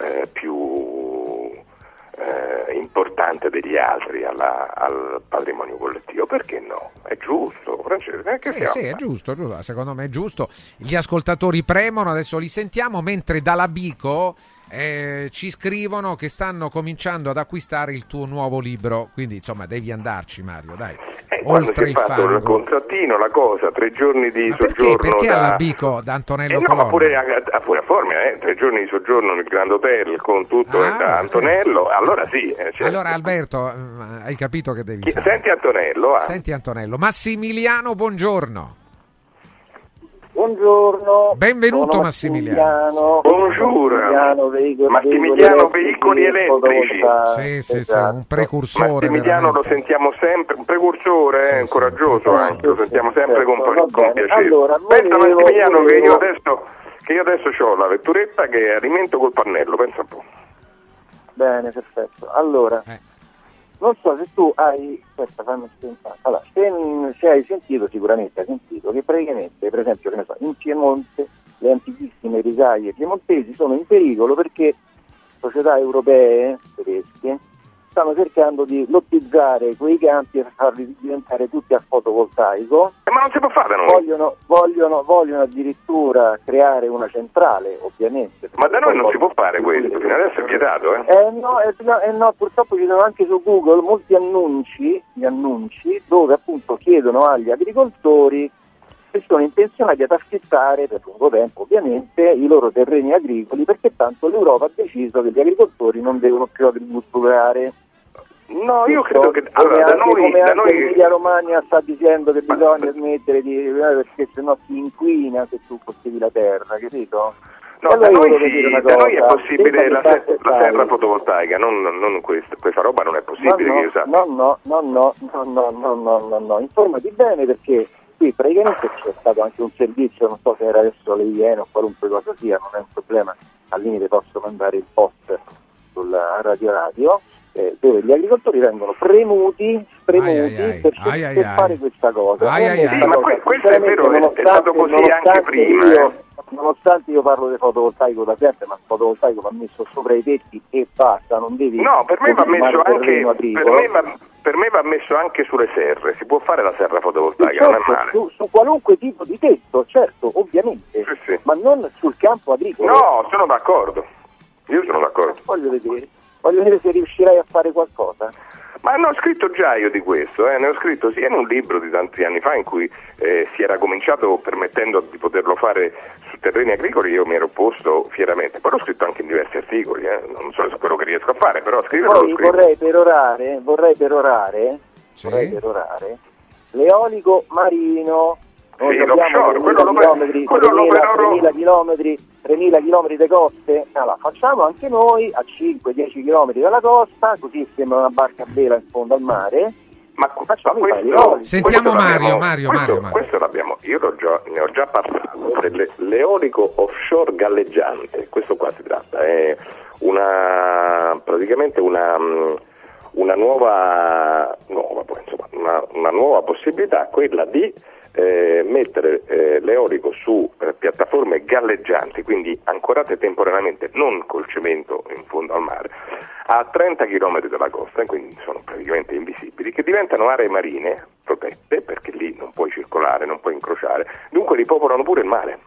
Speaker 3: eh, più eh, importante degli altri alla- al patrimonio collettivo, perché no? È giusto, Francesco, eh, che
Speaker 2: Sì, sì, è giusto, giusto, secondo me è giusto. Gli ascoltatori premono, adesso li sentiamo, mentre dalla Bico eh, ci scrivono che stanno cominciando ad acquistare il tuo nuovo libro, quindi insomma devi andarci Mario, dai.
Speaker 3: Eh,
Speaker 2: Oltre il
Speaker 3: fatto il
Speaker 2: fango.
Speaker 3: contrattino, la cosa, tre giorni di
Speaker 2: Ma perché,
Speaker 3: soggiorno
Speaker 2: perché
Speaker 3: da...
Speaker 2: alla Bico da Antonello
Speaker 3: Eh no, ma
Speaker 2: Colonna?
Speaker 3: pure a, a- pure a Formia, eh, tre giorni di soggiorno nel Grand Hotel con tutto
Speaker 2: Ah,
Speaker 3: eh, da Antonello, allora sì. eh, certo.
Speaker 2: Allora Alberto, eh, hai capito che devi
Speaker 3: Chi-. Senti Antonello, ah.
Speaker 2: Senti Antonello. Massimiliano, buongiorno.
Speaker 11: Buongiorno.
Speaker 2: Benvenuto,
Speaker 11: Sono
Speaker 2: Massimiliano.
Speaker 3: Buongiorno.
Speaker 11: Massimiliano, veicoli,
Speaker 3: Massimiliano, veicoli elettrici.
Speaker 2: Sì, sì, sì,
Speaker 11: esatto.
Speaker 2: un precursore.
Speaker 3: Massimiliano lo
Speaker 2: veramente.
Speaker 3: sentiamo sempre, un precursore, eh,
Speaker 2: Sì,
Speaker 3: coraggioso
Speaker 2: sì,
Speaker 3: anche, lo
Speaker 11: sì,
Speaker 3: sentiamo
Speaker 11: sì,
Speaker 3: sempre
Speaker 11: certo,
Speaker 3: con, con piacere.
Speaker 11: Allora,
Speaker 3: pensa
Speaker 11: volevo-
Speaker 3: Massimiliano che io
Speaker 11: volevo-
Speaker 3: adesso, che io adesso ho la vetturetta che alimento col pannello, pensa un po'.
Speaker 11: Bene, perfetto. Allora,
Speaker 2: Eh.
Speaker 12: Non so se tu hai, aspetta, fammi pensare. Allora, se, se hai sentito, sicuramente hai sentito che praticamente, per esempio, che ne so, in Piemonte le antichissime risaie piemontesi sono in pericolo perché società europee tedesche stanno cercando di lottizzare quei campi e farli diventare tutti a fotovoltaico.
Speaker 3: Eh, ma non si può fare da noi.
Speaker 12: Vogliono, vogliono, vogliono addirittura creare una centrale, ovviamente.
Speaker 3: Ma da noi non si può fare questo, fino adesso è vietato, eh?
Speaker 12: Eh no, eh, no, eh no, purtroppo ci sono anche su Google molti annunci, gli annunci dove appunto chiedono agli agricoltori che sono intenzionati ad affittare per lungo tempo ovviamente i loro terreni agricoli perché tanto l'Europa ha deciso che gli agricoltori non devono più agricolturare.
Speaker 3: No, io credo che
Speaker 12: come
Speaker 3: allora, da
Speaker 12: anche,
Speaker 3: noi,
Speaker 12: come
Speaker 3: da noi
Speaker 12: Emilia Romagna sta dicendo che bisogna smettere di eh, perché sennò si inquina se tu coltivi la terra, capito?
Speaker 3: No,
Speaker 12: E
Speaker 3: da
Speaker 12: allora io
Speaker 3: noi, sì, da noi è possibile la,
Speaker 12: che
Speaker 3: se- la serra fotovoltaica, non, non questa, questa roba non è possibile che io sappia.
Speaker 12: No, no, no, no, no, no, no, no, no, no, informati bene perché qui praticamente c'è stato anche un servizio, non so se era adesso le Iene o qualunque cosa sia, non è un problema, al limite posso mandare il post sulla radio radio, eh, dove gli agricoltori vengono premuti, premuti
Speaker 2: Ai, ai,
Speaker 12: per,
Speaker 2: Ai,
Speaker 12: per
Speaker 2: ai.
Speaker 12: fare questa cosa.
Speaker 2: Ai, ai, ai.
Speaker 12: questa
Speaker 3: Ma questo è vero, è stato così anche prima,
Speaker 12: io-
Speaker 3: eh.
Speaker 12: Nonostante io parlo di fotovoltaico da sempre, ma il fotovoltaico va messo sopra i tetti e basta, non devi
Speaker 3: No, per me va messo anche per me va, per me va messo anche sulle serre, si può fare la serra fotovoltaica, non è
Speaker 12: Certo,
Speaker 3: male.
Speaker 12: su, su qualunque tipo di tetto, certo, ovviamente, ma non sul campo agricolo.
Speaker 3: No, sono d'accordo. Io sono d'accordo.
Speaker 12: Voglio vedere, voglio vedere se riuscirai a fare qualcosa.
Speaker 3: Ma ne ho scritto già io di questo, eh, ne ho scritto sia in un libro di tanti anni fa in cui eh, si era cominciato permettendo di poterlo fare su terreni agricoli, io mi ero opposto fieramente, poi l'ho scritto anche in diversi articoli, eh, non so se è quello che riesco a fare, però scriverlo
Speaker 12: Poi vorrei perorare, vorrei perorare, vorrei perorare l'eolico marino. Noi
Speaker 3: Sì,
Speaker 12: abbiamo
Speaker 3: l'offshore,
Speaker 12: 3.000
Speaker 3: quello lo-
Speaker 12: chilometri,
Speaker 3: quello lo
Speaker 12: 3.000
Speaker 3: peroro-
Speaker 12: 3.000 chilometri, 3.000 chilometri di coste, allora facciamo anche noi a 5-10 chilometri dalla costa, così sembra una barca a vela in fondo al mare.
Speaker 3: Ma
Speaker 12: facciamo
Speaker 3: questo-
Speaker 12: palioli.
Speaker 2: Sentiamo
Speaker 3: questo
Speaker 2: Mario, Mario,
Speaker 3: questo,
Speaker 2: Mario, Mario.
Speaker 3: questo l'abbiamo, io l'ho già- ne ho già parlato, dell'eolico offshore galleggiante, questo qua si tratta, è una, praticamente una, mm, una nuova, nuova, poi, insomma, una, una nuova possibilità, quella di eh, mettere eh, l'eolico su eh, piattaforme galleggianti, quindi ancorate temporaneamente, non col cemento in fondo al mare, a 30 km dalla costa, quindi sono praticamente invisibili, che diventano aree marine protette, perché lì non puoi circolare, non puoi incrociare, dunque ripopolano pure il mare.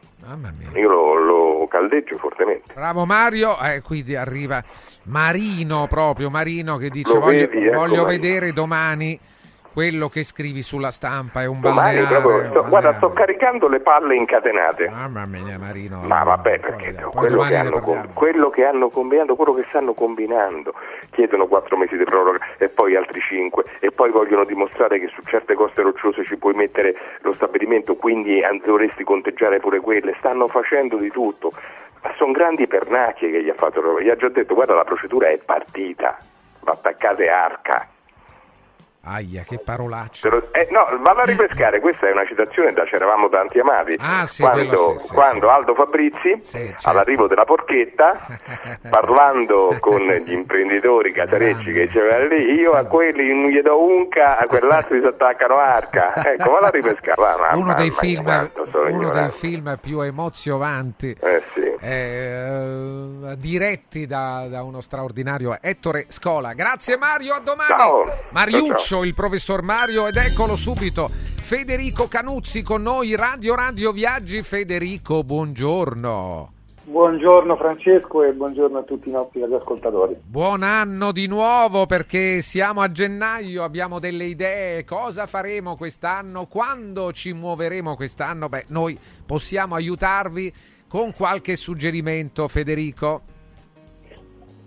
Speaker 3: Io lo, lo caldeggio fortemente.
Speaker 2: Bravo Mario, eh, quindi arriva Marino proprio, Marino che dice
Speaker 3: Lo
Speaker 2: voglio,
Speaker 3: vedi, ecco,
Speaker 2: voglio
Speaker 3: Marino."
Speaker 2: vedere domani quello che scrivi sulla stampa, è un balneare.
Speaker 3: proprio sto, guarda, sto caricando le palle incatenate.
Speaker 2: Mamma mia Marino.
Speaker 3: Ma vabbè, perché quello
Speaker 2: domani
Speaker 3: che, com- quello che hanno combinato, quello che stanno combinando, chiedono quattro mesi di proroga e poi altri cinque e poi vogliono dimostrare che su certe coste rocciose ci puoi mettere lo stabilimento, quindi dovresti conteggiare pure quelle, stanno facendo di tutto. Ma sono grandi pernacchie che gli ha fatto, gli ha già detto guarda la procedura è partita, va attaccate arca.
Speaker 2: Aia, che parolaccia.
Speaker 3: Eh, no, vado a ripescare, questa è una citazione da C'eravamo tanti amati,
Speaker 2: Ah, sì,
Speaker 3: quando,
Speaker 2: sì, sì,
Speaker 3: quando Aldo Fabrizi,
Speaker 2: certo.
Speaker 3: all'arrivo della porchetta, parlando con gli imprenditori casarecci che c'erano lì, io a quelli non gli do unca, a quell'altro si attaccano arca. Ecco, vado a ripescare. Ma-
Speaker 2: uno dei, film,
Speaker 3: quanto
Speaker 2: uno dei film più emozionanti
Speaker 3: Eh sì.
Speaker 2: eh, diretti da, da uno straordinario Ettore Scola. Grazie Mario, a domani.
Speaker 3: Ciao.
Speaker 2: Mariuccio,
Speaker 3: Ciao,
Speaker 2: il professor Mario ed eccolo subito. Federico Canuzzi con noi, Radio Radio Viaggi. Federico, buongiorno.
Speaker 13: Buongiorno Francesco e buongiorno a tutti i nostri ascoltatori.
Speaker 2: Buon anno di nuovo perché siamo a gennaio, abbiamo delle idee, cosa faremo quest'anno, quando ci muoveremo quest'anno? Beh, noi possiamo aiutarvi con qualche suggerimento, Federico.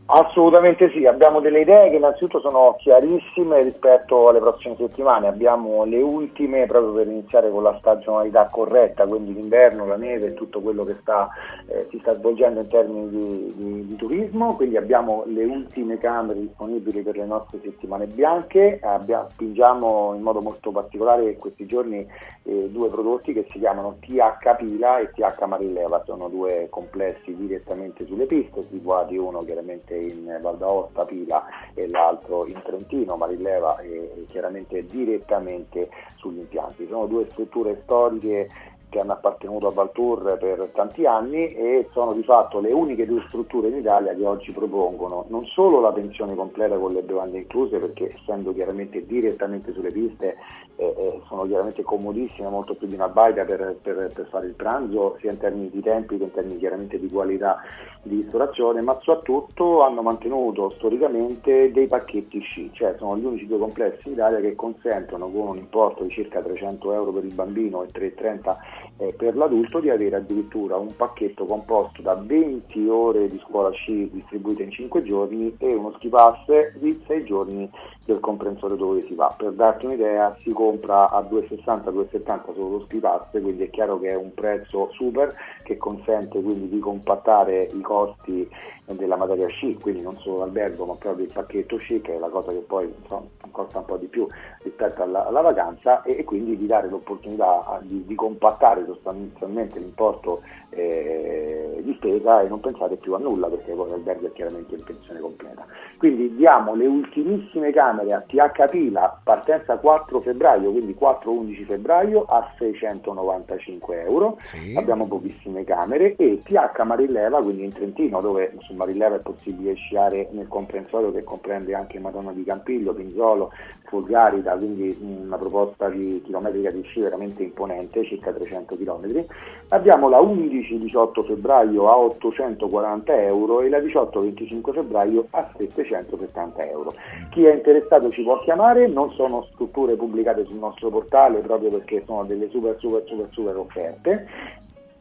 Speaker 13: Assolutamente sì, abbiamo delle idee che innanzitutto sono chiarissime rispetto alle prossime settimane, abbiamo le ultime proprio per iniziare con la stagionalità corretta, quindi l'inverno, la neve e tutto quello che sta, eh, si sta svolgendo in termini di, di- di turismo, quindi abbiamo le ultime camere disponibili per le nostre settimane bianche, Abbia- spingiamo in modo molto particolare in questi giorni eh, due prodotti che si chiamano TH Pila e TH Marilleva, sono due complessi direttamente sulle piste, situati uno chiaramente
Speaker 14: parte in Val d'Aosta, Pila e l'altro in Trentino, ma rileva eh, chiaramente direttamente sugli impianti. Sono due strutture storiche che hanno appartenuto a Valtour per tanti anni e sono di fatto le uniche due strutture in Italia che oggi propongono non solo la pensione completa con le bevande incluse, perché essendo chiaramente direttamente sulle piste eh, sono chiaramente comodissime, molto più di una baita per, per, per, fare il pranzo, sia in termini di tempi che in termini chiaramente di qualità di ristorazione, ma soprattutto hanno mantenuto storicamente dei pacchetti sci, cioè sono gli unici due complessi in Italia che consentono con un importo di circa 300 euro per il bambino e 330 eh, per l'adulto di avere addirittura un pacchetto composto da 20 ore di scuola sci distribuite in 5 giorni e uno ski pass di 6 giorni del comprensore dove si va. Per darti un'idea si compra a 2,60-2,70 solo lo pass, quindi è chiaro che è un prezzo super che consente quindi di compattare i costi della materia sci, quindi non solo l'albergo ma proprio il pacchetto sci che è la cosa che poi insomma, costa un po' di più rispetto alla, alla vacanza e, e, quindi di dare l'opportunità di, di compattare sostanzialmente l'importo eh, di spesa e non pensate più a nulla perché poi l'albergo è chiaramente in pensione completa. Quindi diamo le ultimissime camere a TH Pila, partenza 4 febbraio, quindi 4-11 febbraio a 695 euro, sì. abbiamo pochissime camere e TH Marilleva, quindi in Trentino dove su Marilleva è possibile sciare nel comprensorio che comprende anche Madonna di Campiglio, Pinzolo, Fulgarida, quindi una proposta di chilometrica di sci veramente imponente, circa 300 km. Abbiamo la 11-18 febbraio a 840 euro e la 18-25 febbraio a 770 euro. Chi è interessato ci può chiamare, non sono strutture pubblicate sul nostro portale proprio perché sono delle super super super super offerte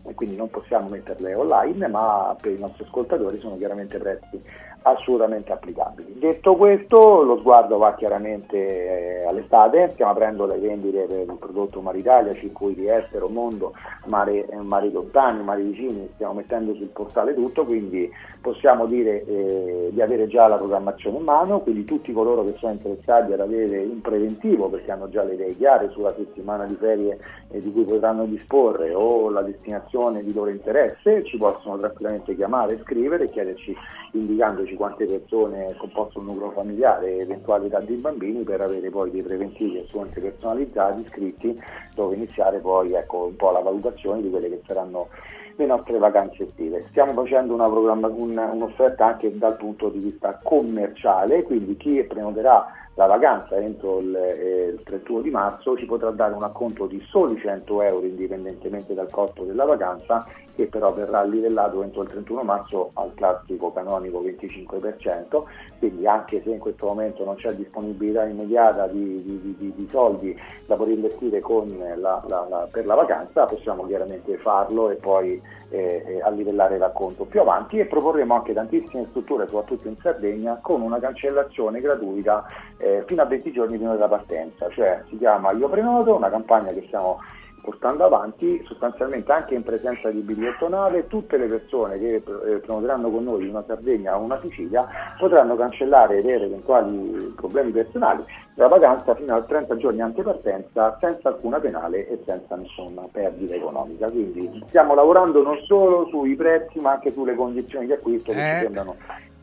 Speaker 14: e quindi non possiamo metterle online, ma per i nostri ascoltatori sono chiaramente prezzi assolutamente applicabili. Detto questo, lo sguardo va chiaramente eh, all'estate, stiamo aprendo le vendite per il prodotto Maritalia, circuiti estero, mondo, mare, eh, mari lontani, mari vicini, stiamo mettendo sul portale tutto, quindi possiamo dire eh, di avere già la programmazione in mano, quindi tutti coloro che sono interessati ad avere un preventivo perché hanno già le idee chiare sulla settimana di ferie eh, di cui potranno disporre o la destinazione di loro interesse, ci possono tranquillamente chiamare, scrivere e chiederci indicandoci indicarci quante persone composto il nucleo familiare eventuali tanti bambini per avere poi dei preventivi assolutamente personalizzati, scritti, dove iniziare poi ecco, un po' la valutazione di quelle che saranno le nostre vacanze estive. Stiamo facendo una un, un'offerta anche dal punto di vista commerciale, quindi chi prenoterà la vacanza entro il, eh, il 31 di marzo ci potrà dare un acconto di soli 100 euro indipendentemente dal costo della vacanza che però verrà livellato entro il 31 marzo al classico canonico 25%, quindi anche se in questo momento non c'è disponibilità immediata di, di, di, di soldi da poter investire la, la, la, per la vacanza, possiamo chiaramente farlo e poi eh, eh, a livellare l'acconto più avanti. E proporremo anche tantissime strutture, soprattutto in Sardegna, con una cancellazione gratuita eh, fino a 20 giorni prima della partenza, cioè si chiama Io Prenoto, una campagna che stiamo portando avanti sostanzialmente anche in presenza di biglietto nave tutte le persone che eh, prenoteranno con noi una Sardegna o una Sicilia potranno cancellare per eventuali problemi personali la vacanza fino a 30 giorni antepartenza senza alcuna penale e senza nessuna perdita economica quindi stiamo lavorando non solo sui prezzi ma anche sulle condizioni di acquisto che ci eh. sembrano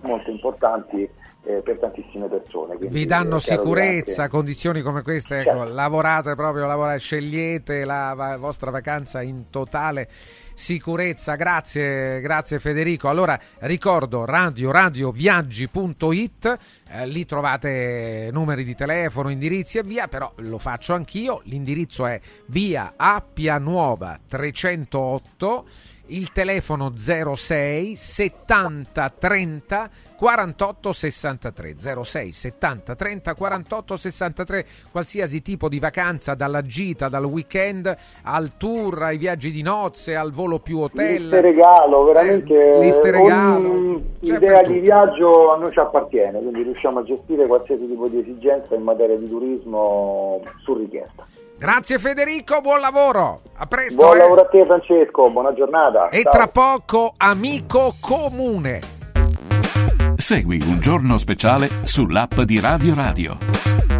Speaker 14: molto importanti eh, per tantissime persone.
Speaker 2: Vi danno sicurezza, anche... condizioni come queste, ecco, certo. lavorate proprio, lavorate, scegliete la va- vostra vacanza in totale sicurezza. Grazie, grazie Federico. Allora ricordo radio radioviaggi.it, eh, lì trovate numeri di telefono, indirizzi e via, però lo faccio anch'io. L'indirizzo è via Appia Nuova 308 il telefono 06 70 30 48 63 06 70 30 48 63 qualsiasi tipo di vacanza dalla gita dal weekend al tour ai viaggi di nozze al volo più hotel.
Speaker 14: Liste regalo veramente
Speaker 2: eh, liste regalo.
Speaker 14: L'idea di viaggio a noi ci appartiene quindi riusciamo a gestire qualsiasi tipo di esigenza in materia di turismo su richiesta
Speaker 2: Grazie Federico, buon lavoro. A presto.
Speaker 14: Buon
Speaker 2: eh.
Speaker 14: lavoro a te Francesco, buona giornata.
Speaker 2: E Ciao. tra poco amico comune.
Speaker 1: Segui un giorno speciale sull'app di Radio Radio.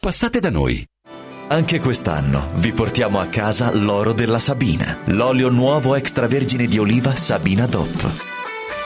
Speaker 1: Passate da noi.
Speaker 15: Anche quest'anno vi portiamo a casa l'oro della Sabina, l'olio nuovo extravergine di oliva Sabina DOP.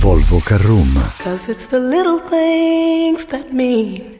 Speaker 16: Volvo Carrum.
Speaker 17: Cause it's the little things that mean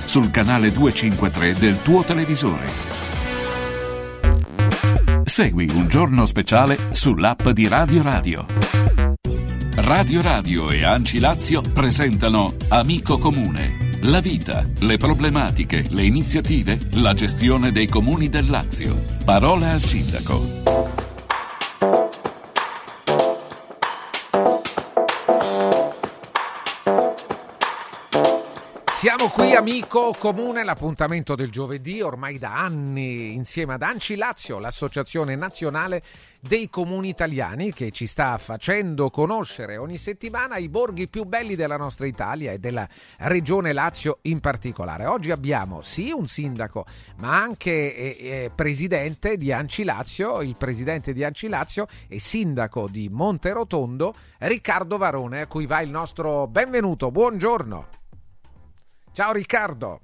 Speaker 18: sul canale 253 del tuo televisore. Segui un giorno speciale sull'app di Radio Radio. Radio Radio e Anci Lazio presentano Amico Comune.
Speaker 1: La vita, le problematiche, le iniziative, la gestione dei comuni del Lazio. Parola al sindaco.
Speaker 2: Siamo qui amico comune, l'appuntamento del giovedì ormai da anni insieme ad Anci Lazio, l'associazione nazionale dei comuni italiani che ci sta facendo conoscere ogni settimana i borghi più belli della nostra Italia e della regione Lazio in particolare. Oggi abbiamo sì un sindaco ma anche eh, eh, presidente di Anci Lazio, il presidente di Anci Lazio e sindaco di Monterotondo Riccardo Varone a cui va il nostro benvenuto, buongiorno. Ciao Riccardo.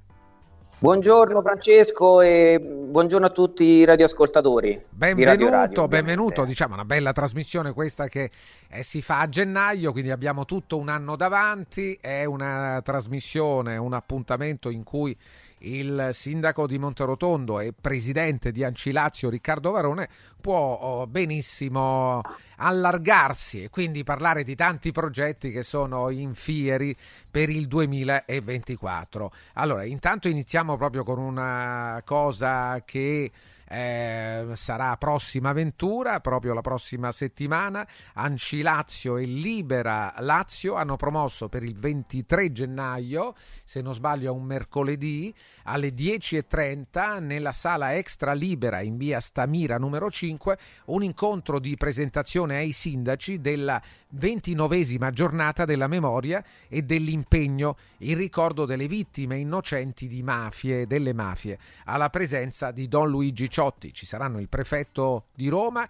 Speaker 19: Buongiorno Francesco e buongiorno a tutti i radioascoltatori.
Speaker 2: Benvenuto,
Speaker 19: Radio,
Speaker 2: benvenuto, diciamo una bella trasmissione questa che eh, si fa a gennaio, quindi abbiamo tutto un anno davanti, è una trasmissione, un appuntamento in cui il sindaco di Monterotondo e presidente di Ancilazio Riccardo Varone può oh, benissimo allargarsi e quindi parlare di tanti progetti che sono in fieri per il 2024. Allora, intanto iniziamo proprio con una cosa che eh, sarà prossima avventura, proprio la prossima settimana. Anci Lazio e Libera Lazio hanno promosso per il 23 gennaio, se non sbaglio è un mercoledì, alle 10.30 nella sala extra libera in via Stamira numero 5, un incontro di presentazione ai sindaci della ventinovesima giornata della memoria e dell'impegno in ricordo delle vittime innocenti di mafie, delle mafie, alla presenza di Don Luigi Ciotti. Ci saranno il prefetto di Roma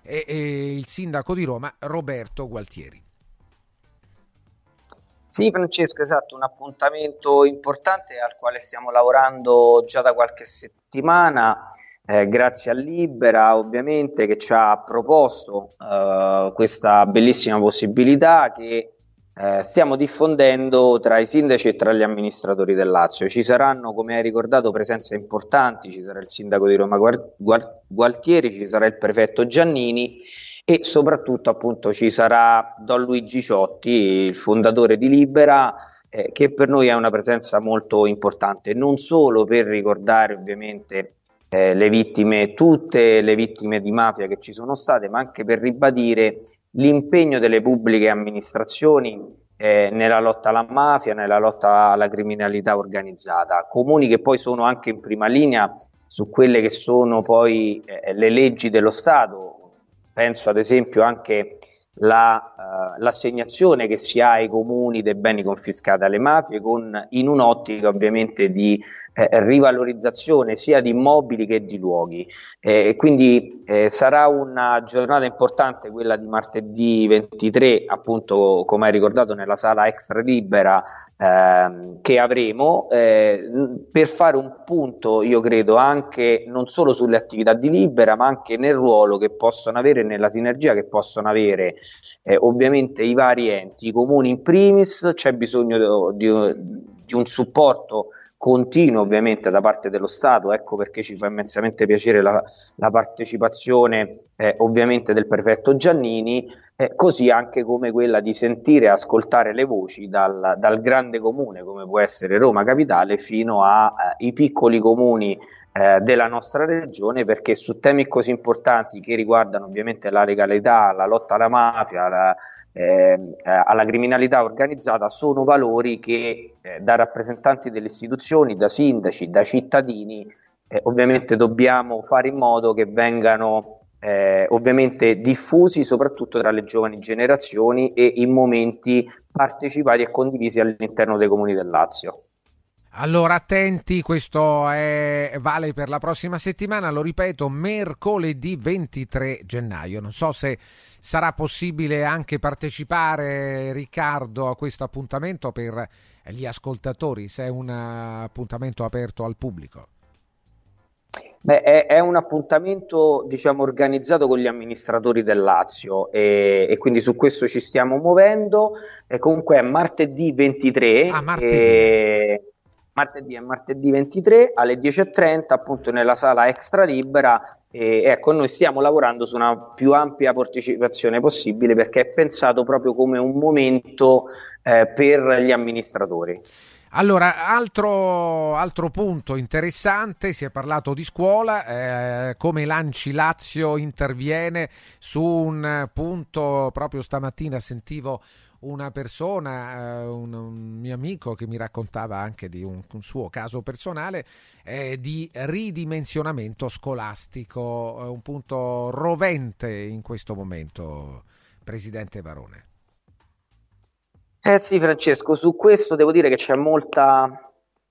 Speaker 2: e, e il sindaco di Roma Roberto Gualtieri.
Speaker 19: Sì, Francesco, esatto, un appuntamento importante al quale stiamo lavorando già da qualche settimana, eh, grazie a Libera ovviamente che ci ha proposto eh, questa bellissima possibilità che eh, stiamo diffondendo tra i sindaci e tra gli amministratori del Lazio. Ci saranno, come hai ricordato, presenze importanti, ci sarà il sindaco di Roma Gualtieri, ci sarà il prefetto Giannini e soprattutto appunto ci sarà Don Luigi Ciotti, il fondatore di Libera, eh, che per noi è una presenza molto importante, non solo per ricordare ovviamente eh, le vittime, tutte le vittime di mafia che ci sono state, ma anche per ribadire l'impegno delle pubbliche amministrazioni eh, nella lotta alla mafia, nella lotta alla criminalità organizzata, comuni che poi sono anche in prima linea su quelle che sono poi eh, le leggi dello Stato, penso ad esempio anche la, uh, l'assegnazione che si ha ai comuni dei beni confiscati alle mafie con, in un'ottica ovviamente di eh, rivalorizzazione sia di immobili che di luoghi. Eh, quindi eh, sarà una giornata importante quella di martedì 23, appunto come hai ricordato nella sala extra libera ehm, che avremo eh, per fare un punto, io credo, anche non solo sulle attività di libera, ma anche nel ruolo che possono avere, nella sinergia che possono avere eh, ovviamente i vari enti, i comuni in primis, c'è bisogno di, di un supporto continuo ovviamente da parte dello Stato, ecco perché ci fa immensamente piacere la, la partecipazione eh, ovviamente del prefetto Giannini, eh, così anche come quella di sentire e ascoltare le voci dal, dal, grande comune come può essere Roma Capitale fino ai eh, piccoli comuni eh, della nostra regione perché su temi così importanti che riguardano ovviamente la legalità, la lotta alla mafia, la, eh, alla criminalità organizzata sono valori che eh, da rappresentanti delle istituzioni, da sindaci, da cittadini eh, ovviamente dobbiamo fare in modo che vengano eh, ovviamente diffusi soprattutto tra le giovani generazioni e in momenti partecipati e condivisi all'interno dei comuni del Lazio.
Speaker 2: Allora attenti, questo è, vale per la prossima settimana, lo ripeto, mercoledì 23 gennaio. Non so se sarà possibile anche partecipare, Riccardo, a questo appuntamento per gli ascoltatori, se è un appuntamento aperto al pubblico.
Speaker 19: Beh, è, è, un appuntamento diciamo, organizzato con gli amministratori del Lazio e, e quindi su questo ci stiamo muovendo. E comunque è martedì 23.
Speaker 2: Ah, martedì. E
Speaker 19: martedì e martedì 23 alle 10.30 appunto nella sala extra libera e ecco noi stiamo lavorando su una più ampia partecipazione possibile perché è pensato proprio come un momento eh, per gli amministratori.
Speaker 2: Allora, altro, altro, punto interessante, si è parlato di scuola, eh, come l'Anci Lazio interviene su un punto, proprio stamattina sentivo una persona, eh, un, un, mio amico che mi raccontava anche di un, un suo caso personale eh, di ridimensionamento scolastico, eh, un punto rovente in questo momento, Presidente Varone.
Speaker 19: Eh sì, Francesco, su questo devo dire che c'è molta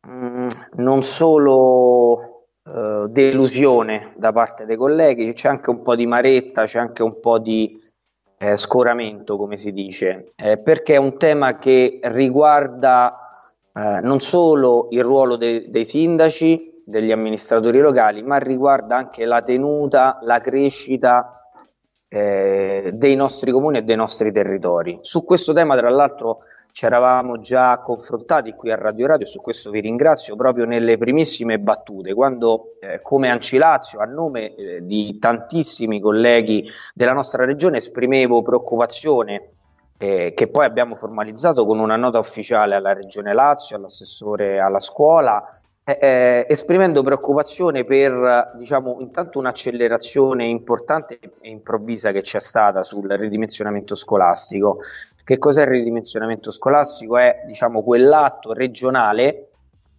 Speaker 19: mh, mm, non solo uh, delusione da parte dei colleghi, c'è anche un po' di maretta, c'è anche un po' di eh, scoramento, come si dice, eh, perché è un tema che riguarda eh, non solo il ruolo de- dei sindaci, degli amministratori locali, ma riguarda anche la tenuta, la crescita eh, dei nostri comuni e dei nostri territori. Su questo tema, tra l'altro, ci eravamo già confrontati qui a Radio Radio, su questo vi ringrazio, proprio nelle primissime battute, quando eh, come Ancilazio, a nome eh, di tantissimi colleghi della nostra regione, esprimevo preoccupazione eh, che poi abbiamo formalizzato con una nota ufficiale alla Regione Lazio, all'assessore alla scuola, eh, eh, esprimendo preoccupazione per diciamo, intanto un'accelerazione importante e improvvisa che c'è stata sul ridimensionamento scolastico. Che cos'è il ridimensionamento scolastico? È diciamo, quell'atto regionale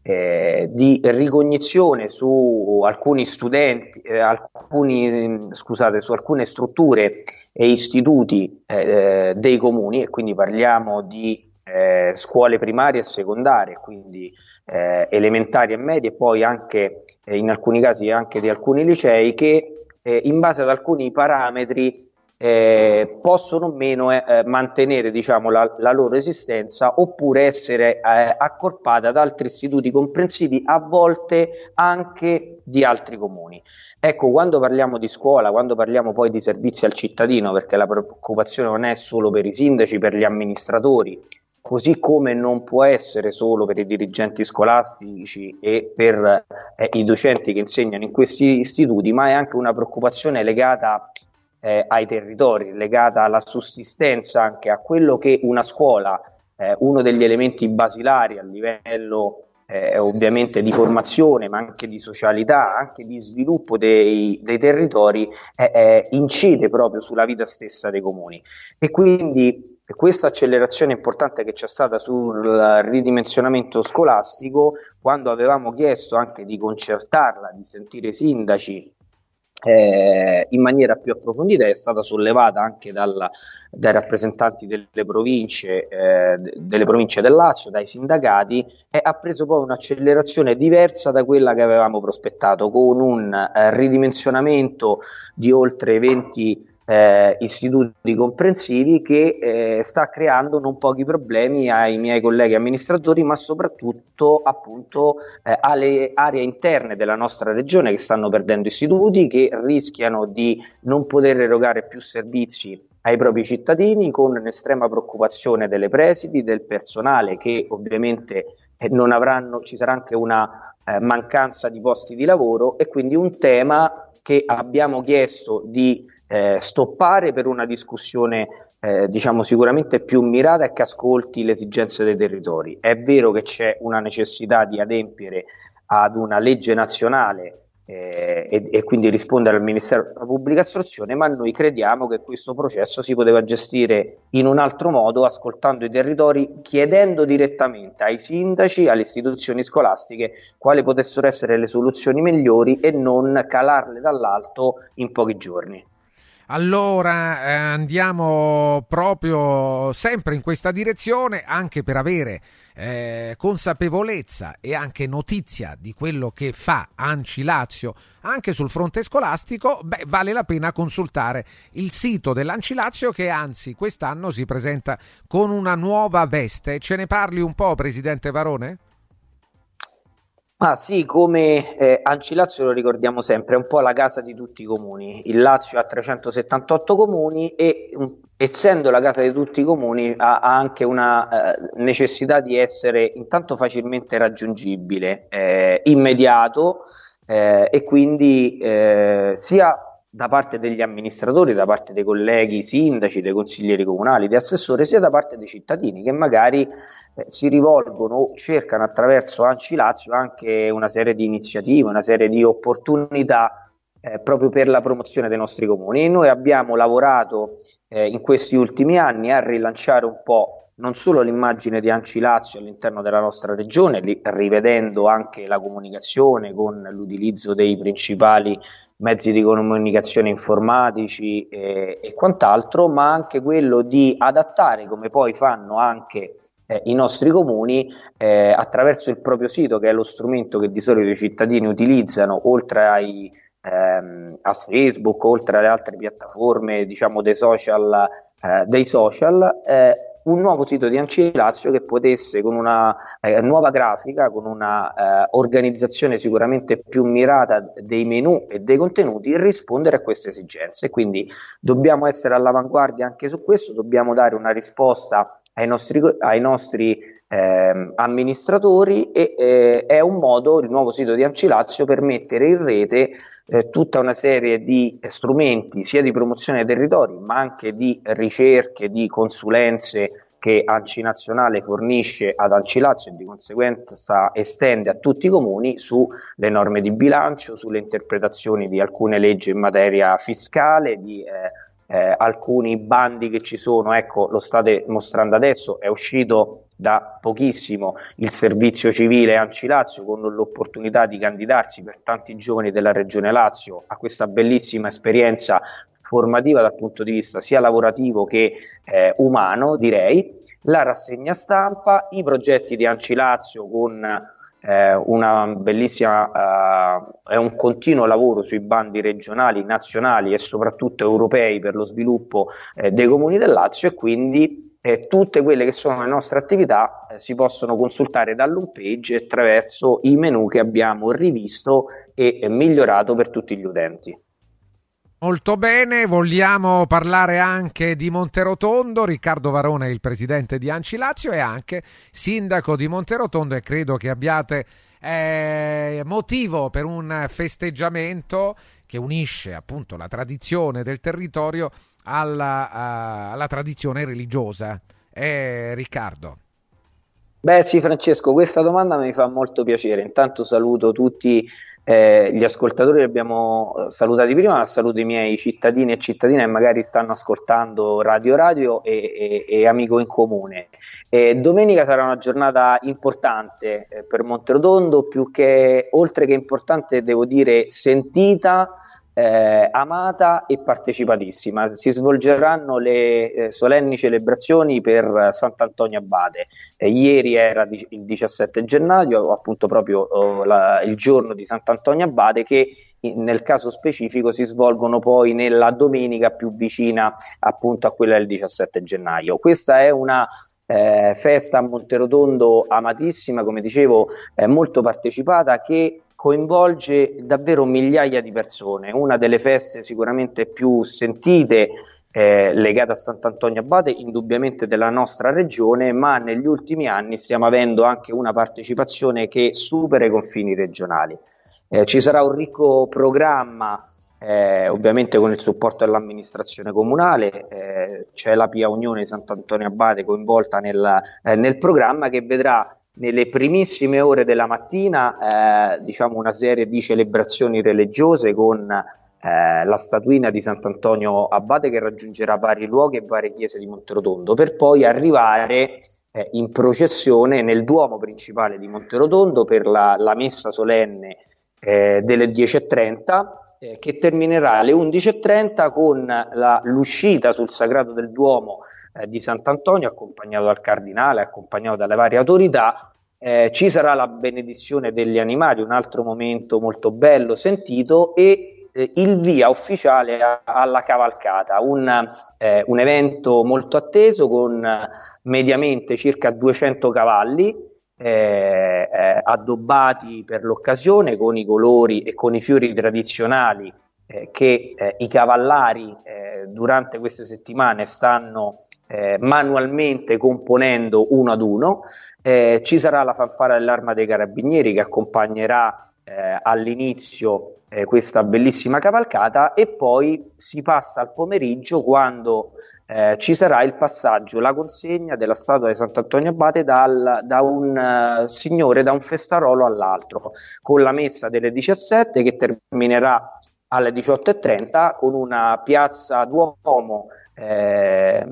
Speaker 19: eh, di ricognizione su alcuni studenti, eh, alcuni, scusate, su alcune strutture e istituti eh, eh dei comuni, e quindi parliamo di eh, scuole primarie e secondarie, quindi eh, elementari e medie, e poi anche in alcuni casi anche di alcuni licei che in base ad alcuni parametri eh, possono o meno eh, eh, mantenere diciamo, la, la, loro esistenza oppure essere eh, accorpate ad altri istituti comprensivi, a volte anche di altri comuni. Ecco, quando parliamo di scuola, quando parliamo poi di servizi al cittadino, perché la preoccupazione non è solo per i sindaci, per gli amministratori, così come non può essere solo per i dirigenti scolastici e per eh, i docenti che insegnano in questi istituti, ma è anche una preoccupazione legata eh, ai territori, legata alla sussistenza, anche a quello che una scuola, eh, uno degli elementi basilari a livello eh, ovviamente di formazione, ma anche di socialità, anche di sviluppo dei, dei territori, eh, eh, incide proprio sulla vita stessa dei comuni. E quindi questa accelerazione importante che c'è stata sul ridimensionamento scolastico, quando avevamo chiesto anche di concertarla, di sentire i sindaci eh, in maniera più approfondita è stata sollevata anche dalla, dai rappresentanti delle province, eh, delle province del Lazio, dai sindacati e ha preso poi un'accelerazione diversa da quella che avevamo prospettato con un eh, ridimensionamento di oltre 20 eh, istituti comprensivi che eh, sta creando non pochi problemi ai miei colleghi amministratori, ma soprattutto appunto eh, alle aree interne della nostra regione che stanno perdendo istituti, che rischiano di non poter erogare più servizi ai propri cittadini con un'estrema preoccupazione delle presidi, del personale che ovviamente eh, non avranno, ci sarà anche una eh, mancanza di posti di lavoro e quindi un tema che abbiamo chiesto di eh, stoppare per una discussione eh, diciamo sicuramente più mirata e che ascolti le esigenze dei territori. È vero che c'è una necessità di adempiere ad una legge nazionale eh, e, e, quindi rispondere al Ministero della Pubblica Istruzione, ma noi crediamo che questo processo si poteva gestire in un altro modo, ascoltando i territori, chiedendo direttamente ai sindaci, alle istituzioni scolastiche quali potessero essere le soluzioni migliori e non calarle dall'alto in pochi giorni.
Speaker 2: Allora eh, andiamo proprio sempre in questa direzione anche per avere eh, consapevolezza e anche notizia di quello che fa Anci Lazio anche sul fronte scolastico, beh, vale la pena consultare il sito dell'Anci Lazio che anzi quest'anno si presenta con una nuova veste. Ce ne parli un po', Presidente Varone?
Speaker 19: Ah sì, come eh, Anci Lazio lo ricordiamo sempre, è un po' la casa di tutti i comuni. Il Lazio ha 378 comuni e um, essendo la casa di tutti i comuni ha, ha anche una eh, necessità di essere intanto facilmente raggiungibile, eh, immediato eh, e quindi eh, sia da parte degli amministratori, da parte dei colleghi sindaci, dei consiglieri comunali, di assessori, sia da parte dei cittadini che magari eh, si rivolgono o cercano attraverso Anci Lazio anche una serie di iniziative, una serie di opportunità eh, proprio per la promozione dei nostri comuni. E noi abbiamo lavorato eh, in questi ultimi anni a rilanciare un po' non solo l'immagine di Anci Lazio all'interno della nostra regione, li, rivedendo anche la comunicazione con l'utilizzo dei principali mezzi di comunicazione informatici e, e quant'altro, ma anche quello di adattare, come poi fanno anche eh, i nostri comuni eh, attraverso il proprio sito, che è lo strumento che di solito i cittadini utilizzano, oltre ai, ehm, a Facebook, oltre alle altre piattaforme diciamo, dei social, eh, dei social eh, un nuovo sito di Anci Lazio che potesse con una eh, nuova grafica, con una eh, organizzazione sicuramente più mirata dei menu e dei contenuti, rispondere a queste esigenze. Quindi dobbiamo essere all'avanguardia anche su questo, dobbiamo dare una risposta ai nostri, ai nostri eh, amministratori e eh, è un modo, il nuovo sito di Ancilazio, per mettere in rete eh, tutta una serie di strumenti sia di promozione dei territori ma anche di ricerche, di consulenze che Anci Nazionale fornisce ad Ancilazio e di conseguenza estende a tutti i comuni sulle norme di bilancio, sulle interpretazioni di alcune leggi in materia fiscale, di eh, eh, alcuni bandi che ci sono, ecco, lo state mostrando adesso, è uscito da pochissimo il servizio civile Anci Lazio con l'opportunità di candidarsi per tanti giovani della regione Lazio a questa bellissima esperienza formativa dal punto di vista sia lavorativo che eh, umano, direi, la rassegna stampa, i progetti di Anci Lazio con eh, una bellissima, eh, è un continuo lavoro sui bandi regionali, nazionali e soprattutto europei per lo sviluppo eh, dei comuni del Lazio e quindi eh, tutte quelle che sono le nostre attività eh, si possono consultare dall'home page attraverso i menu che abbiamo rivisto e migliorato per tutti gli utenti.
Speaker 2: Molto bene, vogliamo parlare anche di Monterotondo. Riccardo Varone è il presidente di Anci Lazio e anche sindaco di Monterotondo e credo che abbiate eh, motivo per un festeggiamento che unisce appunto la tradizione del territorio alla, uh, alla tradizione religiosa. Eh, Riccardo.
Speaker 19: Beh sì Francesco, questa domanda mi fa molto piacere. Intanto saluto tutti eh, gli ascoltatori li abbiamo eh, salutati prima, ma saluto i miei cittadini e cittadine che magari stanno ascoltando Radio Radio e, e, e Amico in Comune. E domenica sarà una giornata importante eh, per Monterotondo, più che oltre che importante, devo dire sentita eh, amata e partecipatissima. Si svolgeranno le eh, solenni celebrazioni per Sant'Antonio Abate. Eh, ieri era di- il 17 gennaio, appunto proprio oh, la, il giorno di Sant'Antonio Abate che nel caso specifico si svolgono poi nella domenica più vicina appunto a quella del 17 gennaio. Questa è una eh, festa a Monterotondo amatissima, come dicevo, eh, molto partecipata che coinvolge davvero migliaia di persone, una delle feste sicuramente più sentite eh, legate a Sant'Antonio Abate, indubbiamente della nostra regione, ma negli ultimi anni stiamo avendo anche una partecipazione che supera i confini regionali. Eh, ci sarà un ricco programma, eh, ovviamente con il supporto dell'amministrazione comunale, eh, c'è la Pia Unione Sant'Antonio Abate coinvolta nel, eh, nel programma che vedrà nelle primissime ore della mattina eh, diciamo una serie di celebrazioni religiose con eh, la statuina di Sant'Antonio Abate che raggiungerà vari luoghi e varie chiese di Monterotondo per poi arrivare eh, in processione nel Duomo principale di Monterotondo per la, la messa solenne eh, delle 10.30 eh, che terminerà alle 11.30 con la, l'uscita sul sagrato del Duomo eh, di Sant'Antonio, accompagnato dal cardinale, accompagnato dalle varie autorità. Eh, ci sarà la benedizione degli animali, un altro momento molto bello, sentito, e eh, il via ufficiale a, alla cavalcata, un, eh, un, evento molto atteso con mediamente circa 200 cavalli eh, eh, addobbati per l'occasione con i colori e con i fiori tradizionali eh, che eh, i cavallari eh, durante queste settimane stanno eh, manualmente componendo uno ad uno. ci sarà la fanfara dell'arma dei carabinieri che accompagnerà all'inizio questa bellissima cavalcata e poi si passa al pomeriggio quando eh, ci sarà il passaggio, la consegna della statua di Sant'Antonio Abate dal, da un uh, signore, da un festarolo all'altro, con la messa delle 17 che terminerà alle 18.30 con una piazza Duomo eh,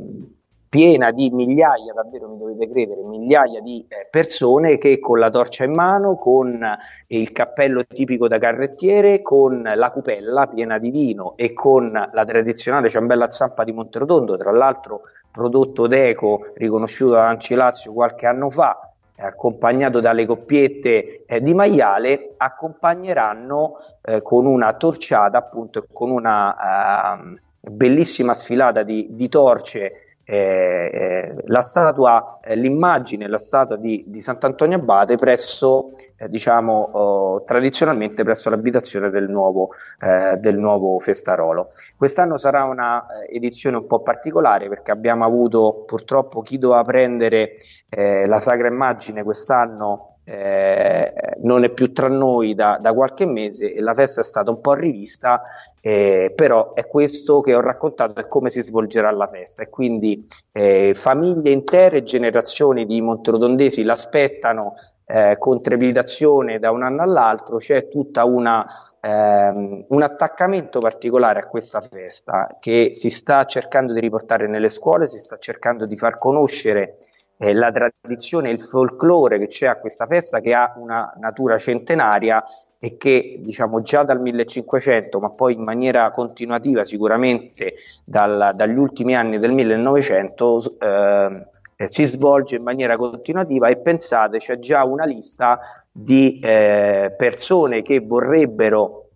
Speaker 19: piena di migliaia, davvero mi dovete credere, migliaia di eh, persone che con la torcia in mano, con eh, il cappello tipico da carrettiere, con la cupella piena di vino e con la tradizionale ciambella zampa di Monterotondo, tra l'altro prodotto d'eco riconosciuto da Anci Lazio qualche anno fa, accompagnato dalle coppiette eh, di maiale, accompagneranno eh, con una torciata, appunto, con una uh, bellissima sfilata di, di torce eh, eh, la statua, eh, l'immagine, la statua di, di Sant'Antonio Abate presso, eh, diciamo, oh, tradizionalmente presso l'abitazione del nuovo, eh, del nuovo Festarolo. Quest'anno sarà una eh, edizione un po' particolare perché abbiamo avuto purtroppo chi doveva prendere la Sacra Immagine quest'anno eh, non è più tra noi da, da, qualche mese e la festa è stata un po' rivista, eh, però è questo che ho raccontato, è come si svolgerà la festa. E quindi eh, famiglie intere, generazioni di monterotondesi l'aspettano eh, con trepidazione da un anno all'altro, c'è tutta una ehm, un attaccamento particolare a questa festa che si sta cercando di riportare nelle scuole, si sta cercando di far conoscere eh, la tradizione, il folklore che c'è a questa festa che ha una natura centenaria e che diciamo già dal 1500 ma poi in maniera continuativa sicuramente dal, dagli ultimi anni del 1900 eh, si svolge in maniera continuativa e pensate c'è già una lista di eh, persone che vorrebbero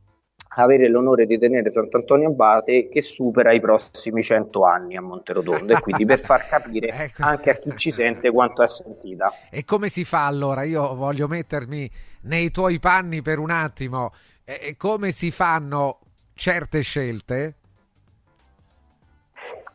Speaker 19: avere l'onore di tenere Sant'Antonio Abate che supera i prossimi 100 anni a Monterotondo e quindi per far capire ecco. anche a chi ci sente quanto è sentita.
Speaker 2: E come si fa allora? Io voglio mettermi nei tuoi panni per un attimo. E come si fanno certe scelte?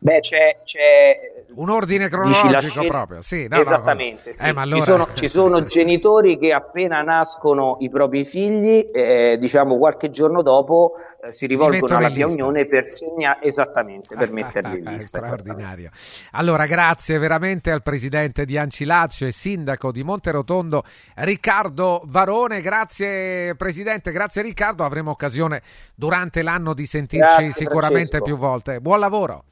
Speaker 19: Beh, c'è, c'è
Speaker 2: un ordine cronologico proprio, sì, no,
Speaker 19: esattamente.
Speaker 2: No,
Speaker 19: sì.
Speaker 2: eh, allora...
Speaker 19: ci, sono, ci, sono, genitori che appena nascono i propri figli, eh, diciamo qualche giorno dopo, eh, si rivolgono alla Pia Unione per segnare esattamente per metterli in lista.
Speaker 2: Straordinario. Allora, grazie veramente al presidente di Anci Lazio e sindaco di Monterotondo, Riccardo Varone. Grazie presidente, grazie Riccardo. Avremo occasione durante l'anno di sentirci grazie, sicuramente Francesco. più volte. Buon lavoro.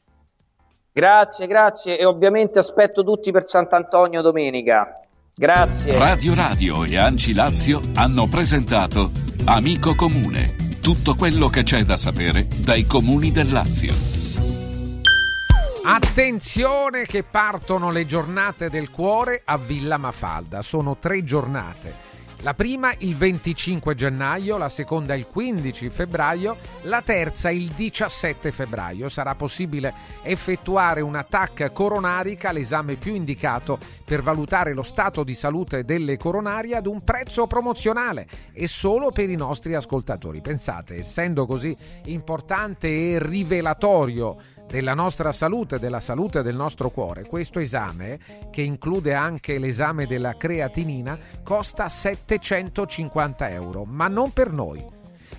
Speaker 19: Grazie, grazie e ovviamente aspetto tutti per Sant'Antonio domenica. Grazie.
Speaker 1: Radio Radio e Anci Lazio hanno presentato Amico Comune. Tutto quello che c'è da sapere dai comuni del Lazio.
Speaker 2: Attenzione che partono le giornate del cuore a Villa Mafalda. Sono tre giornate la prima il 25 gennaio, la seconda il 15 febbraio, la terza il 17 febbraio. Sarà possibile effettuare una TAC coronarica, l'esame più indicato per valutare lo stato di salute delle coronarie ad un prezzo promozionale e solo per i nostri ascoltatori. Pensate, essendo così importante e rivelatorio della nostra salute, della salute del nostro cuore. Questo esame, che include anche l'esame della creatinina, costa 750 euro, ma non per noi.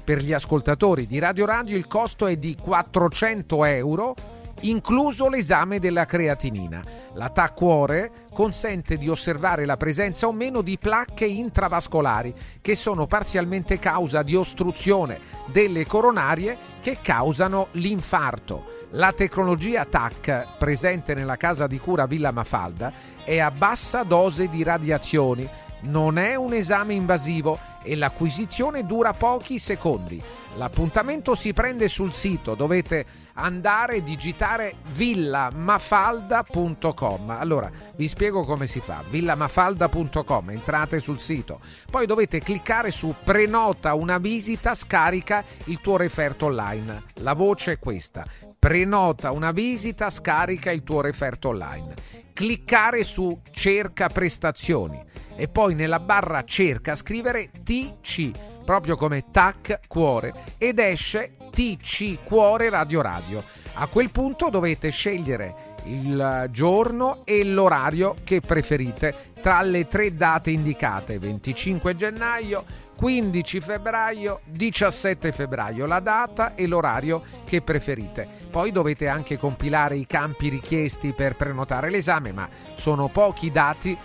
Speaker 2: Per gli ascoltatori di Radio Radio il costo è di 400 euro, incluso l'esame della creatinina. La TAC cuore consente di osservare la presenza o meno di placche intravascolari che sono parzialmente causa di ostruzione delle coronarie che causano l'infarto. La tecnologia TAC presente nella casa di cura Villa Mafalda è a bassa dose di radiazioni, non è un esame invasivo e l'acquisizione dura pochi secondi. L'appuntamento si prende sul sito, dovete andare e digitare villamafalda.com. Allora, vi spiego come si fa. villamafalda.com, entrate sul sito. Poi dovete cliccare su prenota una visita, scarica il tuo referto online. La voce è questa Prenota una visita, scarica il tuo referto online. cliccare su cerca prestazioni e poi nella barra cerca scrivere TC, proprio come TAC cuore, ed esce TC cuore radio radio. A quel punto dovete scegliere il giorno e l'orario che preferite tra le tre date indicate 25 gennaio 15 febbraio 17 febbraio la data e l'orario che preferite poi dovete anche compilare i campi richiesti per prenotare l'esame ma sono pochi dati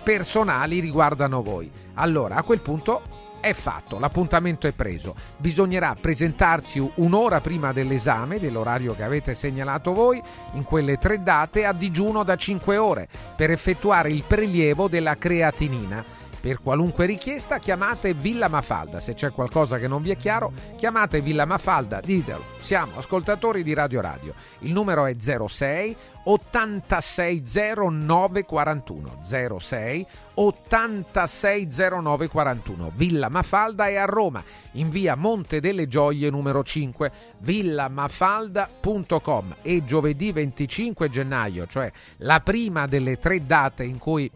Speaker 2: personali riguardano voi allora a quel punto è fatto, l'appuntamento è preso. Bisognerà presentarsi un'ora prima dell'esame, dell'orario che avete segnalato voi, in quelle tre date a digiuno da 5 ore, per effettuare il prelievo della creatinina. Per qualunque richiesta chiamate Villa Mafalda. Se c'è qualcosa che non vi è chiaro, chiamate Villa Mafalda, ditelo. Siamo ascoltatori di Radio Radio. Il numero è 06 860941 06 860941 Villa Mafalda è a Roma in via Monte delle Gioie numero 5 villamafalda.com e giovedì 25 gennaio cioè la prima delle tre date in cui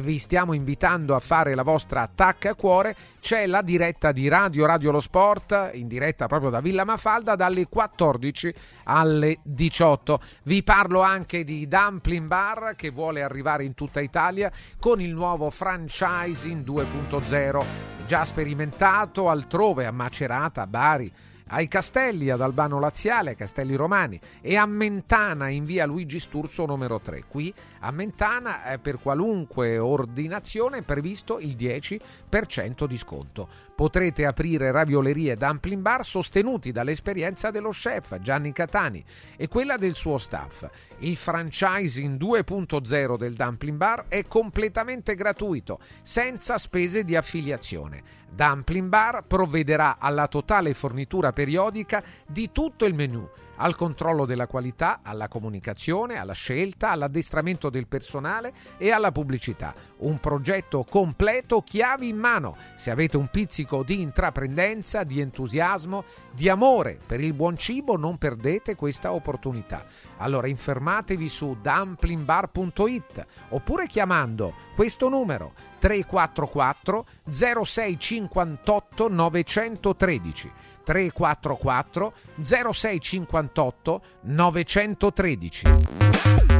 Speaker 2: vi stiamo invitando a fare la vostra attacca a cuore, c'è la diretta di Radio Radio Lo Sport, in diretta proprio da Villa Mafalda, dalle 14 alle 18. Vi parlo anche di Dumpling Bar che vuole arrivare in tutta Italia con il nuovo franchising 2.0, già sperimentato altrove a Macerata, a Bari ai Castelli, ad Albano Laziale, Castelli Romani e a Mentana in via Luigi Sturzo numero 3. Qui a Mentana eh, per qualunque ordinazione è previsto il 10% di sconto. Potrete aprire raviolerie e dumpling bar sostenuti dall'esperienza dello chef Gianni Catani e quella del suo staff. Il franchising 2.0 del dumpling bar è completamente gratuito, senza spese di affiliazione. Dumpling Bar provvederà alla totale fornitura periodica di tutto il menù al controllo della qualità, alla comunicazione, alla scelta, all'addestramento del personale e alla pubblicità. Un progetto completo, chiavi in mano. Se avete un pizzico di intraprendenza, di entusiasmo, di amore per il buon cibo, non perdete questa opportunità. Allora infermatevi su dumplingbar.it oppure chiamando questo numero 344 0658 913 344 0658 913.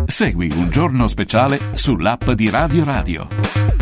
Speaker 20: Segui un giorno speciale sull'app di Radio Radio.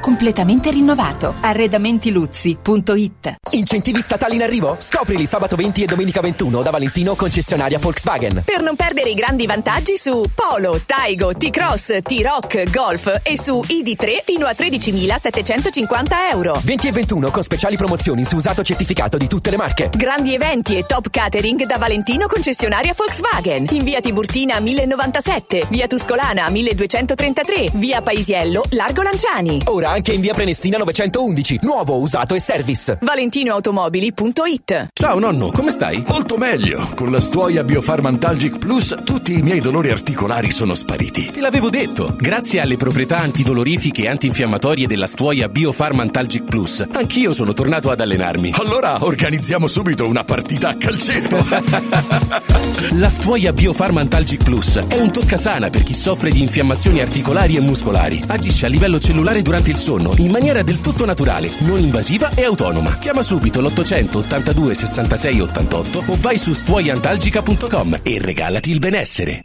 Speaker 21: completamente rinnovato. Arredamentiluzzi.it
Speaker 22: Incentivi statali in arrivo? Scoprili sabato 20 e domenica 21 da Valentino concessionaria Volkswagen.
Speaker 8: Per non perdere i grandi vantaggi su Polo, Taigo, T-Cross, T-Rock, Golf e su ID3 fino a 13.750 euro.
Speaker 22: 20 e 21 con speciali promozioni su usato certificato di tutte le marche.
Speaker 8: Grandi eventi e top catering da Valentino concessionaria Volkswagen. In via Tiburtina 1097, via Tuscolana 1233, via Paisiello, Largo Lanciani.
Speaker 22: Ora anche in via Prenestina 96
Speaker 23: 1911. Nuovo, usato e service.
Speaker 24: ValentinoAutomobili.it
Speaker 15: Ciao nonno, come stai? Molto meglio. Con la stuoia Biofarmantalgic Plus tutti i miei dolori articolari sono spariti. Te l'avevo detto. Grazie alle proprietà antidolorifiche e antinfiammatorie della stuoia Biofarmantalgic Plus, anch'io sono tornato ad allenarmi. Allora organizziamo subito una partita a calcetto. la stuoia Biofarmantalgic Plus è un toccasana per chi soffre di infiammazioni articolari e muscolari. Agisce a livello cellulare durante il sonno in maniera del tutto naturale, non invasiva e autonoma. Chiama subito l'800 82 66 88 o vai su stuoiantalgica.com e regalati il benessere.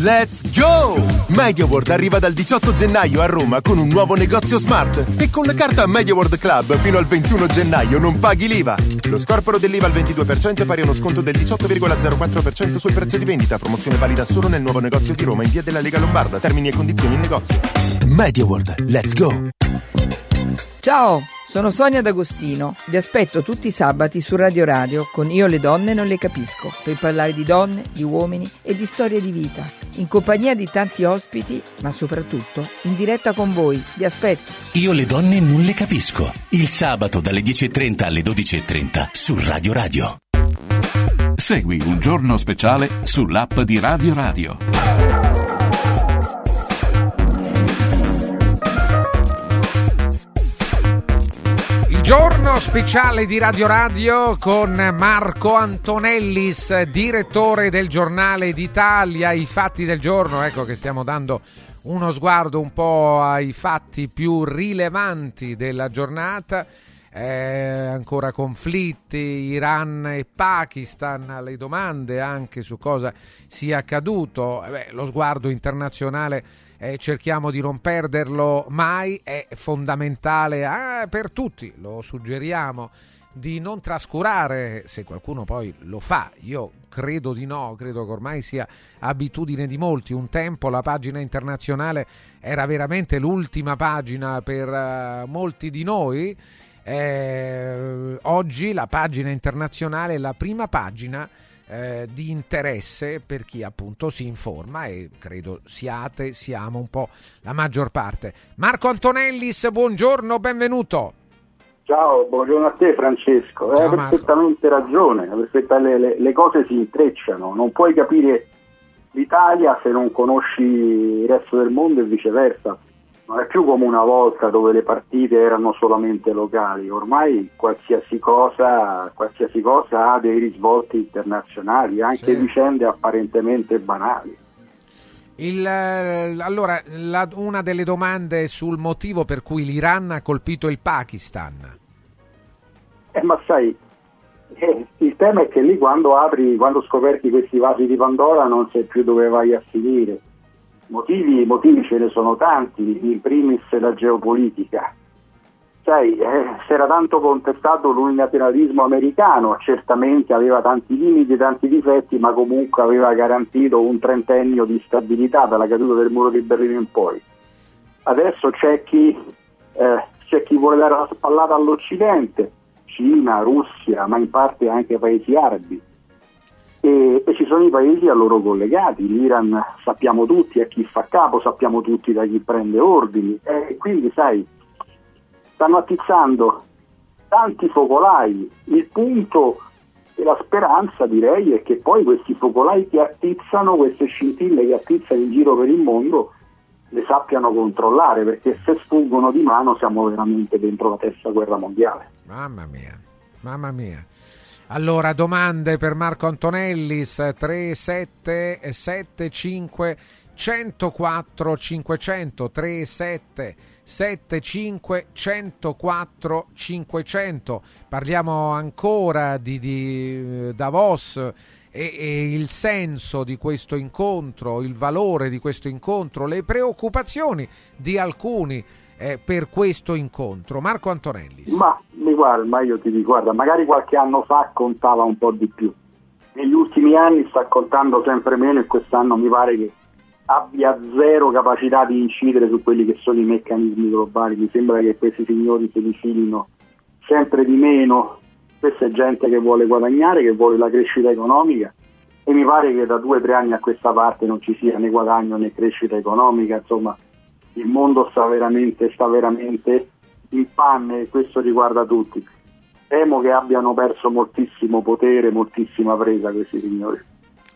Speaker 6: Let's go! MediaWorld arriva dal 18 gennaio a Roma con un nuovo negozio smart e con la carta MediaWorld Club fino al 21 gennaio non paghi l'IVA. Lo scorporo dell'IVA al 22% è pari a uno sconto del 18,04% sul prezzo di vendita. Promozione valida solo nel nuovo negozio di Roma in via della Lega Lombarda. Termini e condizioni in negozio. MediaWorld, let's go!
Speaker 25: Ciao, sono Sonia D'Agostino. Vi aspetto tutti i sabati su Radio Radio con Io le donne non le capisco, per parlare di donne, di uomini e di storie di vita, in compagnia di tanti ospiti, ma soprattutto in diretta con voi. Vi aspetto.
Speaker 15: Io le donne non le capisco. Il sabato dalle 10.30 alle 12.30 su Radio Radio.
Speaker 1: Segui un giorno speciale sull'app di Radio Radio.
Speaker 2: Il giorno speciale di Radio Radio con Marco Antonellis, direttore del giornale d'Italia, i fatti del giorno, ecco che stiamo dando uno sguardo un po' ai fatti più rilevanti della giornata. Eh, ancora conflitti, Iran e Pakistan, le domande anche su cosa sia accaduto, eh beh, lo sguardo internazionale eh, cerchiamo di non perderlo mai, è fondamentale ah, per tutti, lo suggeriamo di non trascurare, se qualcuno poi lo fa, io credo di no, credo che ormai sia abitudine di molti, un tempo la pagina internazionale era veramente l'ultima pagina per uh, molti di noi, eh, oggi la pagina internazionale è la prima pagina eh, di interesse per chi appunto si informa e credo siate, siamo un po' la maggior parte. Marco Antonellis, buongiorno, benvenuto.
Speaker 13: Ciao, buongiorno a te Francesco, hai perfettamente ragione, perfetta, le, le, le cose si intrecciano, non puoi capire l'Italia se non conosci il resto del mondo e viceversa non è più come una volta dove le partite erano solamente locali, ormai qualsiasi cosa, qualsiasi cosa ha dei risvolti internazionali, anche
Speaker 2: Sì.
Speaker 13: vicende apparentemente banali.
Speaker 2: Il, eh, allora, la- una delle domande sul motivo per cui l'Iran ha colpito il Pakistan.
Speaker 13: Eh, ma sai, eh, il tema è che lì quando apri, quando scoperti questi vasi di Pandora non sai più dove vai a finire. Motivi, motivi ce ne sono tanti, in primis la geopolitica. Sai, eh, si era tanto contestato l'unilateralismo americano, certamente aveva tanti limiti, tanti difetti, ma comunque aveva garantito un trentennio di stabilità dalla caduta del muro di Berlino in poi. Adesso c'è chi, eh, c'è chi vuole dare la spallata all'Occidente, Cina, Russia, ma in parte anche paesi arabi. E, e, ci sono i paesi a loro collegati, l'Iran sappiamo tutti a chi fa capo, sappiamo tutti da chi prende ordini e quindi sai, stanno attizzando tanti focolai, il punto e la speranza direi è che poi questi focolai che attizzano, queste scintille che attizzano in giro per il mondo, le sappiano controllare, perché se sfuggono di mano siamo veramente dentro la terza guerra mondiale.
Speaker 2: Mamma mia, mamma mia. Allora, domande per Marco Antonellis 3775 104 500 37 75 104 500 parliamo ancora di, di eh, Davos e, e, il senso di questo incontro, il valore di questo incontro, le preoccupazioni di alcuni eh, per questo incontro. Marco Antonelli.
Speaker 13: Ma, mi guarda, ma io ti dico, guarda, magari qualche anno fa contava un po' di più. Negli ultimi anni sta contando sempre meno e quest'anno mi pare che abbia zero capacità di incidere su quelli che sono i meccanismi globali. Mi sembra che questi signori se li filino sempre di meno. Questa è gente che vuole guadagnare, che vuole la crescita economica e mi pare che da due o tre anni a questa parte non ci sia né guadagno né crescita economica, insomma il mondo sta veramente, sta veramente in panne e questo riguarda tutti. Temo che abbiano perso moltissimo potere, moltissima presa questi signori.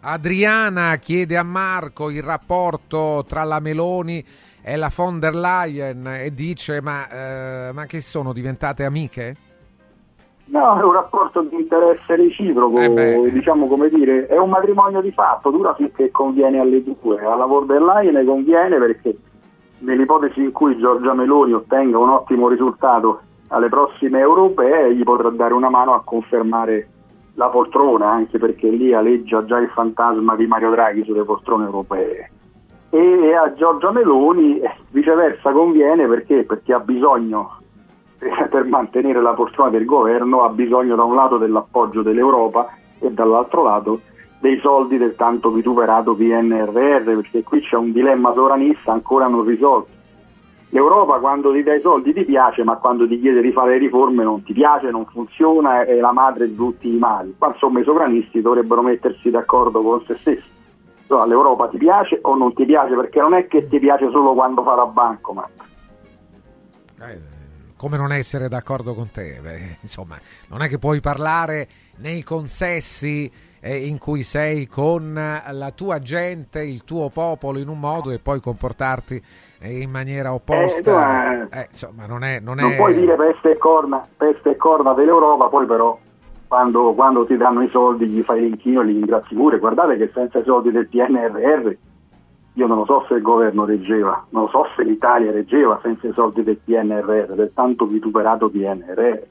Speaker 2: Adriana chiede a Marco il rapporto tra la Meloni e la von der Leyen e dice ma, eh, ma che sono diventate amiche?
Speaker 13: No, è un rapporto di interesse reciproco, eh diciamo come dire, è un matrimonio di fatto, dura finché conviene alle due, alla von der Leyen conviene perché nell'ipotesi in cui Giorgia Meloni ottenga un ottimo risultato alle prossime europee, gli potrà dare una mano a confermare la poltrona, anche perché lì aleggia già il fantasma di Mario Draghi sulle poltrone europee. E a Giorgia Meloni eh, viceversa conviene perché? perché ha bisogno, eh, per mantenere la poltrona del governo, ha bisogno da un lato dell'appoggio dell'Europa e dall'altro lato dei soldi del tanto vituperato PNRR, perché qui c'è un dilemma sovranista ancora non risolto. L'Europa quando ti dà i soldi ti piace, ma quando ti chiede di fare le riforme non ti piace, non funziona, è la madre di tutti i mali. Qua insomma i sovranisti dovrebbero mettersi d'accordo con se stessi. Insomma, L'Europa ti piace o non ti piace? Perché non è che ti piace solo quando fa la bancomat.
Speaker 2: Eh, come non essere d'accordo con te? Beh, insomma, non è che puoi parlare nei consessi in cui sei con la tua gente, il tuo popolo in un modo e poi comportarti in maniera opposta.
Speaker 13: Eh, eh, insomma, non, è, non, non è... puoi dire peste e, corna, peste e corna dell'Europa, poi però quando, quando, ti danno i soldi gli fai l'inchino e li ringrazi pure. Guardate che senza i soldi del PNRR io non lo so se il governo reggeva, non lo so se l'Italia reggeva senza i soldi del PNRR, del tanto vituperato PNRR.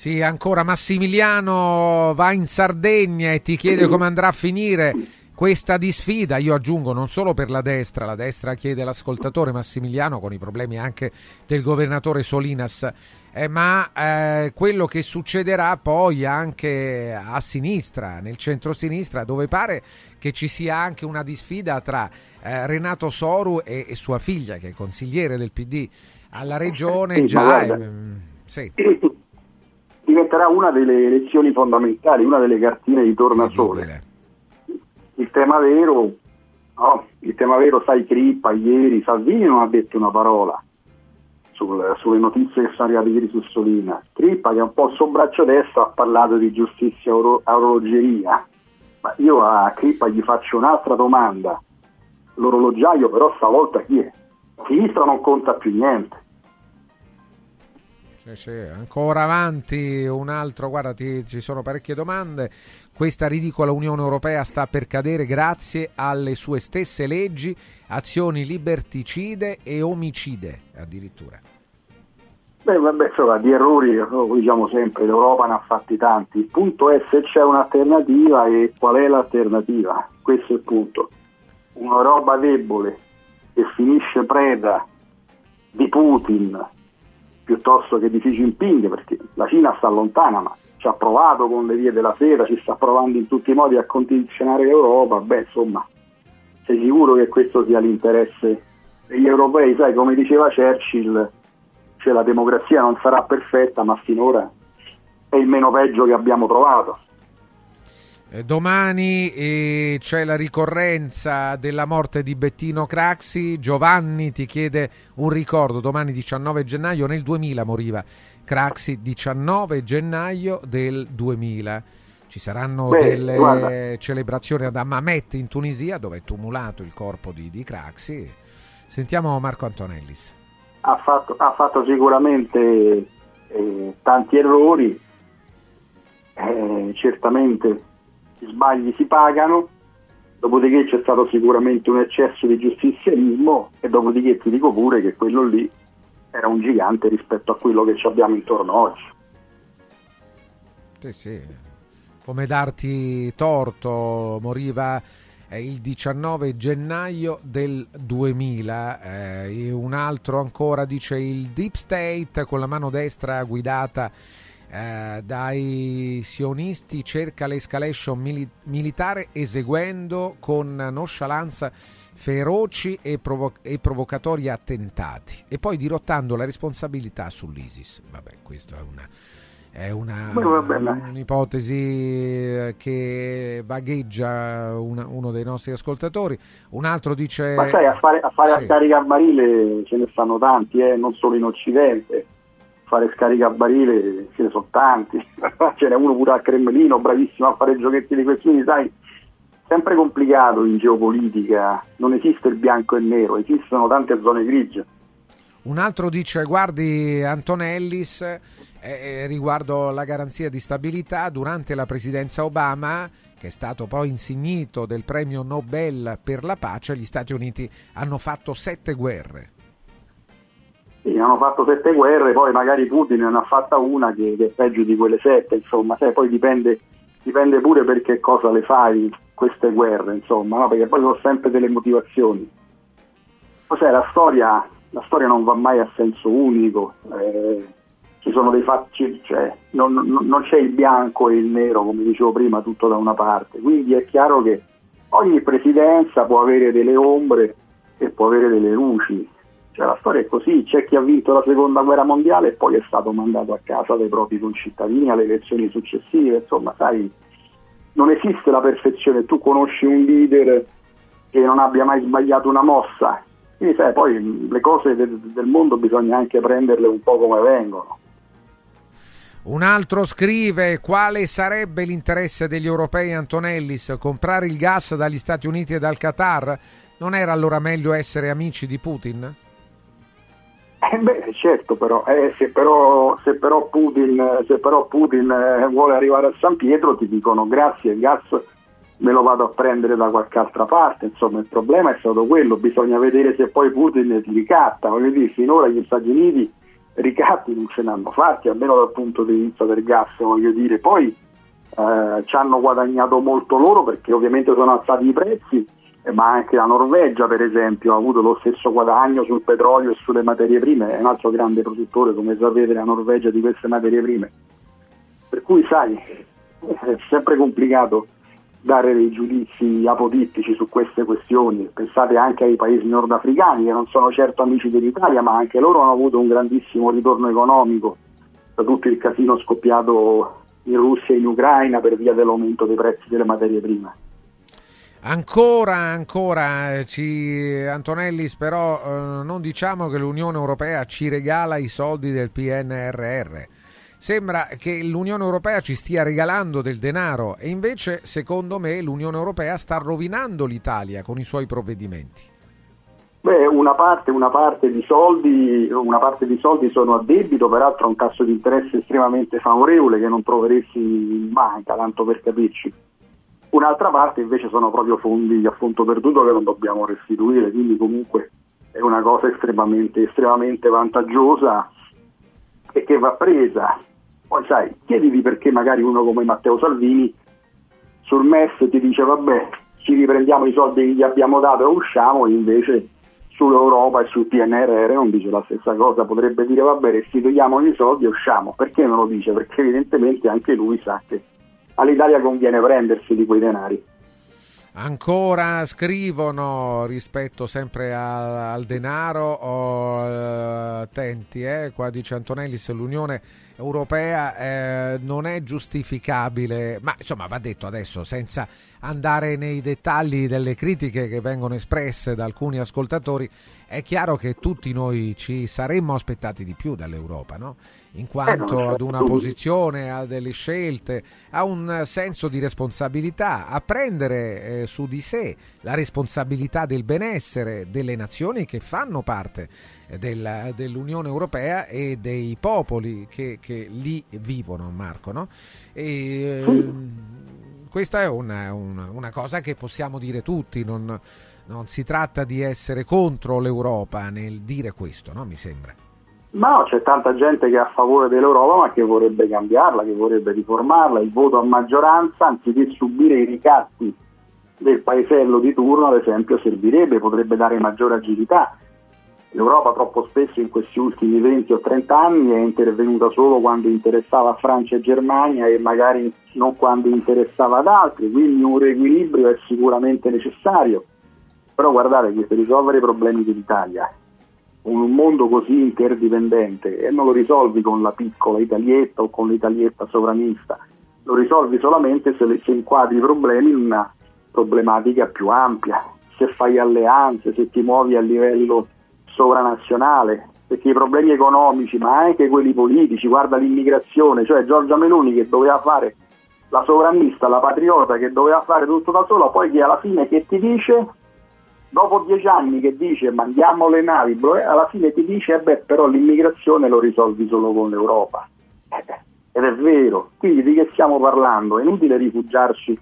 Speaker 2: Sì, ancora Massimiliano va in Sardegna e ti chiede come andrà a finire questa disfida. Io aggiungo non solo per la destra, la destra chiede l'ascoltatore Massimiliano con i problemi anche del governatore Solinas, eh, ma eh, quello che succederà poi anche a sinistra, nel centro-sinistra, dove pare che ci sia anche una disfida tra eh, Renato Soru e, e, sua figlia, che è consigliere del PD alla regione.
Speaker 13: Sì,
Speaker 2: già,
Speaker 13: ehm, sì diventerà una delle elezioni fondamentali, una delle cartine di tornasole. Il tema vero, no, il tema vero, sai, Crippa ieri, Salvini non ha detto una parola sul, sulle notizie che sono arrivate ieri su Solina. Crippa che è un po' il suo braccio destro ha parlato di giustizia oro, orologeria, ma io a Crippa gli faccio un'altra domanda. L'orologiaio però stavolta chi è? Sinistra non conta più niente
Speaker 2: sì, sì. Ancora avanti un altro, guarda, ti, ci sono parecchie domande. Questa ridicola Unione Europea sta per cadere grazie alle sue stesse leggi, azioni liberticide e omicide addirittura.
Speaker 13: Beh, vabbè, insomma, di errori, lo diciamo sempre, l'Europa ne ha fatti tanti. Il punto è se c'è un'alternativa e qual è l'alternativa. Questo è il punto. Un'Europa debole che finisce preda di Putin, piuttosto che di Xi Jinping, perché la Cina sta lontana, ma ci ha provato con le vie della sera, ci sta provando in tutti i modi a condizionare l'Europa, beh insomma, sei sicuro che questo sia l'interesse degli europei? Sai, come diceva Churchill, cioè la democrazia non sarà perfetta, ma finora è il meno peggio che abbiamo trovato.
Speaker 2: Eh, domani eh, c'è la ricorrenza della morte di Bettino Craxi. Giovanni ti chiede un ricordo. Domani 19 gennaio, nel 2000 moriva Craxi, 19 gennaio del 2000. Ci saranno
Speaker 13: Beh,
Speaker 2: delle
Speaker 13: guarda.
Speaker 2: celebrazioni ad Hammamet in Tunisia, dove è tumulato il corpo di, di Craxi. Sentiamo Marco Antonellis.
Speaker 13: Ha fatto, ha fatto sicuramente eh, tanti errori, eh, certamente gli sbagli si pagano, dopodiché c'è stato sicuramente un eccesso di giustizialismo e dopodiché ti dico pure che quello lì era un gigante rispetto a quello che ci abbiamo intorno oggi.
Speaker 2: Sì, sì. Come darti torto, moriva il 19 gennaio del 2000. eh, un altro ancora dice il Deep State con la mano destra guidata eh, dai sionisti cerca l'escalation mili- militare eseguendo con nonchalance feroci e, provo- e provocatori attentati e poi dirottando la responsabilità sull'ISIS. Vabbè, questo è una è una, un'ipotesi eh, che vagheggia una- uno dei nostri ascoltatori. Un altro dice...
Speaker 13: Ma sai, a fare, a, fare
Speaker 2: Sì.
Speaker 13: a scaricabarile ce ne stanno tanti, eh, non solo in Occidente. Fare scaricabarile ce ne sono tanti. ce n'è uno pure al Cremlino, bravissimo a fare giochetti di questioni, sai, sempre complicato in geopolitica. Non esiste il bianco e il nero, esistono tante zone grigie.
Speaker 2: Un altro dice, guardi Antonellis, eh, eh, riguardo la garanzia di stabilità, durante la presidenza Obama, che è stato poi insignito del premio Nobel per la pace, gli Stati Uniti hanno fatto sette guerre.
Speaker 13: Hanno fatto sette guerre, poi magari Putin ne ha fatta una che, che è peggio di quelle sette, insomma, sai, poi dipende, dipende pure per che cosa le fai queste guerre, insomma, no? perché poi sono sempre delle motivazioni. Cos'è la storia? La storia non va mai a senso unico, eh, ci sono dei fatti, cioè, non- non c'è il bianco e il nero, come dicevo prima, tutto da una parte, quindi è chiaro che ogni presidenza può avere delle ombre e può avere delle luci, cioè, la storia è così, c'è chi ha vinto la seconda guerra mondiale e poi è stato mandato a casa dai propri concittadini alle elezioni successive, insomma, sai, non esiste la perfezione, tu conosci un leader che non abbia mai sbagliato una mossa, quindi sai, poi le cose del, del mondo bisogna anche prenderle un po' come vengono.
Speaker 2: Un altro scrive quale sarebbe l'interesse degli europei Antonellis comprare il gas dagli Stati Uniti e dal Qatar? Non era allora meglio essere amici di Putin?
Speaker 13: Eh beh, certo, però, eh, se però, se però Putin, se però Putin eh, vuole arrivare a San Pietro ti dicono grazie, il gas me lo vado a prendere da qualche altra parte, insomma il problema è stato quello, bisogna vedere se poi Putin ti ricatta, voglio dire, finora gli Stati Uniti ricatti non ce ne hanno fatti, almeno dal punto di vista del gas, voglio dire, poi eh, ci hanno guadagnato molto loro perché ovviamente sono alzati i prezzi, ma anche la Norvegia per esempio ha avuto lo stesso guadagno sul petrolio e sulle materie prime, è un altro grande produttore come sapete la Norvegia di queste materie prime. Per cui sai, è sempre complicato dare dei giudizi apodittici su queste questioni. Pensate anche ai paesi nordafricani che non sono certo amici dell'Italia, ma anche loro hanno avuto un grandissimo ritorno economico da tutto il casino scoppiato in Russia e in Ucraina per via dell'aumento dei prezzi delle materie prime.
Speaker 2: Ancora, ancora, eh, ci, Antonellis, però eh, non diciamo che l'Unione Europea ci regala i soldi del PNRR. Sembra che l'Unione Europea ci stia regalando del denaro e invece, secondo me, l'Unione Europea sta rovinando l'Italia con i suoi provvedimenti.
Speaker 13: Beh, una parte, una parte di soldi, una parte di soldi sono a debito, peraltro a un tasso di interesse estremamente favorevole che non troveresti in banca, tanto per capirci. Un'altra parte invece sono proprio fondi a fondo perduto che non dobbiamo restituire, quindi comunque è una cosa estremamente, estremamente vantaggiosa e che va presa. Poi sai, chiediti perché magari uno come Matteo Salvini sul MES ti dice vabbè, ci riprendiamo i soldi che gli abbiamo dato e usciamo, invece sull'Europa e sul PNRR non dice la stessa cosa, potrebbe dire vabbè restituiamo i soldi e usciamo. Perché non lo dice? Perché evidentemente anche lui sa che all'Italia conviene prendersi di quei denari.
Speaker 2: Ancora scrivono rispetto sempre al, al denaro, oh, attenti, eh, qua dice Antonellis, l'Unione europea eh, non è giustificabile, ma insomma va detto adesso senza andare nei dettagli delle critiche che vengono espresse da alcuni ascoltatori, è chiaro che tutti noi ci saremmo aspettati di più dall'Europa, no? in quanto ad una posizione, a delle scelte, a un senso di responsabilità, a prendere eh, su di sé la responsabilità del benessere delle nazioni che fanno parte del, dell'Unione Europea e dei popoli che, che lì vivono, Marco. No? E, eh, questa è una, una, una, cosa che possiamo dire tutti, non, non, si tratta di essere contro l'Europa nel dire questo, no? mi sembra.
Speaker 13: Ma no, c'è tanta gente che è a favore dell'Europa ma che vorrebbe cambiarla, che vorrebbe riformarla, il voto a maggioranza anziché subire i ricatti del paesello di turno ad esempio servirebbe, potrebbe dare maggiore agilità L'Europa troppo spesso in questi ultimi 20 o 30 anni è intervenuta solo quando interessava Francia e Germania e magari non quando interessava ad altri, quindi un riequilibrio è sicuramente necessario. Però guardate che per risolvere i problemi dell'Italia, in un mondo così interdipendente, e non lo risolvi con la piccola italietta o con l'italietta sovranista, lo risolvi solamente se, se inquadri i problemi in una problematica più ampia, se fai alleanze, se ti muovi a livello sovranazionale, perché i problemi economici, ma anche quelli politici, guarda l'immigrazione, cioè Giorgia Meloni che doveva fare la sovranista, la patriota, che doveva fare tutto da sola, poi che alla fine che ti dice, dopo dieci anni che dice mandiamo le navi, alla fine ti dice, eh beh però l'immigrazione lo risolvi solo con l'Europa. Eh, ed è vero, quindi di che stiamo parlando? È inutile rifugiarci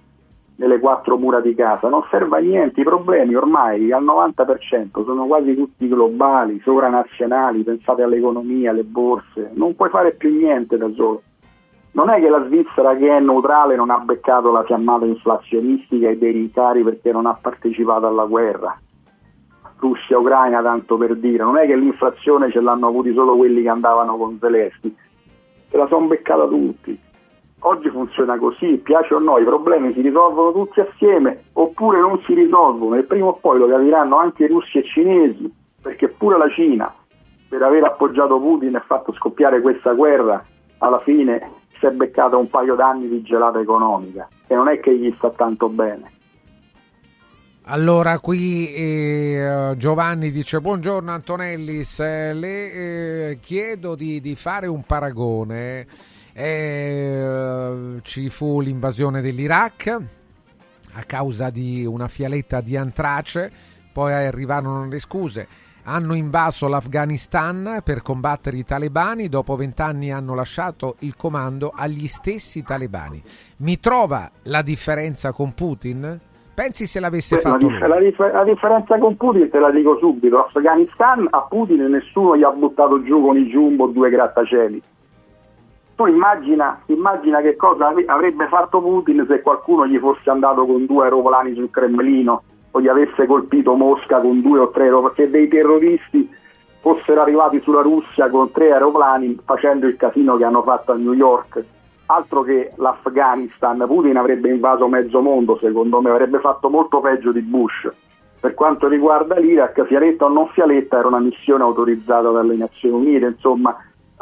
Speaker 13: nelle quattro mura di casa, non serve a niente, i problemi ormai al 90% sono quasi tutti globali, sovranazionali, pensate all'economia, alle borse, non puoi fare più niente da solo. Non è che la Svizzera che è neutrale non ha beccato la fiammata inflazionistica e dei rincari perché non ha partecipato alla guerra. Russia-Ucraina tanto per dire, non è che l'inflazione ce l'hanno avuti solo quelli che andavano con Zelensky, se la sono beccata tutti Oggi funziona così, piace o no, i problemi si risolvono tutti assieme oppure non si risolvono e prima o poi lo capiranno anche i russi e i cinesi, perché pure la Cina, per aver appoggiato Putin e fatto scoppiare questa guerra, alla fine si è beccata un paio d'anni di gelata economica e non è che gli sta tanto bene.
Speaker 2: Allora, qui eh, Giovanni dice: Buongiorno Antonellis, le eh, chiedo di, di, fare un paragone eh, ci fu l'invasione dell'Iraq a causa di una fialetta di antrace, poi arrivarono le scuse. Hanno invaso l'Afghanistan per combattere i talebani, dopo vent'anni hanno lasciato il comando agli stessi talebani. Mi trova la differenza con Putin? Pensi se l'avesse Beh, fatto
Speaker 13: la, la, dif- la, differenza con Putin te la dico subito. Afghanistan a Putin nessuno gli ha buttato giù con i jumbo due grattacieli tu immagina, immagina, che cosa avrebbe fatto Putin se qualcuno gli fosse andato con due aeroplani sul Cremlino o gli avesse colpito Mosca con due o tre aeroplani, se dei terroristi fossero arrivati sulla Russia con tre aeroplani facendo il casino che hanno fatto a New York. Altro che l'Afghanistan, Putin avrebbe invaso mezzo mondo, secondo me, avrebbe fatto molto peggio di Bush. Per quanto riguarda l'Iraq, sia letta o non sia letta, era una missione autorizzata dalle Nazioni Unite, insomma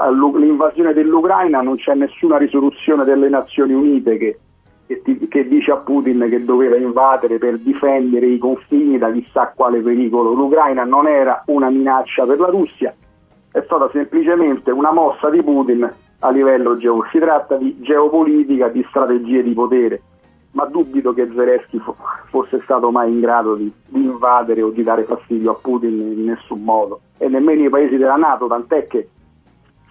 Speaker 13: l'invasione dell'Ucraina non c'è nessuna risoluzione delle Nazioni Unite che, che, ti, che, dice a Putin che doveva invadere per difendere i confini da chissà quale pericolo. L'Ucraina non era una minaccia per la Russia, è stata semplicemente una mossa di Putin a livello geopolitico. Si tratta di geopolitica, di strategie di potere, ma dubito che Zelensky fosse stato mai in grado di, di invadere o di dare fastidio a Putin in nessun modo, e nemmeno i paesi della Nato, tant'è che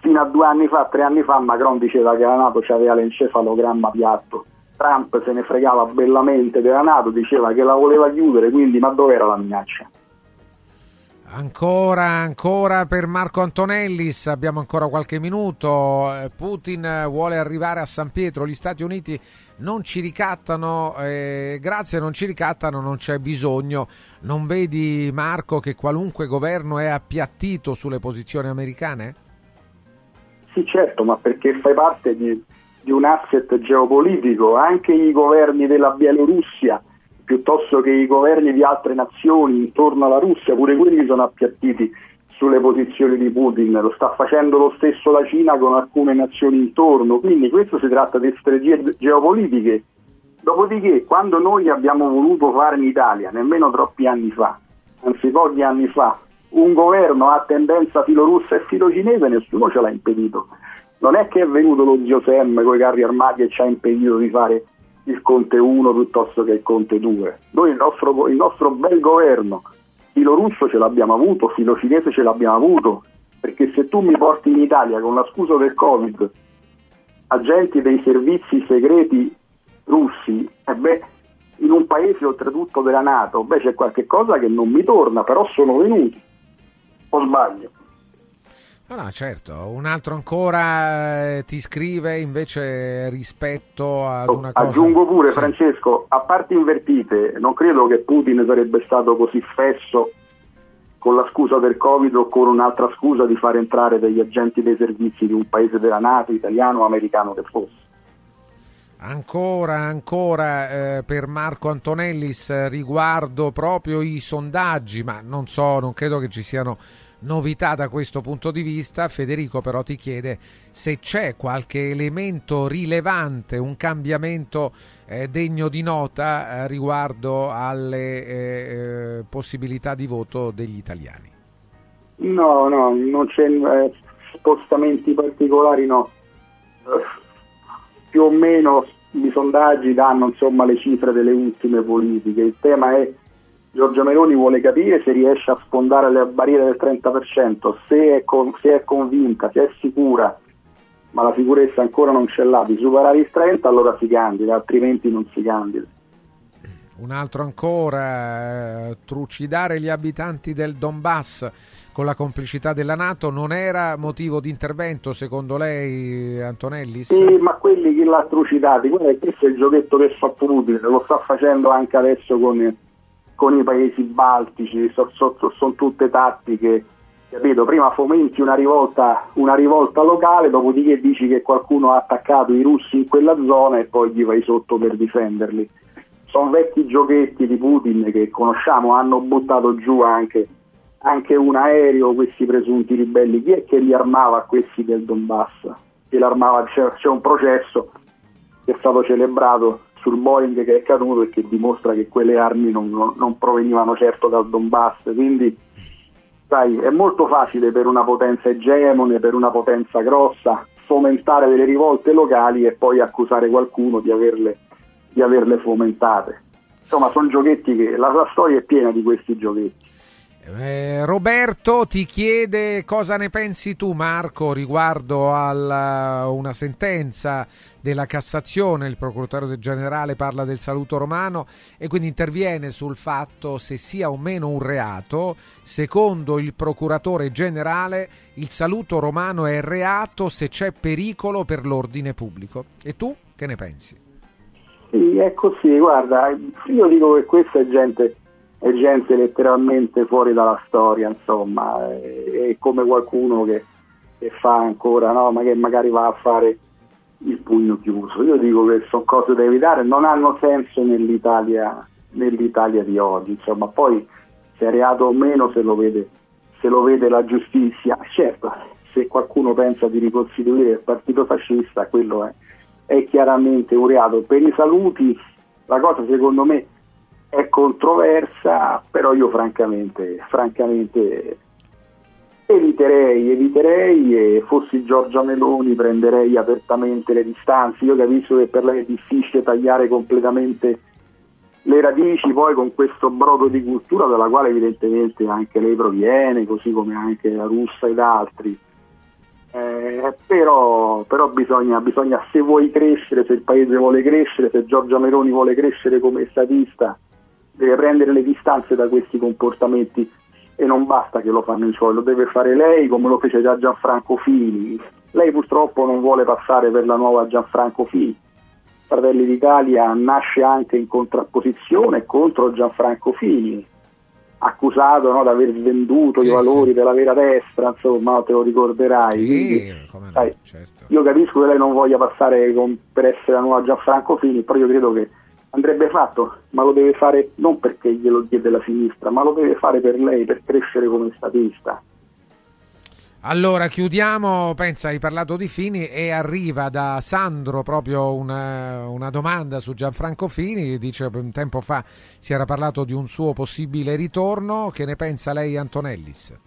Speaker 13: fino a due anni fa, tre anni fa, Macron diceva che la Nato aveva l'encefalogramma piatto. Trump se ne fregava bellamente della Nato, diceva che la voleva chiudere, quindi ma dove era la minaccia?
Speaker 2: Ancora, ancora per Marco Antonellis, abbiamo ancora qualche minuto. Eh, Putin vuole arrivare a San Pietro, gli Stati Uniti non ci ricattano, eh, grazie non ci ricattano, non c'è bisogno. Non vedi Marco che qualunque governo è appiattito sulle posizioni americane?
Speaker 13: Sì, certo, ma perché fai parte di, di un asset geopolitico. Anche i governi della Bielorussia, piuttosto che i governi di altre nazioni intorno alla Russia, pure quelli sono appiattiti sulle posizioni di Putin, lo sta facendo lo stesso la Cina con alcune nazioni intorno, quindi questo si tratta di strategie geopolitiche. Dopodiché, quando noi abbiamo voluto fare in Italia, nemmeno troppi anni fa, anzi pochi anni fa, un governo a tendenza filorussa e filocinese, nessuno ce l'ha impedito. Non è che è venuto lo zio Sam con i carri armati e ci ha impedito di fare il Conte 1 piuttosto che il Conte 2. Noi il nostro, il nostro bel governo filo russo ce l'abbiamo avuto, filo cinese ce l'abbiamo avuto, perché se tu mi porti in Italia con la scusa del Covid agenti dei servizi segreti russi, e beh, in un paese oltretutto della Nato, beh c'è qualche cosa che non mi torna, però sono venuti. O sbaglio?
Speaker 2: No, no, certo. Un altro ancora eh, ti scrive invece rispetto ad una cosa...
Speaker 13: Aggiungo pure,
Speaker 2: Sì.
Speaker 13: Francesco, a parti invertite, non credo che Putin sarebbe stato così fesso con la scusa del Covid o con un'altra scusa di far entrare degli agenti dei servizi di un paese della Nato, italiano o americano che fosse.
Speaker 2: Ancora, ancora eh, per Marco Antonellis eh, riguardo proprio i sondaggi, ma non so, non credo che ci siano novità da questo punto di vista. Federico però ti chiede se c'è qualche elemento rilevante, un cambiamento eh, degno di nota eh, riguardo alle eh, eh, possibilità di voto degli italiani.
Speaker 13: No, no, non c'è eh, spostamenti particolari, no. Più o meno i sondaggi danno insomma le cifre delle ultime politiche. Il tema è Giorgia Meloni vuole capire se riesce a sfondare le barriere del 30%, se è, con- se è convinta, se è sicura, ma la sicurezza ancora non ce l'ha, di superare il 30 allora si candida, altrimenti non si candida.
Speaker 2: Un altro ancora, eh, trucidare gli abitanti del Donbass con la complicità della Nato non era motivo di intervento secondo lei Antonellis?
Speaker 13: Sì, ma quelli che l'ha trucidato, questo è il giochetto che fa Putin, lo sta facendo anche adesso con, con i paesi baltici, so- so- so- sono tutte tattiche, capito? Prima fomenti una rivolta, una rivolta locale, dopodiché dici che qualcuno ha attaccato i russi in quella zona e poi gli vai sotto per difenderli. Sono vecchi giochetti di Putin che conosciamo, hanno buttato giù anche, anche un aereo questi presunti ribelli. Chi è che li armava questi del Donbass? Che l'armava? C'è, c'è un processo che è stato celebrato sul Boeing che è caduto e che dimostra che quelle armi non, non- provenivano certo dal Donbass. Quindi, sai, è molto facile per una potenza egemone, per una potenza grossa, fomentare delle rivolte locali e poi accusare qualcuno di averle, di averle fomentate. Insomma, sono giochetti che la, la storia è piena di questi giochetti.
Speaker 2: Eh, Roberto ti chiede cosa ne pensi tu Marco riguardo a una sentenza della Cassazione, il procuratore generale parla del saluto romano e quindi interviene sul fatto se sia o meno un reato. Secondo il procuratore generale il saluto romano è reato se c'è pericolo per l'ordine pubblico. E tu che ne pensi?
Speaker 13: Sì, è così, guarda, io dico che questa è gente, è gente letteralmente fuori dalla storia, insomma, è, è come qualcuno che, che fa ancora, no? ma che magari va a fare il pugno chiuso. Io dico che sono cose da evitare, non hanno senso nell'Italia, nell'Italia di oggi, insomma, poi se è reato o meno se lo vede, se lo vede la giustizia. Certo, se qualcuno pensa di ricostituire il partito fascista, quello è è chiaramente un reato. Per i saluti la cosa secondo me è controversa, però io francamente, francamente eviterei, eviterei e fossi Giorgia Meloni prenderei apertamente le distanze. Io capisco che per lei è difficile tagliare completamente le radici poi con questo brodo di cultura dalla quale evidentemente anche lei proviene, così come anche la russa ed altri. Eh, però, però bisogna, bisogna, se vuoi crescere, se il paese vuole crescere, se Giorgia Meloni vuole crescere come statista, deve prendere le distanze da questi comportamenti e non basta che lo fanno i suoi, lo deve fare lei come lo fece già Gianfranco Fini. Lei purtroppo non vuole passare per la nuova Gianfranco Fini. Fratelli d'Italia nasce anche in contrapposizione contro Gianfranco Fini, accusato no, di aver svenduto
Speaker 2: Sì,
Speaker 13: i valori
Speaker 2: sì.
Speaker 13: della vera destra, insomma, te lo ricorderai. Quindi, sai, Io capisco che lei non voglia passare con- per essere la nuova Gianfranco Fini, però io credo che andrebbe fatto, ma lo deve fare non perché glielo chiede la sinistra, ma lo deve fare per lei, per crescere come statista.
Speaker 2: Allora chiudiamo, pensa, hai parlato di Fini e arriva da Sandro proprio una, una, domanda su Gianfranco Fini, dice un tempo fa si era parlato di un suo possibile ritorno, che ne pensa lei Antonellis?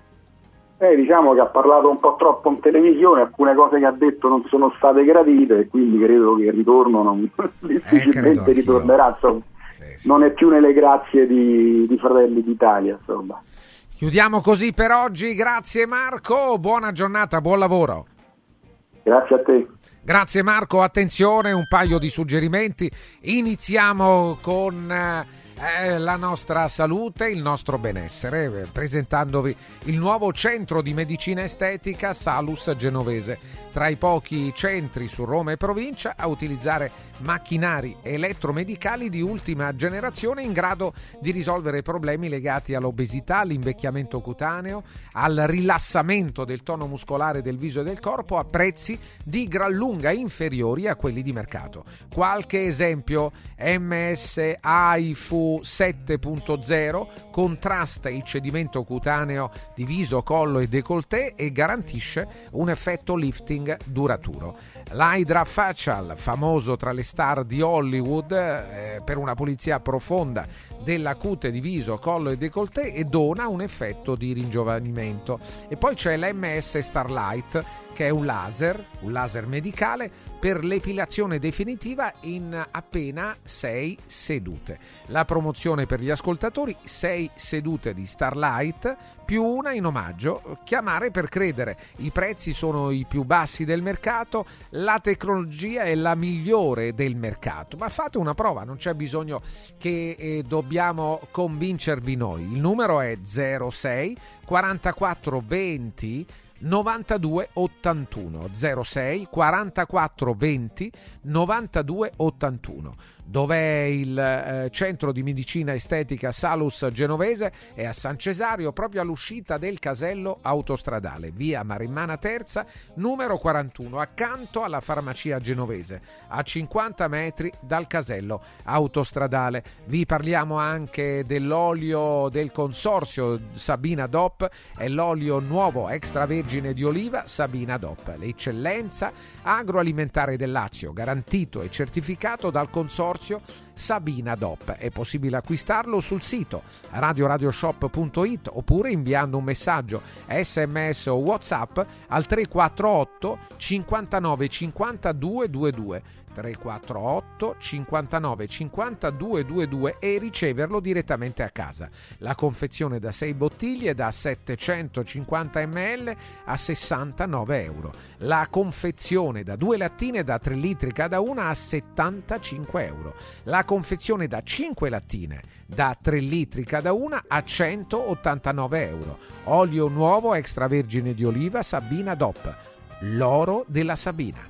Speaker 13: Eh, diciamo che ha parlato un po' troppo in televisione, alcune cose che ha detto non sono state gradite, quindi credo che il ritorno non, difficilmente eh, ritornerà, insomma, sì, sì. non è più nelle grazie di, di Fratelli d'Italia. Insomma.
Speaker 2: Chiudiamo così per oggi, grazie Marco, buona giornata, buon lavoro.
Speaker 13: Grazie a te.
Speaker 2: Grazie Marco, attenzione, un paio di suggerimenti. Iniziamo con eh, la nostra salute, il nostro benessere, eh, presentandovi il nuovo centro di medicina estetica Salus Genovese. Tra i pochi centri su Roma e provincia a utilizzare macchinari elettromedicali di ultima generazione in grado di risolvere problemi legati all'obesità, all'invecchiamento cutaneo, al rilassamento del tono muscolare del viso e del corpo a prezzi di gran lunga inferiori a quelli di mercato. Qualche esempio: MS AIFU 7.0 contrasta il cedimento cutaneo di viso, collo e décolleté e garantisce un effetto lifting duraturo. L'Hydra Facial, famoso tra le star di Hollywood eh, per una pulizia profonda della cute di viso, collo e décolleté e dona un effetto di ringiovanimento. E poi c'è l'MS Starlight che è un laser, un laser medicale per l'epilazione definitiva in appena 6 sedute. La promozione per gli ascoltatori 6 sedute di Starlight più una in omaggio. Chiamare per credere. I prezzi sono i più bassi del mercato, la tecnologia è la migliore del mercato. Ma fate una prova, non c'è bisogno che eh, dobbiamo convincervi noi. Il numero è 06 44 20 92 81 06 44 20 92 81 Dov'è il eh, centro di medicina estetica Salus Genovese? È a San Cesario, proprio all'uscita del casello autostradale, via Marimmana Terza, numero 41, accanto alla farmacia genovese, a 50 metri dal casello autostradale. Vi parliamo anche dell'olio del consorzio Sabina DOP, è l'olio nuovo extravergine di oliva Sabina DOP, l'eccellenza agroalimentare del Lazio, garantito e certificato dal consorzio Sabina DOP. È possibile acquistarlo sul sito radioradioshop.it oppure inviando un messaggio sms o whatsapp al 348 59 50 222 348 59 50 222 e riceverlo direttamente a casa. La confezione da 6 bottiglie da 750 ml a 69 euro. La confezione da 2 lattine da 3 litri cada una a 75 euro. La confezione da 5 lattine da 3 litri cada una a 189 euro. Olio nuovo extravergine di oliva Sabina DOP. L'oro della Sabina.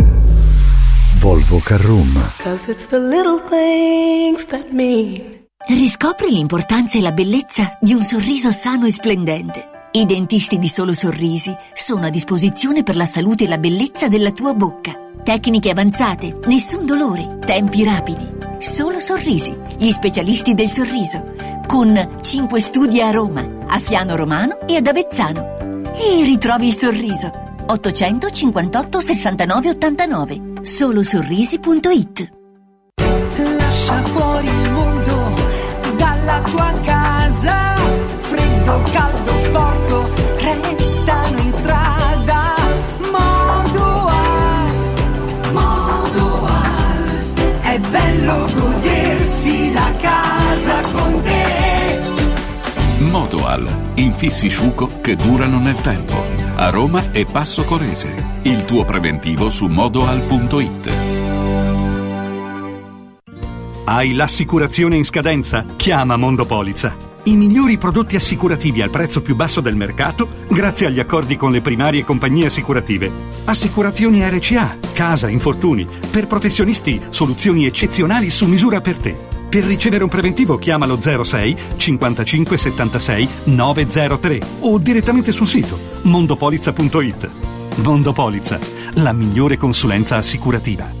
Speaker 26: Volvo Car Room.
Speaker 27: Riscopri l'importanza e la bellezza di un sorriso sano e splendente. I dentisti di Solo Sorrisi sono a disposizione per la salute e la bellezza della tua bocca. Tecniche avanzate, nessun dolore, tempi rapidi. Solo Sorrisi, gli specialisti del sorriso. Con 5 studi a Roma, a Fiano Romano e ad Avezzano e ritrovi il sorriso. 858 69 89 solosorrisi.it
Speaker 28: Lascia fuori il mondo dalla tua casa. Freddo, caldo, sporco restano in strada. Modoal Modoal è bello godersi la casa con te.
Speaker 1: Modoal infissi sciuco che durano nel tempo. A Roma e Passo Corese. Il tuo preventivo su modoal.it.
Speaker 5: Hai l'assicurazione in scadenza? Chiama Mondopolizza. I migliori prodotti assicurativi al prezzo più basso del mercato grazie agli accordi con le primarie compagnie assicurative. Assicurazioni RCA, casa, infortuni. Per professionisti, soluzioni eccezionali su misura per te. Per ricevere un preventivo chiamalo 06 55 76 903 o direttamente sul sito mondopolizza.it. Mondopolizza, la migliore consulenza assicurativa.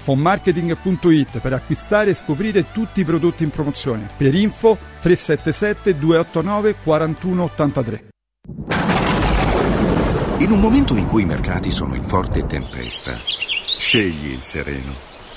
Speaker 29: fonmarketing.it per acquistare e scoprire tutti i prodotti in promozione. Per info 377 289 4183.
Speaker 30: In un momento in cui i mercati sono in forte tempesta, scegli il sereno.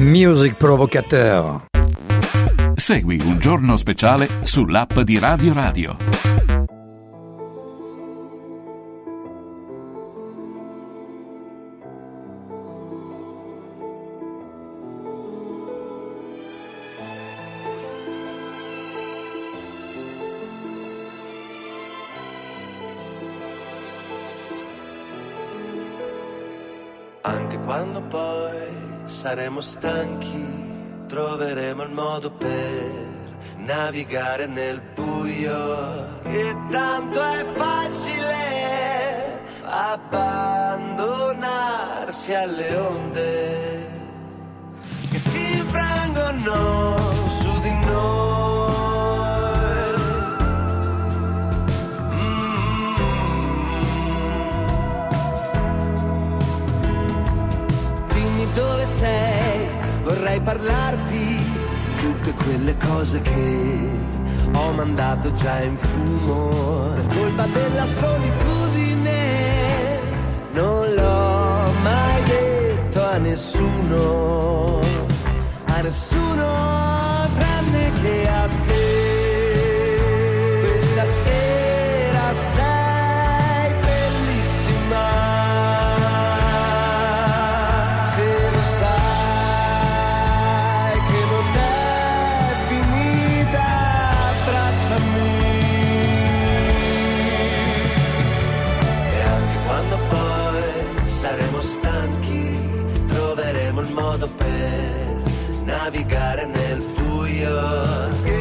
Speaker 31: Music Provocateur.
Speaker 1: Segui un giorno speciale sull'app di Radio Radio.
Speaker 32: Anche quando poi saremo stanchi, troveremo il modo per navigare nel buio. E tanto è facile abbandonarsi alle onde che si infrangono su di noi. Sei, vorrei parlarti tutte quelle cose che ho mandato già in fumo. Colpa della solitudine, non l'ho mai detto a nessuno, a nessuno tranne che a te. Modo per navigare nel buio.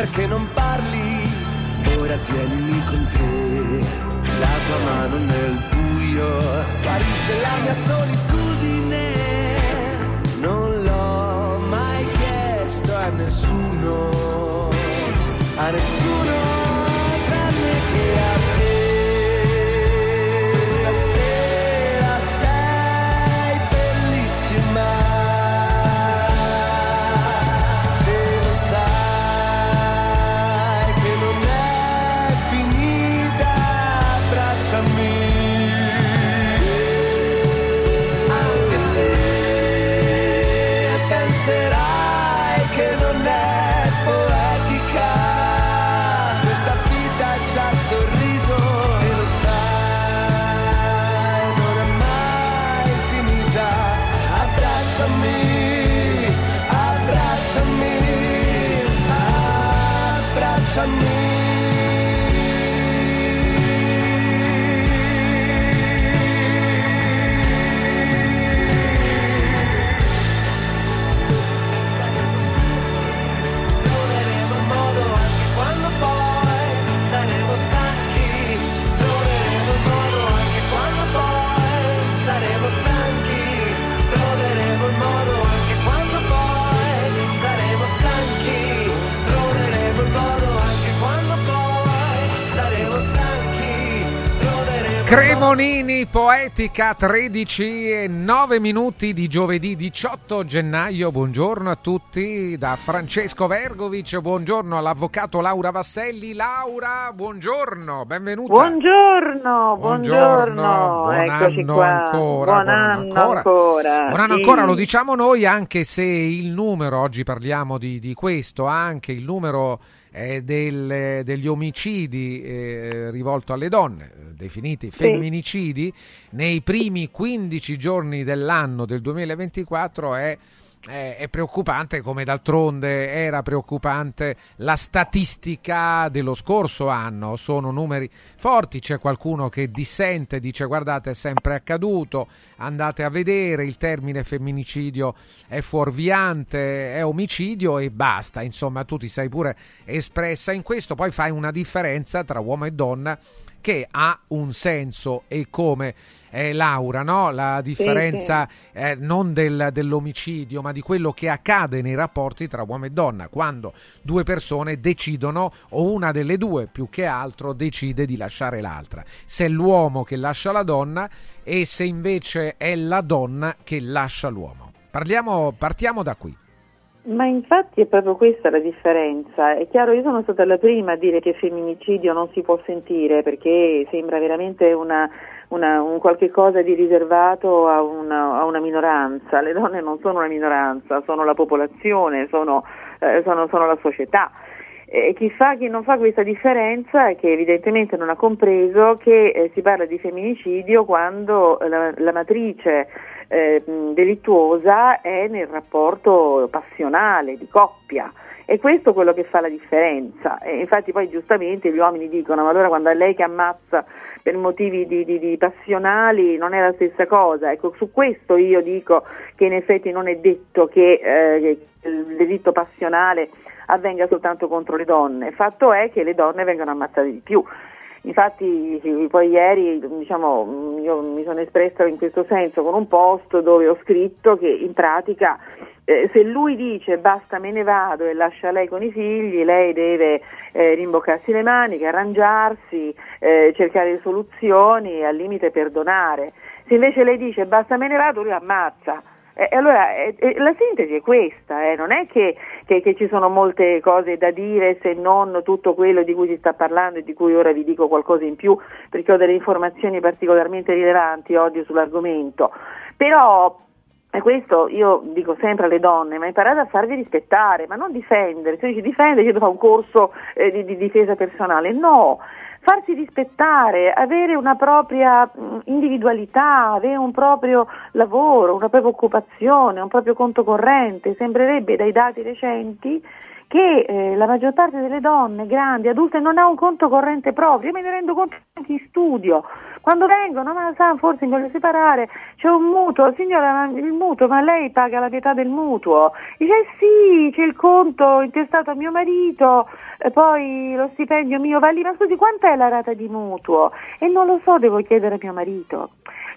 Speaker 32: Perché non parli? Ora tienimi con te, la tua mano nel buio, guarisce la mia solitudine. Poetica
Speaker 2: 13 e 9 minuti di giovedì 18 gennaio. Buongiorno a tutti da Francesco Vergovic. Buongiorno all'avvocato Laura Vasselli. Laura, buongiorno, benvenuta.
Speaker 33: Buongiorno, buongiorno,
Speaker 2: buon
Speaker 33: eccoci
Speaker 2: anno
Speaker 33: qua.
Speaker 2: ancora,
Speaker 33: buon,
Speaker 2: buon anno
Speaker 33: anno
Speaker 2: ancora.
Speaker 33: ancora.
Speaker 2: Buon anno
Speaker 33: sì.
Speaker 2: ancora, lo diciamo noi anche se il numero, oggi parliamo di, di questo, anche il numero eh, del- degli omicidi eh, rivolto alle donne, eh, definiti femminicidi, nei primi 15 giorni dell'anno del 2024 è è, preoccupante come d'altronde era preoccupante la statistica dello scorso anno, sono numeri forti, c'è qualcuno che dissente, dice guardate è sempre accaduto, andate a vedere, il termine femminicidio è fuorviante, è omicidio e basta, insomma tu ti sei pure espressa in questo, poi fai una differenza tra uomo e donna che ha un senso e come eh, Laura, no? la differenza eh, non del- dell'omicidio, ma di quello che accade nei rapporti tra uomo e donna, quando due persone decidono, o una delle due più che altro decide di lasciare l'altra. Se è l'uomo che lascia la donna e se invece è la donna che lascia l'uomo. Parliamo, partiamo da qui.
Speaker 33: Ma infatti è proprio questa la differenza. È chiaro, io sono stata la prima a dire che femminicidio non si può sentire perché sembra veramente una, una- un qualche cosa di riservato a una, a una minoranza. Le donne non sono una minoranza, sono la popolazione, sono, eh, sono- sono la società. E chi, fa, chi non fa questa differenza è che evidentemente non ha compreso che eh, si parla di femminicidio quando la, la matrice eh, delittuosa è nel rapporto passionale, di coppia. E questo è quello che fa la differenza. E infatti poi giustamente gli uomini dicono, ma allora quando è lei che ammazza per motivi di, di- di passionali non è la stessa cosa. Ecco, su questo io dico che in effetti non è detto che, eh, che il delitto passionale avvenga soltanto contro le donne. Fatto è che le donne vengono ammazzate di più. Infatti poi ieri diciamo, io mi sono espressa in questo senso con un post dove ho scritto che in pratica eh, se lui dice basta me ne vado e lascia lei con i figli, lei deve eh, rimboccarsi le maniche, arrangiarsi, eh, cercare soluzioni e al limite perdonare. Se invece lei dice basta me ne vado, lui ammazza. E allora eh, eh, la sintesi è questa, eh, non è che, che, che, ci sono molte cose da dire se non tutto quello di cui si sta parlando e di cui ora vi dico qualcosa in più perché ho delle informazioni particolarmente rilevanti oggi sull'argomento. Però e questo io dico sempre alle donne, ma imparate a farvi rispettare, ma non difendere. Se dici difendere, io devo fare un corso eh, di, di, difesa personale. No, farsi rispettare, avere una propria individualità, avere un proprio lavoro, una propria occupazione, un proprio conto corrente. Sembrerebbe dai dati recenti che eh, la maggior parte delle donne grandi, adulte, non ha un conto corrente proprio. Io me ne rendo conto anche in studio. Quando vengono, ma sa, forse mi voglio separare, c'è un mutuo, signora, il mutuo, ma lei paga la metà del mutuo? Dice eh sì, c'è il conto intestato a mio marito, poi lo stipendio mio va lì, ma scusi, quant'è la rata di mutuo? E non lo so, devo chiedere a mio marito.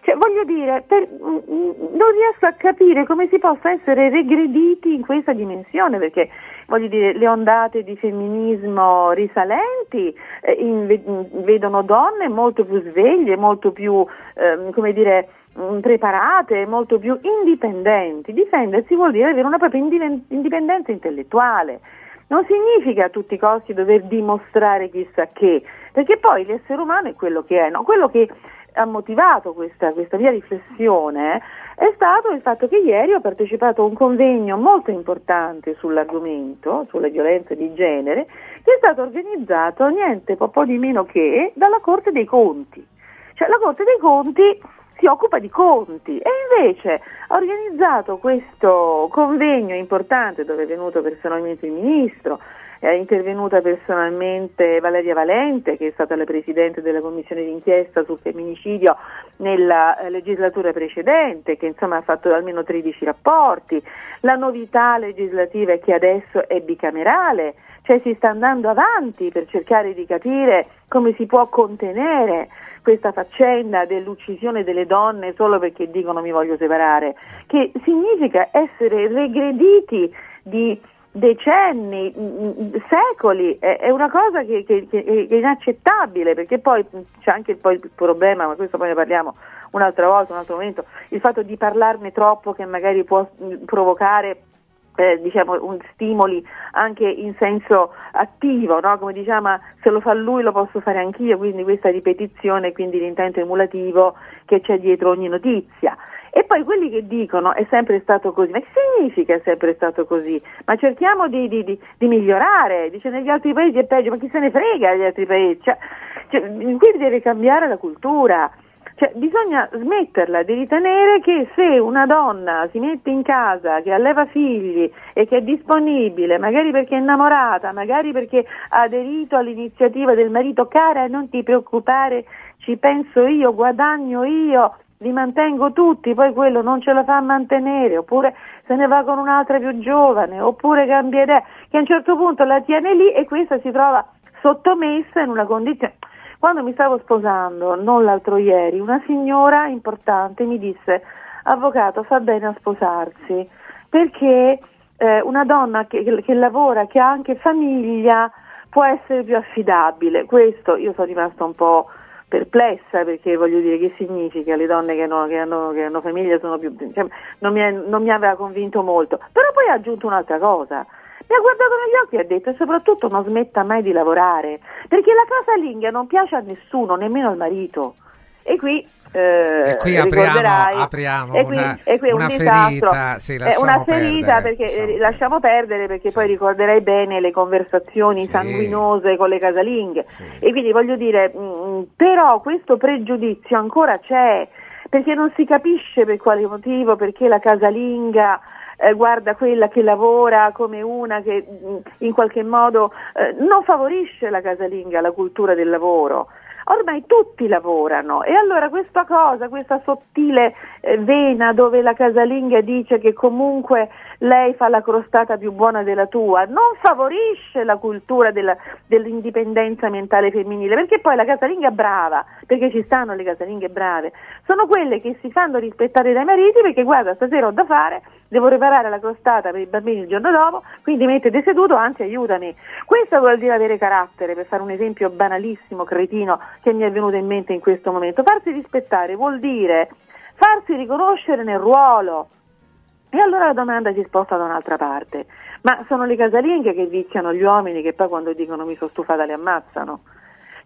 Speaker 33: Cioè, voglio dire, per, non riesco a capire come si possa essere regrediti in questa dimensione, perché voglio dire, le ondate di femminismo risalenti eh, in, vedono donne molto più sveglie, molto più, eh, come dire, mm, preparate, molto più indipendenti. Difendersi vuol dire avere una propria indipendenza intellettuale. Non significa a tutti i costi dover dimostrare chissà che, perché poi l'essere umano è quello che è, no? quello che ha motivato questa, questa mia riflessione è stato il fatto che ieri ho partecipato a un convegno molto importante sull'argomento, sulle violenze di genere, che è stato organizzato niente po', di meno che dalla Corte dei Conti. Cioè la Corte dei Conti si occupa di conti e invece ha organizzato questo convegno importante dove è venuto personalmente il Ministro, è intervenuta personalmente Valeria Valente, che è stata la Presidente della Commissione d'inchiesta sul femminicidio nella eh, legislatura precedente, che insomma ha fatto almeno 13 rapporti. La novità legislativa è che adesso è bicamerale, cioè si sta andando avanti per cercare di capire come si può contenere questa faccenda dell'uccisione delle donne solo perché dicono mi voglio separare, che significa essere regrediti di decenni, secoli, è, una cosa che, che, che, è inaccettabile perché poi c'è anche poi il problema, ma questo poi ne parliamo un'altra volta, un altro momento, il fatto di parlarne troppo che magari può provocare eh, diciamo, un, stimoli anche in senso attivo, no? come diciamo se lo fa lui lo posso fare anch'io, quindi questa ripetizione, quindi l'intento emulativo che c'è dietro ogni notizia. E poi quelli che dicono è sempre stato così, ma che significa è sempre stato così? Ma cerchiamo di, di, di, di migliorare, dice negli altri paesi è peggio, ma chi se ne frega degli altri paesi? Cioè, cioè, quindi deve cambiare la cultura. Cioè, bisogna smetterla di ritenere che se una donna si mette in casa, che alleva figli e che è disponibile, magari perché è innamorata, magari perché ha aderito all'iniziativa del marito, cara, non ti preoccupare, ci penso io, guadagno io, li mantengo tutti, poi quello non ce la fa mantenere, oppure se ne va con un'altra più giovane, oppure cambia idea, che a un certo punto la tiene lì e questa si trova sottomessa in una condizione. Quando mi stavo sposando, non l'altro ieri, una signora importante mi disse, avvocato, fa bene a sposarsi, perché eh, una donna che, che lavora, che ha anche famiglia, può essere più affidabile. Questo io sono rimasta un po' perplessa perché voglio dire che significa? Le donne che, hanno, che hanno, che hanno famiglia sono più cioè, non, mi è, non, mi aveva convinto molto. Però poi ha aggiunto un'altra cosa. Mi ha guardato negli occhi e ha detto soprattutto non smetta mai di lavorare perché la casalinga non piace a nessuno nemmeno al marito. E qui eh,
Speaker 2: e qui apriamo, apriamo
Speaker 33: e qui,
Speaker 2: una,
Speaker 33: e qui
Speaker 2: una
Speaker 33: un
Speaker 2: ferita, sì,
Speaker 33: è una ferita
Speaker 2: perdere,
Speaker 33: perché lasciamo, lasciamo perdere perché sì. poi ricorderai bene le conversazioni
Speaker 2: sì.
Speaker 33: sanguinose con le casalinghe. E quindi voglio dire mh, mm, però questo pregiudizio ancora c'è perché non si capisce per quale motivo perché la casalinga eh, guarda quella che lavora come una che mh, mm, in qualche modo eh, non favorisce la casalinga la cultura del lavoro ormai tutti lavorano. E allora questa cosa, questa sottile eh, vena dove la casalinga dice che comunque lei fa la crostata più buona della tua, non favorisce la cultura della, dell'indipendenza mentale femminile, perché poi la casalinga brava, perché ci stanno le casalinghe brave, sono quelle che si fanno rispettare dai mariti perché guarda stasera ho da fare, devo preparare la crostata per i bambini il giorno dopo, quindi mettete seduto, anzi aiutami. Questo vuol dire avere carattere, per fare un esempio banalissimo, cretino, che mi è venuto in mente in questo momento. Farsi rispettare vuol dire farsi riconoscere nel ruolo, E allora la domanda si sposta da un'altra parte. Ma sono le casalinghe che viziano gli uomini che poi quando dicono mi sono stufata li ammazzano?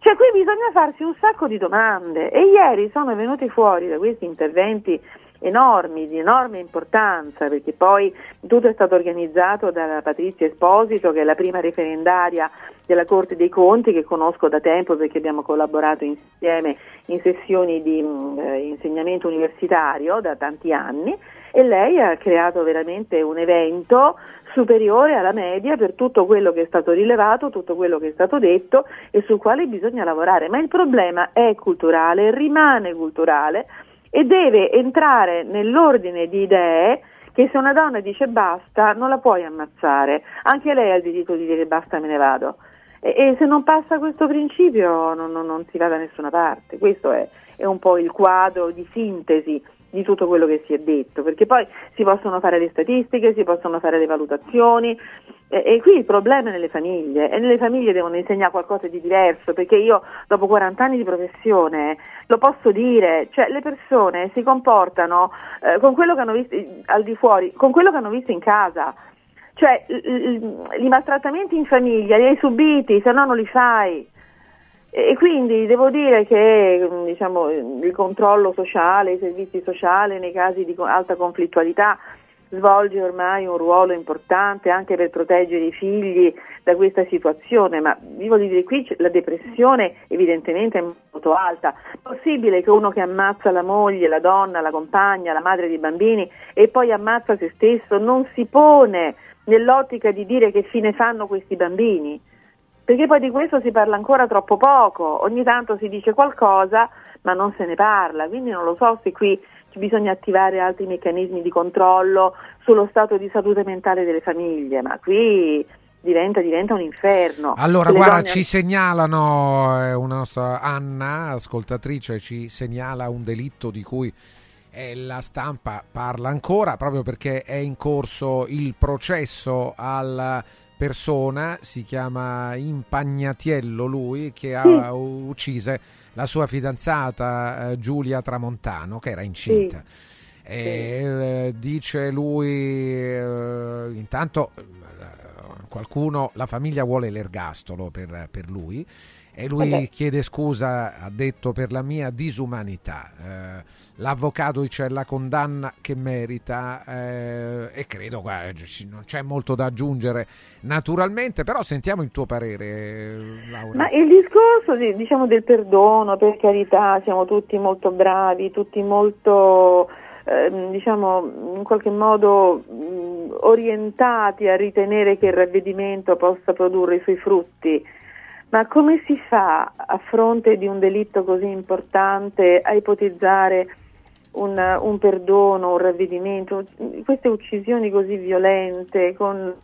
Speaker 33: Cioè qui bisogna farsi un sacco di domande. E ieri sono venuti fuori da questi interventi enormi, di enorme importanza, perché poi tutto è stato organizzato da Patrizia Esposito, che è la prima referendaria della Corte dei Conti, che conosco da tempo perché abbiamo collaborato insieme in sessioni di mh, eh, insegnamento universitario da tanti anni. E lei ha creato veramente un evento superiore alla media per tutto quello che è stato rilevato, tutto quello che è stato detto e sul quale bisogna lavorare. Ma il problema è culturale, rimane culturale e deve entrare nell'ordine di idee che se una donna dice basta non la puoi ammazzare, anche lei ha il diritto di dire basta me ne vado. E, e se non passa questo principio non, non, non si va da nessuna parte. Questo è, è un po' il quadro di sintesi di tutto quello che si è detto, perché poi si possono fare le statistiche, si possono fare le valutazioni e, e, qui il problema è nelle famiglie e nelle famiglie devono insegnare qualcosa di diverso, perché io dopo 40 anni di professione lo posso dire, cioè le persone si comportano eh, con quello che hanno visto al di fuori, con quello che hanno visto in casa. Cioè, i maltrattamenti in famiglia li hai subiti, se no non li fai. E quindi devo dire che diciamo, il controllo sociale, i servizi sociali nei casi di alta conflittualità svolge ormai un ruolo importante anche per proteggere i figli da questa situazione, ma vi voglio dire qui la depressione evidentemente è molto alta. È possibile che uno che ammazza la moglie, la donna, la compagna, la madre dei bambini e poi ammazza se stesso non si pone nell'ottica di dire che fine fanno questi bambini? Perché poi di questo si parla ancora troppo poco, ogni tanto si dice qualcosa ma non se ne parla, quindi non lo so se qui bisogna attivare altri meccanismi di controllo sullo stato di salute mentale delle famiglie, ma qui diventa, diventa un inferno.
Speaker 2: Allora, guarda, donne... ci segnalano, eh, una nostra Anna, ascoltatrice, ci segnala un delitto di cui eh, la stampa parla ancora proprio perché è in corso il processo al persona, si chiama Impagnatiello lui, che ha sì. uccise la sua fidanzata eh, Giulia Tramontano, che era incinta. Sì. E, eh, dice lui, eh, intanto eh, qualcuno, la famiglia vuole l'ergastolo per, per lui e lui okay. chiede scusa, ha detto, per la mia disumanità. Eh, l'avvocato dice la condanna che merita eh, e credo guarda, non c'è molto da aggiungere naturalmente, però sentiamo il tuo parere Laura.
Speaker 33: Ma il discorso diciamo, del perdono, per carità, siamo tutti molto bravi, tutti molto... Ehm, diciamo in qualche modo mh, orientati a ritenere che il ravvedimento possa produrre i suoi frutti, ma come si fa a fronte di un delitto così importante a ipotizzare un, un perdono, un ravvedimento? Queste uccisioni così violente, con,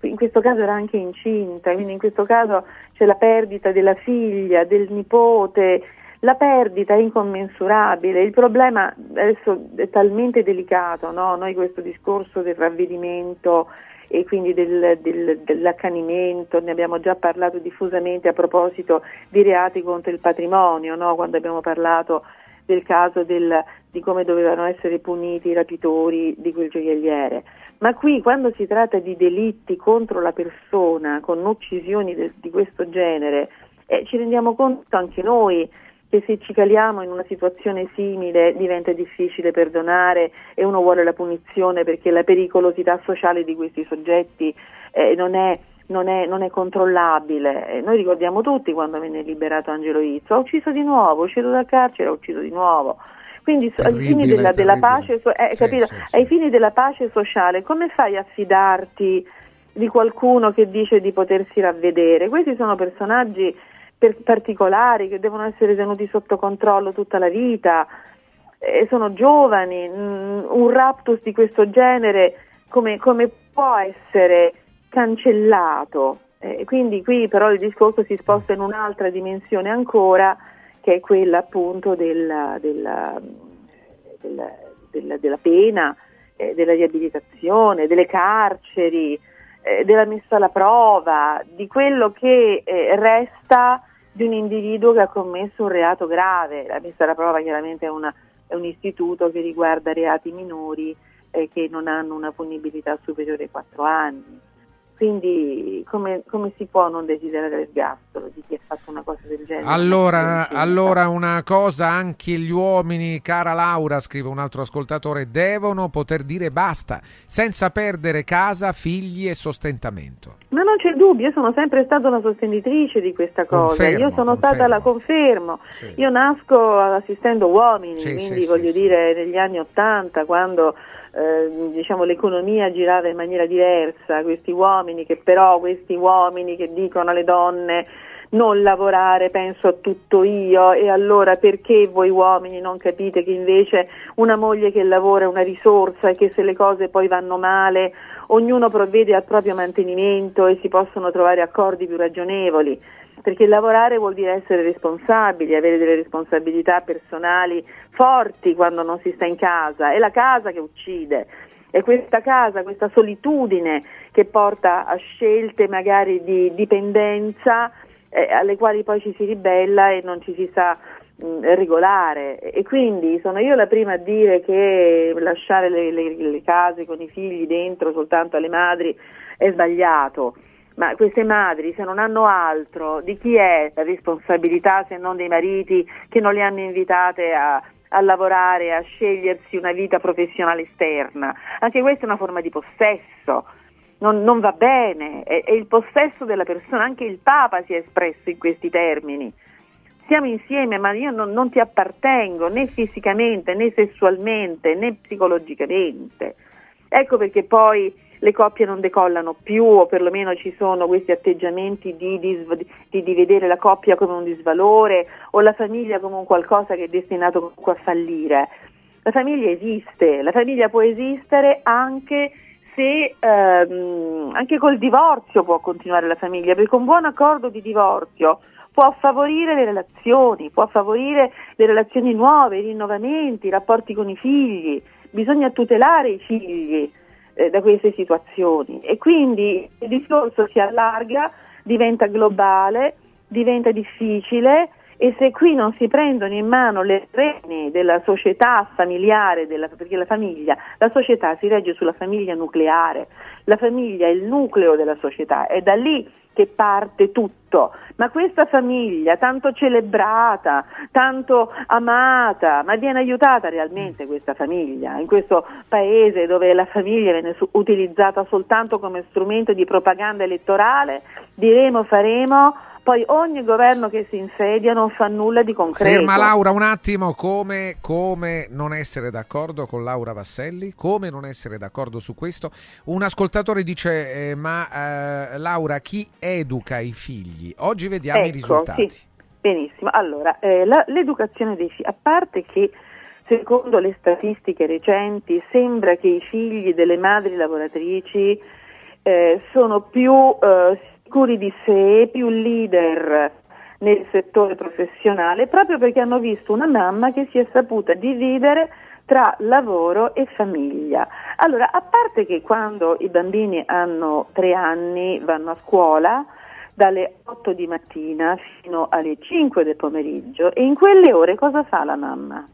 Speaker 33: in questo caso era anche incinta, quindi in questo caso c'è la perdita della figlia, del nipote, la perdita è incommensurabile, il problema adesso è talmente delicato, no? noi questo discorso del ravvedimento e quindi del, del, dell'accanimento, ne abbiamo già parlato diffusamente a proposito di reati contro il patrimonio, no? quando abbiamo parlato del caso del, di come dovevano essere puniti i rapitori di quel gioielliere. Ma qui quando si tratta di delitti contro la persona, con uccisioni de, di questo genere, eh, ci rendiamo conto anche noi che se ci caliamo in una situazione simile diventa difficile perdonare e uno vuole la punizione perché la pericolosità sociale di questi soggetti eh, non, è, non, è, non, è, controllabile. Noi ricordiamo tutti quando venne liberato Angelo Izzo, ha ucciso di nuovo, è uscito dal carcere, ha ucciso di nuovo. Quindi ai, fini della, della pace, eh, sì, sì, sì. ai fini della pace sociale come fai a fidarti di qualcuno che dice di potersi ravvedere? Questi sono personaggi per particolari che devono essere tenuti sotto controllo tutta la vita, e sono giovani, mm, un raptus di questo genere come, come può essere cancellato? Eh, quindi qui però il discorso si sposta in un'altra dimensione ancora, che è quella appunto della, della, della, della pena, eh, della riabilitazione, delle carceri, eh, della messa alla prova, di quello che eh, resta di un individuo che ha commesso un reato grave. La messa alla prova chiaramente è, una, è un istituto che riguarda reati minori e che non hanno una punibilità superiore ai 4 anni. Quindi come, come, si può non desiderare l'ergastolo di chi ha fatto una cosa del genere?
Speaker 2: Allora, allora, una cosa, anche gli uomini, cara Laura, scrive un altro ascoltatore, devono poter dire basta, senza perdere casa, figli e sostentamento.
Speaker 33: Ma non c'è dubbio, io sono sempre stata una sostenitrice di questa cosa,
Speaker 2: Confermo,
Speaker 33: io sono
Speaker 2: confermo.
Speaker 33: stata la confermo,
Speaker 2: Sì.
Speaker 33: io nasco assistendo uomini,
Speaker 2: Sì,
Speaker 33: quindi
Speaker 2: sì,
Speaker 33: voglio dire negli anni Ottanta quando eh, diciamo, l'economia girava in maniera diversa, questi uomini che però, questi uomini che dicono alle donne non lavorare, penso a tutto io e allora perché voi uomini non capite che invece una moglie che lavora è una risorsa e che se le cose poi vanno male ognuno provvede al proprio mantenimento e si possono trovare accordi più ragionevoli? Perché lavorare vuol dire essere responsabili, avere delle responsabilità personali forti quando non si sta in casa, è la casa che uccide. È questa casa, questa solitudine che porta a scelte magari di dipendenza eh, alle quali poi ci si ribella e non ci si sa mh, regolare. E quindi sono io la prima a dire che lasciare le, le- le case con i figli dentro soltanto alle madri è sbagliato. Ma queste madri, se non hanno altro, di chi è la responsabilità se non dei mariti che non le hanno invitate a, a lavorare, a scegliersi una vita professionale esterna? Anche questa è una forma di possesso. Non, non va bene, è, è il possesso della persona, anche il Papa si è espresso in questi termini. Siamo insieme, ma io non, non ti appartengo né fisicamente, né sessualmente, né psicologicamente. Ecco perché poi le coppie non decollano più o perlomeno ci sono questi atteggiamenti di, di- di vedere la coppia come un disvalore o la famiglia come un qualcosa che è destinato comunque a fallire. La famiglia esiste, la famiglia può esistere anche se ehm, anche col divorzio può continuare la famiglia, perché un buon accordo di divorzio può favorire le relazioni, può favorire le relazioni nuove, i rinnovamenti, i rapporti con i figli, bisogna tutelare i figli eh, da queste situazioni. E quindi il discorso si allarga, diventa globale, diventa difficile e se qui non si prendono in mano le reni della società familiare, della- perché la famiglia, la società si regge sulla famiglia nucleare, la famiglia è il nucleo della società, è da lì che parte tutto, ma questa famiglia tanto celebrata, tanto amata, ma viene aiutata realmente questa famiglia in questo paese dove la famiglia viene utilizzata soltanto come strumento di propaganda elettorale, diremo, faremo, poi ogni governo che si insedia non fa nulla di concreto.
Speaker 2: Ferma Laura un attimo, come, come non essere d'accordo con Laura Vasselli? Come non essere d'accordo su questo? Un ascoltatore dice, eh, ma eh, Laura, chi educa i figli? Oggi vediamo i
Speaker 33: Ecco,
Speaker 2: risultati.
Speaker 33: sì. Benissimo, allora, eh, la- l'educazione dei figli, a parte che secondo le statistiche recenti sembra che i figli delle madri lavoratrici eh, sono più eh, sicuri di sé, più leader nel settore professionale, proprio perché hanno visto una mamma che si è saputa dividere tra lavoro e famiglia. Allora, a parte che quando i bambini hanno tre anni vanno a scuola, dalle 8 di mattina fino alle 5 del pomeriggio e in quelle ore cosa fa la mamma?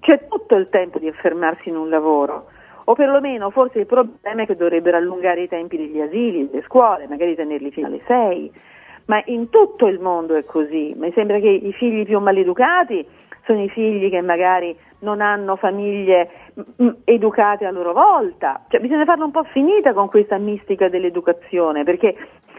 Speaker 33: C'è tutto il tempo di affermarsi in un lavoro o perlomeno forse il problema è che dovrebbero allungare i tempi degli asili, delle scuole, magari tenerli fino alle 6, ma in tutto il mondo è così, mi sembra che i figli più maleducati sono i figli che magari non hanno famiglie mm, educate a loro volta, cioè bisogna farla un po' finita con questa mistica dell'educazione, perché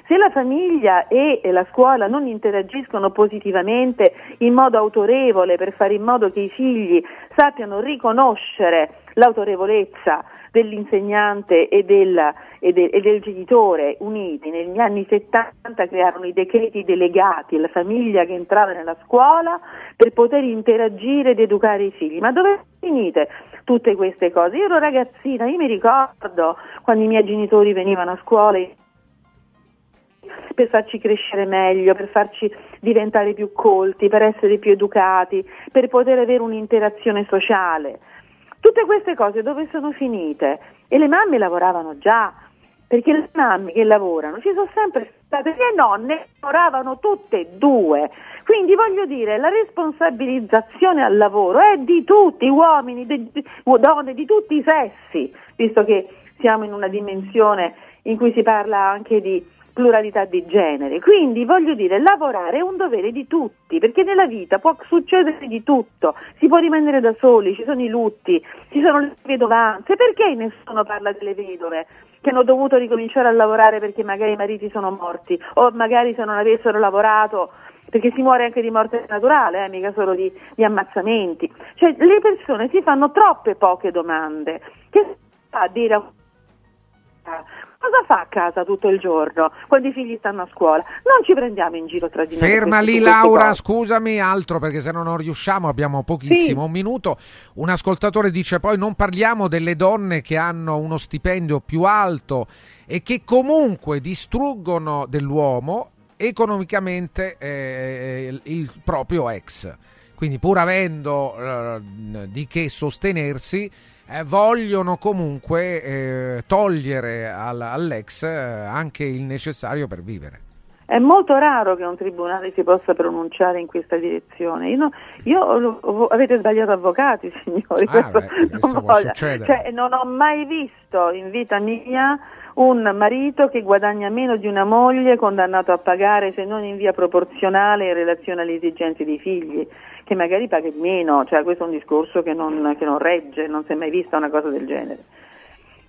Speaker 33: se la famiglia e la scuola non interagiscono positivamente in modo autorevole per fare in modo che i figli sappiano riconoscere l'autorevolezza dell'insegnante e del, e de- e del genitore uniti, negli anni 70 crearono i decreti delegati, la famiglia che entrava nella scuola per poter interagire ed educare i figli. Ma dove finite tutte queste cose? Io ero ragazzina, io mi ricordo quando i miei genitori venivano a scuola per farci crescere meglio, per farci diventare più colti, per essere più educati, per poter avere un'interazione sociale. Tutte queste cose dove sono finite? E le mamme lavoravano già, perché le mamme che lavorano ci sono sempre le nonne lavoravano tutte e due. Quindi voglio dire, la responsabilizzazione al lavoro è di tutti, uomini, di, di- donne, di tutti i sessi, visto che siamo in una dimensione in cui si parla anche di pluralità di genere. Quindi voglio dire, lavorare è un dovere di tutti, perché nella vita può succedere di tutto, si può rimanere da soli, ci sono i lutti, ci sono le vedovanze, perché nessuno parla delle vedove? che hanno dovuto ricominciare a lavorare perché magari i mariti sono morti o magari se non avessero lavorato perché si muore anche di morte naturale, eh, mica solo di, di ammazzamenti. Cioè le persone si fanno troppe poche domande. Che fa a dire a Cosa fa a casa tutto il giorno quando i figli stanno a scuola? Non ci prendiamo in giro tra di noi.
Speaker 2: Ferma lì Laura,
Speaker 33: cose.
Speaker 2: scusami, altro perché se no non riusciamo, abbiamo pochissimo,
Speaker 33: Sì.
Speaker 2: un minuto. Un ascoltatore dice poi non parliamo delle donne che hanno uno stipendio più alto e che comunque distruggono dell'uomo economicamente eh, il, il proprio ex. Quindi pur avendo eh, di che sostenersi, eh, vogliono comunque eh, togliere al- all'ex eh, anche il necessario per vivere.
Speaker 33: È molto raro che un tribunale si possa pronunciare in questa direzione. Io, no- io avete sbagliato avvocati, signori.
Speaker 2: Ah,
Speaker 33: questo
Speaker 2: beh, questo
Speaker 33: non. Cioè, non ho mai visto in vita mia un marito che guadagna meno di una moglie condannato a pagare, se non in via proporzionale, in relazione alle esigenze dei figli, che magari paga di meno. Cioè, questo è un discorso che non, che non regge, non si è mai vista una cosa del genere.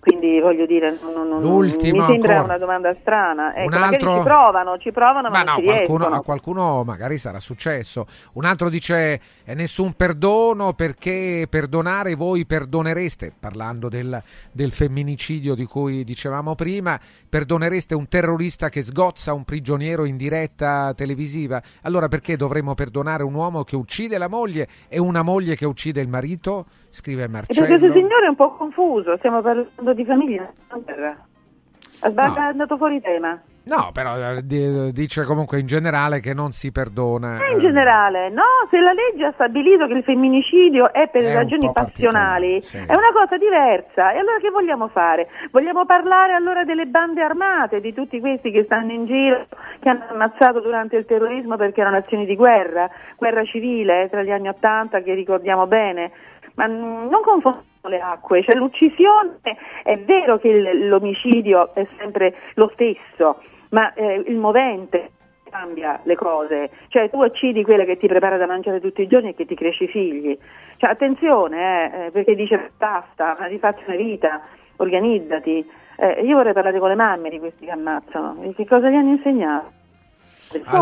Speaker 33: Quindi voglio dire, non- non-
Speaker 2: L'ultimo
Speaker 33: mi sembra
Speaker 2: ancora.
Speaker 33: una domanda strana. Ecco,
Speaker 2: Un altro-
Speaker 33: ci provano, ci provano, ma,
Speaker 2: Ma no, qualcuno, a qualcuno magari sarà successo. Un altro dice eh, nessun perdono perché perdonare voi perdonereste, parlando del, del femminicidio di cui dicevamo prima, perdonereste un terrorista che sgozza un prigioniero in diretta televisiva. Allora perché dovremmo perdonare un uomo che uccide la moglie e una moglie che uccide il marito? Scrive
Speaker 33: E
Speaker 2: Marcello.
Speaker 33: perché questo signore è un po' confuso, stiamo parlando di famiglia. Ha sbagli-
Speaker 2: No.
Speaker 33: è andato fuori tema.
Speaker 2: No, però eh, di- dice comunque in generale che non si perdona.
Speaker 33: Eh, in
Speaker 2: eh,
Speaker 33: generale, no, se la legge ha stabilito che il femminicidio è per
Speaker 2: È
Speaker 33: ragioni passionali,
Speaker 2: sì.
Speaker 33: è una cosa diversa. E allora che vogliamo fare? Vogliamo parlare allora delle bande armate, di tutti questi che stanno in giro, che hanno ammazzato durante il terrorismo perché erano azioni di guerra, guerra civile eh, tra gli anni Ottanta che ricordiamo bene. Ma mm, non confondiamo le acque, cioè l'uccisione è vero che il- l'omicidio è sempre lo stesso, ma eh, il movente cambia le cose, cioè tu uccidi quella che ti prepara da mangiare tutti i giorni e che ti cresce i figli. Cioè attenzione, eh, eh, perché dice basta, ma rifatti una vita, organizzati. Eh, io vorrei parlare con le mamme di questi che ammazzano, che cosa gli hanno insegnato?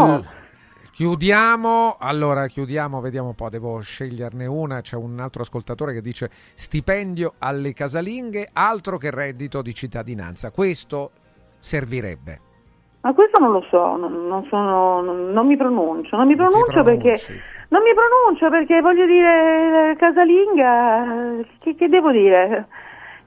Speaker 33: No.
Speaker 2: Chiudiamo, allora chiudiamo, vediamo un po', devo sceglierne una, c'è un altro ascoltatore che dice stipendio alle casalinghe, altro che reddito di cittadinanza, questo servirebbe.
Speaker 33: Ma questo non lo so, non, non sono, non, non mi pronuncio, non mi pronuncio perché non mi pronuncio perché voglio dire casalinga, che, che devo dire?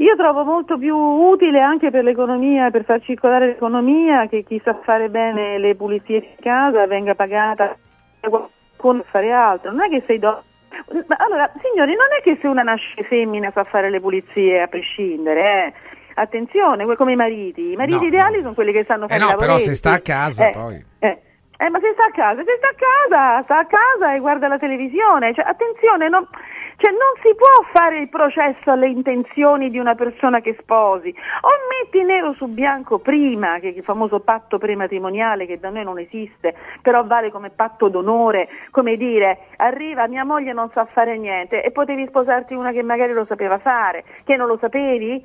Speaker 33: Io trovo molto più utile anche per l'economia, per far circolare l'economia, che chi sa fare bene le pulizie di casa venga pagata per fare altro. Non è che sei do- Ma Allora, signori, non è che se una nasce femmina sa fare le pulizie a prescindere, eh. Attenzione, come i mariti. I mariti
Speaker 2: No,
Speaker 33: ideali sono quelli che sanno
Speaker 2: Eh
Speaker 33: fare
Speaker 2: no,
Speaker 33: i
Speaker 2: però se sta a casa
Speaker 33: Eh,
Speaker 2: poi.
Speaker 33: eh, eh, ma se sta a casa, se sta a casa, sta a casa e guarda la televisione. Cioè, attenzione, non, cioè, non si può fare il processo alle intenzioni di una persona che sposi. O metti nero su bianco prima, che il famoso patto prematrimoniale che da noi non esiste, però vale come patto d'onore, come dire, arriva mia moglie non sa fare niente e potevi sposarti una che magari lo sapeva fare, che non lo sapevi?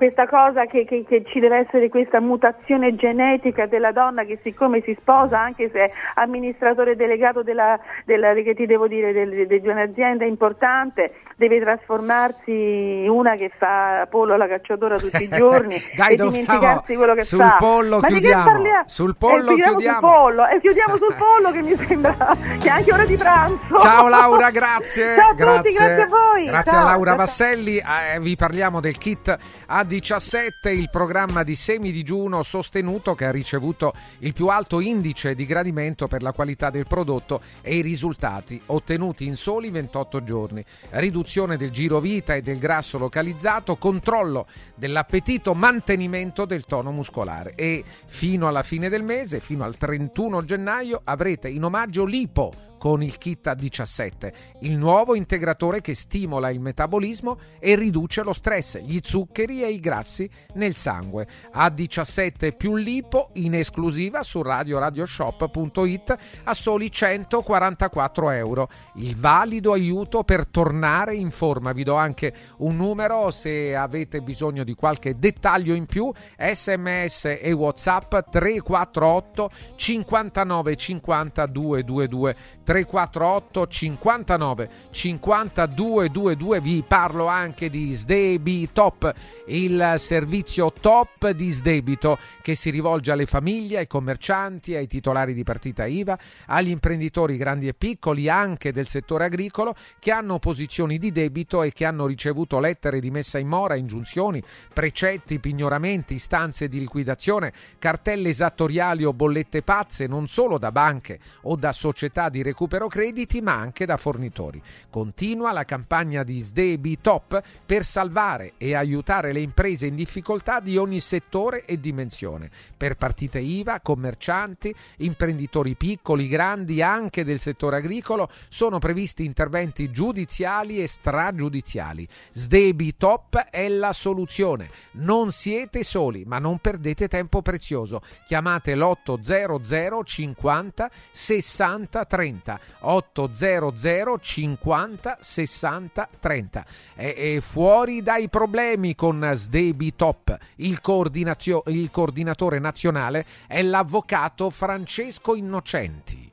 Speaker 33: Questa cosa che, che- che ci deve essere questa mutazione genetica della donna che siccome si sposa anche se è amministratore delegato della, della- che ti devo dire del- de- di un'azienda importante deve trasformarsi una che fa pollo alla cacciatora tutti i giorni
Speaker 2: Dai,
Speaker 33: e dimenticarsi quello che
Speaker 2: sul
Speaker 33: fa
Speaker 2: pollo
Speaker 33: Ma
Speaker 2: chiudiamo,
Speaker 33: parliamo?
Speaker 2: sul pollo
Speaker 33: Eh, chiudiamo
Speaker 2: chiudiamo.
Speaker 33: sul pollo e chiudiamo sul pollo che mi sembra che è anche ora di pranzo
Speaker 2: Ciao Laura, grazie.
Speaker 33: ciao a
Speaker 2: grazie.
Speaker 33: tutti grazie a voi
Speaker 2: Grazie
Speaker 33: Ciao,
Speaker 2: a Laura. Vasselli. Eh, vi parliamo del kit AD A17 il programma di semi digiuno sostenuto che ha ricevuto il più alto indice di gradimento per la qualità del prodotto e i risultati ottenuti in soli 28 giorni. Riduzione del giro vita e del grasso localizzato, controllo dell'appetito, mantenimento del tono muscolare. E fino alla fine del mese, fino al 31 gennaio avrete in omaggio l'IPO con il kit A17, il nuovo integratore che stimola il metabolismo e riduce lo stress, gli zuccheri e i grassi nel sangue. A17 più lipo in esclusiva su radioradioshop.it a soli 144 euro. Il valido aiuto per tornare in forma. Vi do anche un numero se avete bisogno di qualche dettaglio in più. SMS e WhatsApp 348 59 50 222 348 59 52 22 vi parlo anche di Sdebi Top il servizio top di sdebito che si rivolge alle famiglie, ai commercianti, ai titolari di partita IVA, agli imprenditori grandi e piccoli anche del settore agricolo che hanno posizioni di debito e che hanno ricevuto lettere di messa in mora, ingiunzioni, precetti, pignoramenti, istanze di liquidazione, cartelle esattoriali o bollette pazze non solo da banche o da società di recupero crediti ma anche da fornitori. Continua la campagna di Sdebi Top per salvare e aiutare le imprese in difficoltà di ogni settore e dimensione. Per partite IVA, commercianti, imprenditori piccoli, grandi, anche del settore agricolo, sono previsti interventi giudiziali e stragiudiziali. Sdebi Top è la soluzione. Non siete soli, ma non perdete tempo prezioso. Chiamate l'800 50 60 30 800 50 60 30 e, e fuori dai problemi con Sdebi Top il, coordinazio- il coordinatore nazionale è l'avvocato Francesco Innocenti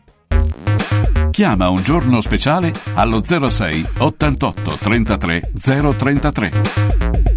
Speaker 1: Chiama un giorno speciale allo 06 88 33 033.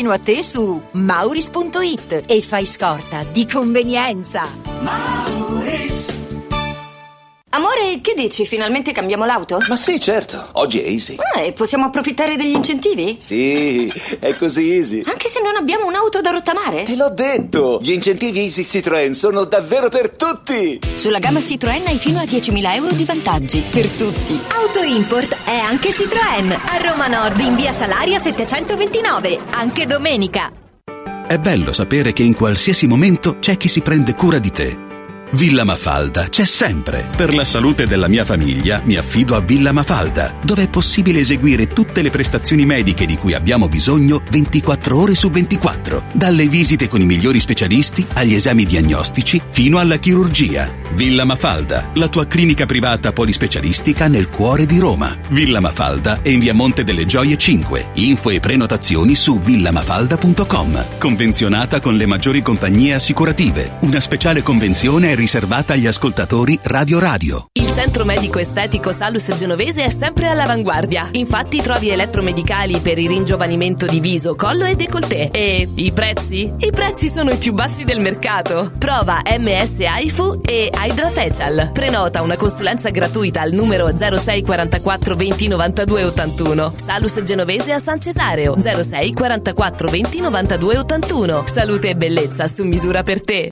Speaker 34: a te su mauris.it e fai scorta di convenienza.
Speaker 35: Che dici? Finalmente cambiamo l'auto?
Speaker 36: Ma sì, certo. Oggi è easy.
Speaker 35: Ah, e possiamo approfittare degli incentivi?
Speaker 36: Sì, è così easy.
Speaker 35: Anche se non abbiamo un'auto da rottamare?
Speaker 36: Te l'ho detto! Gli incentivi Easy Citroën sono davvero per tutti!
Speaker 35: Sulla gamma Citroën hai fino a 10.000 euro di vantaggi. Per tutti.
Speaker 17: Auto Import è anche Citroën. A Roma Nord in via Salaria 729. Anche domenica.
Speaker 37: È bello sapere che in qualsiasi momento c'è chi si prende cura di te. Villa Mafalda c'è sempre. Per la salute della mia famiglia mi affido a Villa Mafalda, dove è possibile eseguire tutte le prestazioni mediche di cui abbiamo bisogno 24 ore su 24. Dalle visite con i migliori specialisti agli esami diagnostici fino alla chirurgia. Villa Mafalda, la tua clinica privata polispecialistica nel cuore di Roma. Villa Mafalda è in via Monte delle Gioie 5. Info e prenotazioni su villamafalda.com. Convenzionata con le maggiori compagnie assicurative. Una speciale convenzione è riservata agli ascoltatori Radio Radio.
Speaker 17: Il centro medico estetico Salus Genovese è sempre all'avanguardia. Infatti trovi elettromedicali per il ringiovanimento di viso, collo e décolleté. E i prezzi? I prezzi sono i più bassi del mercato. Prova MS AIFU e Hydra Facial. Prenota una consulenza gratuita al numero 06 44 20 92 81. Salus Genovese a San Cesareo 06 44 20 92 81. Salute e bellezza su misura per te.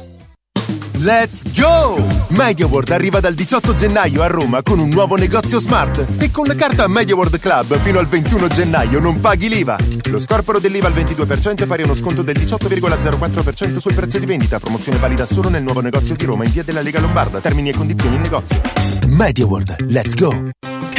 Speaker 6: Let's go! MediaWorld arriva dal 18 gennaio a Roma con un nuovo negozio smart e con la carta MediaWorld Club fino al 21 gennaio non paghi l'IVA. Lo scorporo dell'IVA al 22% è pari a uno sconto del 18,04% sul prezzo di vendita. Promozione valida solo nel nuovo negozio di Roma in via della Lega Lombarda. Termini e condizioni in negozio.
Speaker 1: MediaWorld, let's go!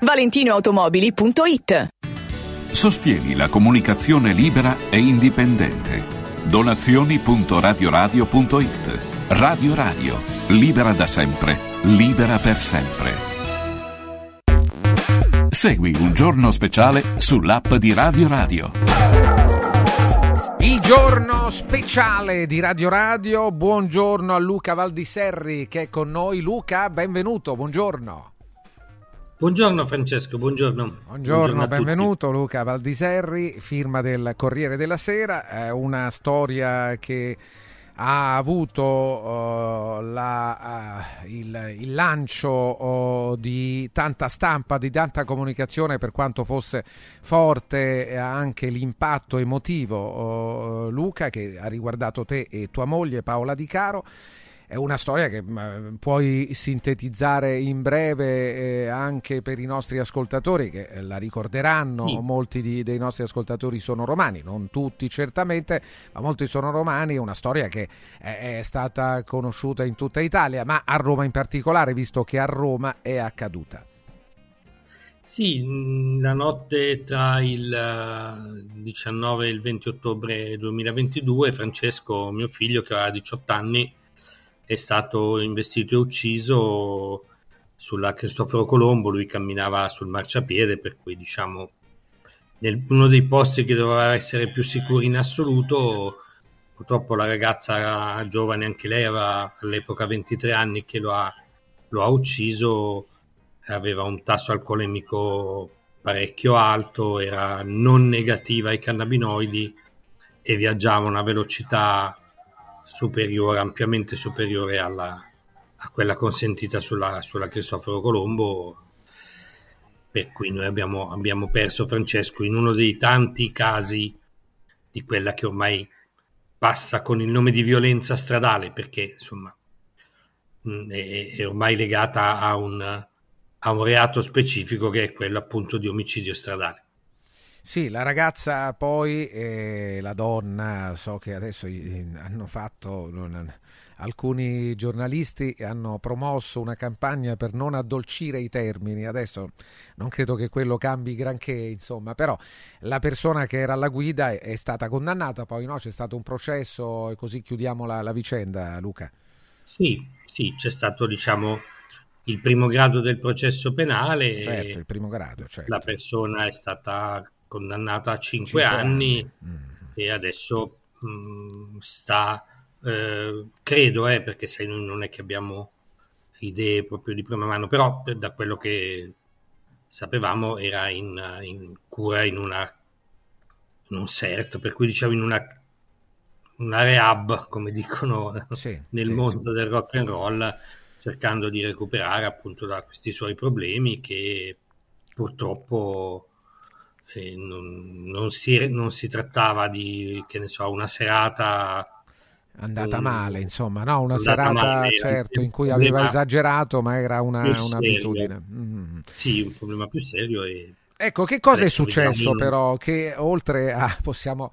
Speaker 8: ValentinoAutomobili.it
Speaker 38: Sostieni la comunicazione libera e indipendente. Donazioni.radioradio.it Radio Radio, libera da sempre, libera per sempre. Segui un giorno speciale sull'app di Radio Radio.
Speaker 2: Il giorno speciale di Radio Radio, buongiorno a Luca Valdiserri che è con noi. Luca, benvenuto, buongiorno.
Speaker 39: Buongiorno Francesco, buongiorno.
Speaker 2: Buongiorno, benvenuto Luca Valdiserri, firma del Corriere della Sera, è una storia che ha avuto uh, la, uh, il, il, lancio uh, di tanta stampa, di tanta comunicazione per quanto fosse forte anche l'impatto emotivo Luca che ha riguardato te e tua moglie Paola Di Caro è una storia che puoi sintetizzare in breve eh, anche per i nostri ascoltatori che eh, la ricorderanno, sì. molti di, dei nostri ascoltatori sono romani, non tutti certamente, ma molti sono romani, è una storia che è, è stata conosciuta in tutta Italia, ma a Roma in particolare, visto che a Roma è accaduta.
Speaker 39: Sì, la notte tra il 19 e il 20 ottobre 2022 Francesco, mio figlio che aveva 18 anni, è stato investito e ucciso sulla Cristoforo Colombo, lui camminava sul marciapiede, per cui diciamo nel, uno dei posti che doveva essere più sicuri in assoluto, purtroppo la ragazza giovane, anche lei aveva all'epoca 23 anni che lo ha, lo ha ucciso, aveva un tasso alcolemico parecchio alto, era non negativa ai cannabinoidi e viaggiava a una velocità superiore, ampiamente superiore alla, a quella consentita sulla, sulla Cristoforo Colombo, per cui noi abbiamo, abbiamo, perso Francesco in uno dei tanti casi di quella che ormai passa con il nome di violenza stradale, perché insomma mm, è, è ormai legata a un, a un reato specifico che è quello appunto di omicidio stradale.
Speaker 2: Sì, la ragazza poi, eh, la donna, so che adesso hanno fatto, alcuni giornalisti hanno promosso una campagna per non addolcire i termini, adesso non credo che quello cambi granché, insomma, però la persona che era alla guida è, è stata condannata, poi no, c'è stato un processo e così chiudiamo la, la vicenda, Luca.
Speaker 39: Sì, sì, c'è stato diciamo il primo grado del processo penale.
Speaker 2: Certo, il primo grado, certo.
Speaker 39: La persona è stata condannata a 5
Speaker 2: Cinque
Speaker 39: anni,
Speaker 2: anni. Mm.
Speaker 39: e adesso mh, sta, eh, credo, eh, perché sai, noi non è che abbiamo idee proprio di prima mano, però eh, da quello che sapevamo era in, in cura in una in un CERT, per cui diciamo in una, una rehab, come dicono
Speaker 2: Sì,
Speaker 39: nel
Speaker 2: sì.
Speaker 39: mondo del rock and roll, cercando di recuperare appunto da questi suoi problemi che purtroppo non, non si, non si trattava di, che ne so, una serata
Speaker 2: andata
Speaker 39: un-
Speaker 2: male, insomma, no? Una serata
Speaker 39: male,
Speaker 2: certo in cui aveva esagerato, ma era una, un'abitudine. Mm.
Speaker 39: Sì, un problema più serio e
Speaker 2: Ecco, che cosa è successo però? Che oltre a possiamo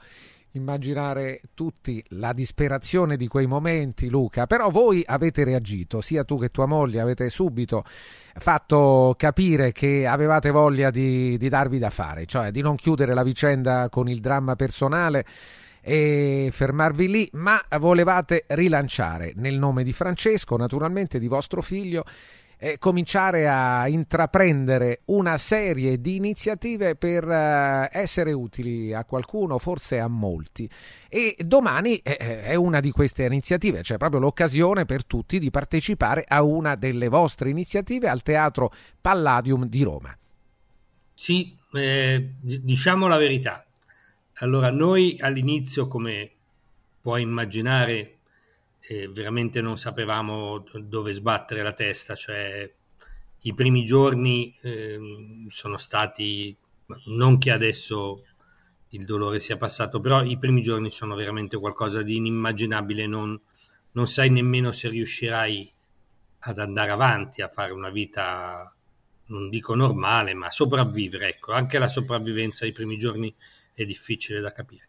Speaker 2: immaginare tutti la disperazione di quei momenti, Luca, però voi avete reagito, sia tu che tua moglie avete subito fatto capire che avevate voglia di, di darvi da fare, cioè di non chiudere la vicenda con il dramma personale e fermarvi lì, ma volevate rilanciare nel nome di Francesco, naturalmente di vostro figlio, e cominciare a intraprendere una serie di iniziative per eh, essere utili a qualcuno, forse a molti. E domani eh, eh, è una di queste iniziative, cioè proprio l'occasione per tutti di partecipare a una delle vostre iniziative al Teatro Palladium di Roma.
Speaker 39: Sì, eh, diciamo la verità. Allora, noi all'inizio, come puoi immaginare, eh, veramente non sapevamo do- dove sbattere la testa, cioè i primi giorni ehm, sono stati, non che adesso il dolore sia passato, però i primi giorni sono veramente qualcosa di inimmaginabile, non, non sai nemmeno se riuscirai ad andare avanti, a fare una vita, non dico normale, ma sopravvivere. Ecco, anche la sopravvivenza ai primi giorni è difficile da capire.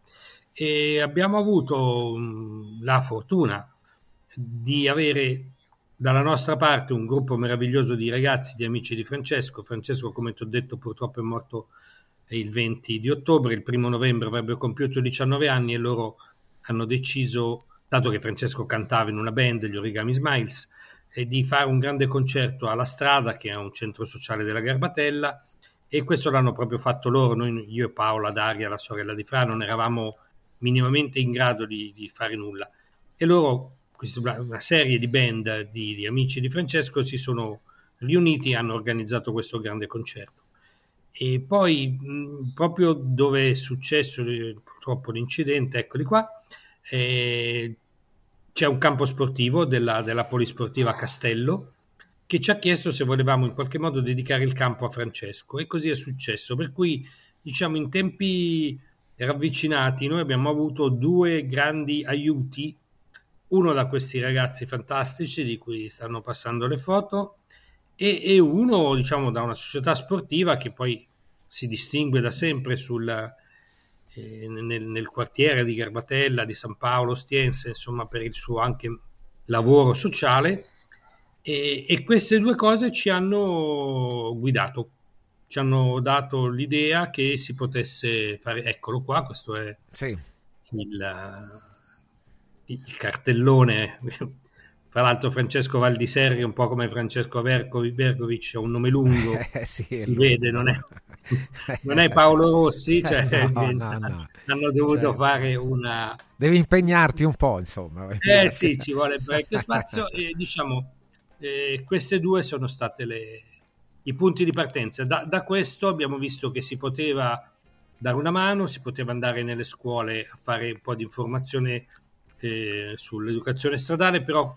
Speaker 39: E abbiamo avuto mh, la fortuna di avere dalla nostra parte un gruppo meraviglioso di ragazzi, di amici di Francesco. Francesco, come ti ho detto, purtroppo è morto il 20 di ottobre, il primo novembre avrebbe compiuto 19 anni e loro hanno deciso, dato che Francesco cantava in una band, gli Origami Smiles, e di fare un grande concerto alla strada, che è un centro sociale della Garbatella, e questo l'hanno proprio fatto loro. Noi, io e Paola, Daria, la sorella di Fra, non eravamo minimamente in grado di, di fare nulla. E loro, una serie di band di, di amici di Francesco, si sono riuniti e hanno organizzato questo grande concerto. E poi, mh, proprio dove è successo eh, purtroppo l'incidente, eccoli qua, eh, c'è un campo sportivo della, della Polisportiva Castello che ci ha chiesto se volevamo in qualche modo dedicare il campo a Francesco e così è successo. Per cui, diciamo, in tempi ravvicinati noi abbiamo avuto due grandi aiuti, uno da questi ragazzi fantastici di cui stanno passando le foto e, e uno, diciamo, da una società sportiva che poi si distingue da sempre sul, eh, nel, nel quartiere di Garbatella, di San Paolo, Stiense, insomma, per il suo anche lavoro sociale. E, e queste due cose ci hanno guidato, ci hanno dato l'idea che si potesse fare. Eccolo qua, questo è
Speaker 2: Sì.
Speaker 39: il, il cartellone. Tra l'altro, Francesco Valdiserri, un po' come Francesco Verco- Vergovic, ha un nome lungo,
Speaker 2: Eh, sì,
Speaker 39: si vede, non è, non è Paolo Rossi, cioè,
Speaker 2: No, no, no.
Speaker 39: hanno dovuto
Speaker 2: Certo.
Speaker 39: fare una,
Speaker 2: Devi impegnarti un po', insomma.
Speaker 39: eh sì, ci vuole parecchio spazio e diciamo eh, queste due sono state le- i punti di partenza. Da, da questo abbiamo visto che si poteva dare una mano, si poteva andare nelle scuole a fare un po' di informazione eh, sull'educazione stradale, però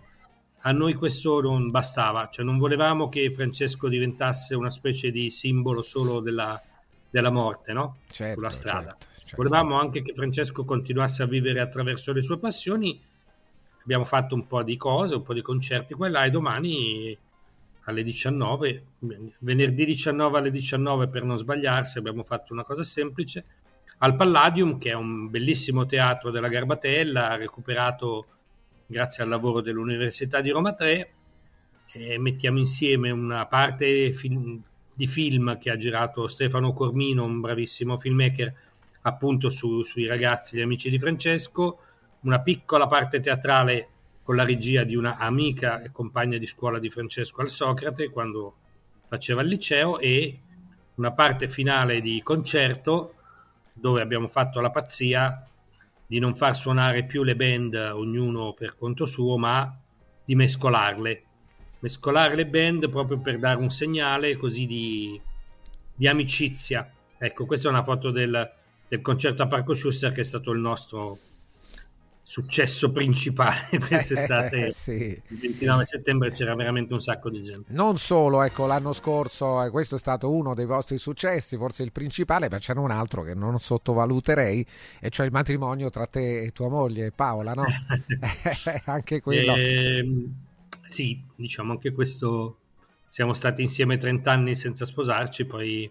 Speaker 39: a noi questo non bastava, cioè non volevamo che Francesco diventasse una specie di simbolo solo della, della morte no?
Speaker 2: Certo,
Speaker 39: sulla strada.
Speaker 2: certo.
Speaker 39: Volevamo anche che Francesco continuasse a vivere attraverso le sue passioni. Abbiamo fatto un po' di cose, un po' di concerti qua e là e domani alle 19, venerdì 19 alle 19 per non sbagliarsi, abbiamo fatto una cosa semplice al Palladium, che è un bellissimo teatro della Garbatella, recuperato grazie al lavoro dell'Università di Roma 3. E mettiamo insieme una parte film- di film che ha girato Stefano Cormino, un bravissimo filmmaker, appunto su- sui ragazzi, gli amici di Francesco, una piccola parte teatrale con la regia di una amica e compagna di scuola di Francesco al Socrate quando faceva il liceo e una parte finale di concerto dove abbiamo fatto la pazzia di non far suonare più le band ognuno per conto suo, ma di mescolarle. Mescolare le band proprio per dare un segnale così di, di amicizia. Ecco, questa è una foto del, del concerto a Parco Schuster che è stato il nostro successo principale quest'estate.
Speaker 2: Eh, sì.
Speaker 39: Il 29 settembre c'era veramente un sacco di gente.
Speaker 2: Non solo, ecco, l'anno scorso eh, questo è stato uno dei vostri successi, forse il principale, ma c'era un altro che non sottovaluterei, e cioè il matrimonio tra te e tua moglie Paola, no? anche quello.
Speaker 39: Eh, sì, diciamo anche questo. Siamo stati insieme 30 anni senza sposarci, poi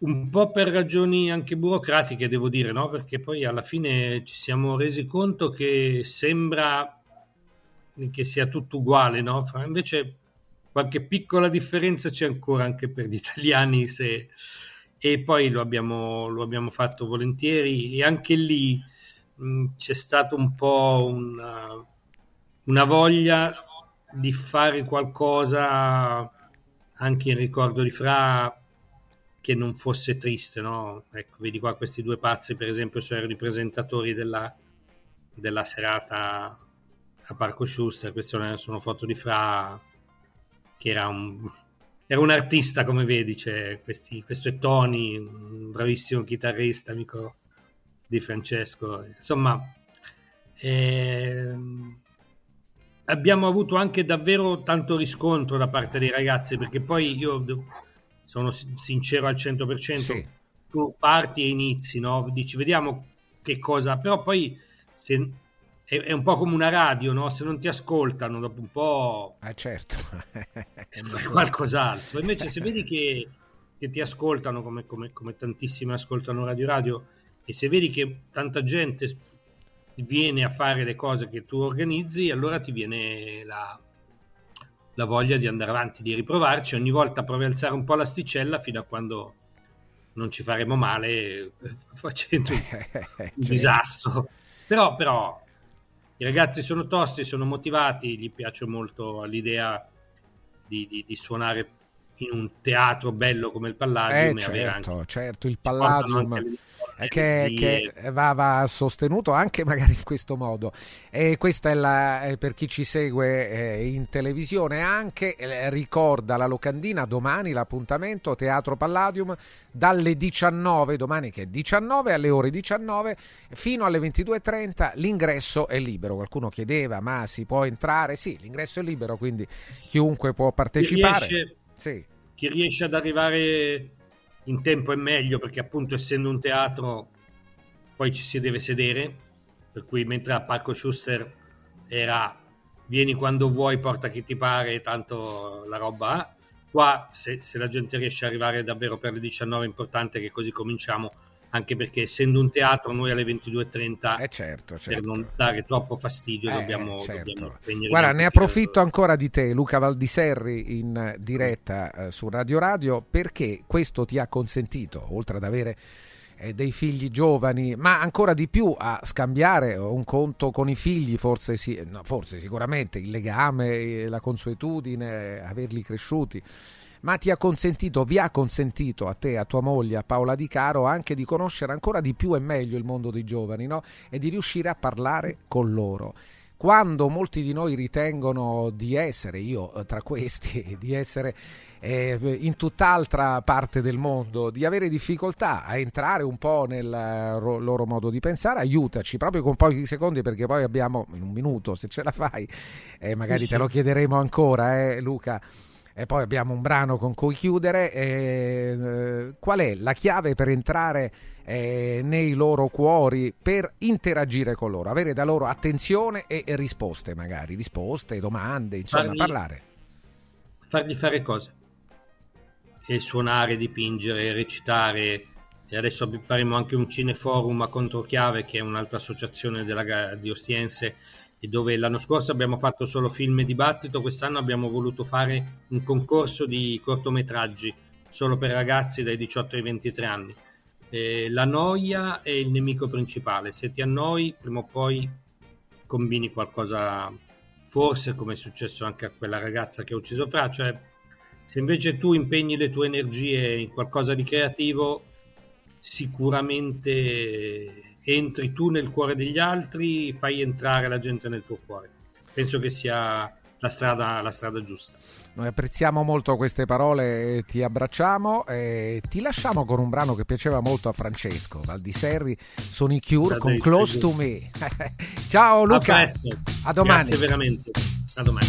Speaker 39: un po' per ragioni anche burocratiche, devo dire, no? Perché poi alla fine ci siamo resi conto che sembra che sia tutto uguale, no? Invece qualche piccola differenza c'è ancora anche per gli italiani se... e poi lo abbiamo, lo abbiamo fatto volentieri e anche lì mh, c'è stato un po' una, una voglia di fare qualcosa anche in ricordo di Fra che non fosse triste, no? Ecco, vedi qua questi due pazzi, per esempio, sono i presentatori della, della serata a Parco Schuster, queste sono foto di Fra, che era un, era un artista, come vedi, c'è questi, questo è Tony, un bravissimo chitarrista, amico di Francesco. Insomma, eh, abbiamo avuto anche davvero tanto riscontro da parte dei ragazzi, perché poi io sono sincero al 100%, sì. tu parti e inizi, no? dici vediamo che cosa, però poi se, è, è, un po' come una radio, no? se non ti ascoltano dopo un po'...
Speaker 2: Ah certo.
Speaker 39: fai qualcos'altro, invece se vedi che, che ti ascoltano come, come, come tantissimi ascoltano Radio Radio e se vedi che tanta gente viene a fare le cose che tu organizzi, allora ti viene la, la voglia di andare avanti, di riprovarci. Ogni volta provi a alzare un po' l'asticella fino a quando non ci faremo male facendo un, un disastro. Però, però i ragazzi sono tosti, sono motivati, gli piace molto l'idea di, di, di suonare in un teatro bello come il Palladium.
Speaker 2: Eh, certo, anche, certo, il Palladium che, che va, va, sostenuto anche magari in questo modo. E questa è la, eh, per chi ci segue eh, in televisione anche, eh, ricorda la locandina domani l'appuntamento Teatro Palladium dalle 19, domani che è 19 alle ore 19 fino alle 22.30 l'ingresso è libero. Qualcuno chiedeva ma si può entrare? Sì, l'ingresso è libero, quindi chiunque può partecipare.
Speaker 39: Riesce,
Speaker 2: sì.
Speaker 39: chi riesce ad arrivare in tempo è meglio perché appunto essendo un teatro poi ci si deve sedere, per cui mentre a Parco Schuster era vieni quando vuoi, porta chi ti pare, tanto la roba ha. Qua se, se la gente riesce ad arrivare davvero per le 19 è importante che così cominciamo anche perché essendo un teatro noi alle 22.30
Speaker 2: eh certo, certo.
Speaker 39: per non dare troppo fastidio
Speaker 2: eh,
Speaker 39: dobbiamo,
Speaker 2: certo.
Speaker 39: dobbiamo
Speaker 2: guarda ne approfitto ancora di te Luca Valdiserri in diretta eh, su Radio Radio perché questo ti ha consentito oltre ad avere eh, dei figli giovani ma ancora di più a scambiare un conto con i figli forse, sì, no, forse sicuramente il legame la consuetudine averli cresciuti ma ti ha consentito, vi ha consentito a te, a tua moglie, a Paola Di Caro, anche di conoscere ancora di più e meglio il mondo dei giovani no? e di riuscire a parlare con loro. Quando molti di noi ritengono di essere, io eh, tra questi, di essere eh, in tutt'altra parte del mondo, di avere difficoltà a entrare un po' nel eh, loro modo di pensare, aiutaci proprio con pochi secondi perché poi abbiamo in un minuto, se ce la fai, eh, magari te lo chiederemo ancora, eh, Luca e poi abbiamo un brano con cui chiudere. Eh, qual è la chiave per entrare eh, nei loro cuori, per interagire con loro, avere da loro attenzione e, e risposte, magari risposte, domande, insomma,
Speaker 39: fargli,
Speaker 2: parlare.
Speaker 39: Fargli fare cose, e suonare, dipingere, recitare. E adesso faremo anche un cineforum a Controchiave, che è un'altra associazione della, di Ostiense e dove l'anno scorso abbiamo fatto solo film e dibattito, quest'anno abbiamo voluto fare un concorso di cortometraggi solo per ragazzi dai 18 ai 23 anni. Eh, la noia è il nemico principale, se ti annoi prima o poi
Speaker 40: combini qualcosa, forse come è successo anche a quella ragazza che ha ucciso Fra, cioè se invece tu impegni le tue energie in qualcosa di creativo, sicuramente entri tu nel cuore degli altri, fai entrare la gente nel tuo cuore. Penso che sia la strada, la strada giusta.
Speaker 2: Noi apprezziamo molto queste parole, ti abbracciamo e ti lasciamo con un brano che piaceva molto a Francesco. Val di Serri sono i Cure
Speaker 40: Da
Speaker 2: con
Speaker 40: dei-
Speaker 2: Close to Me. Ciao Luca,
Speaker 40: A
Speaker 2: a domani.
Speaker 40: Grazie veramente. A domani.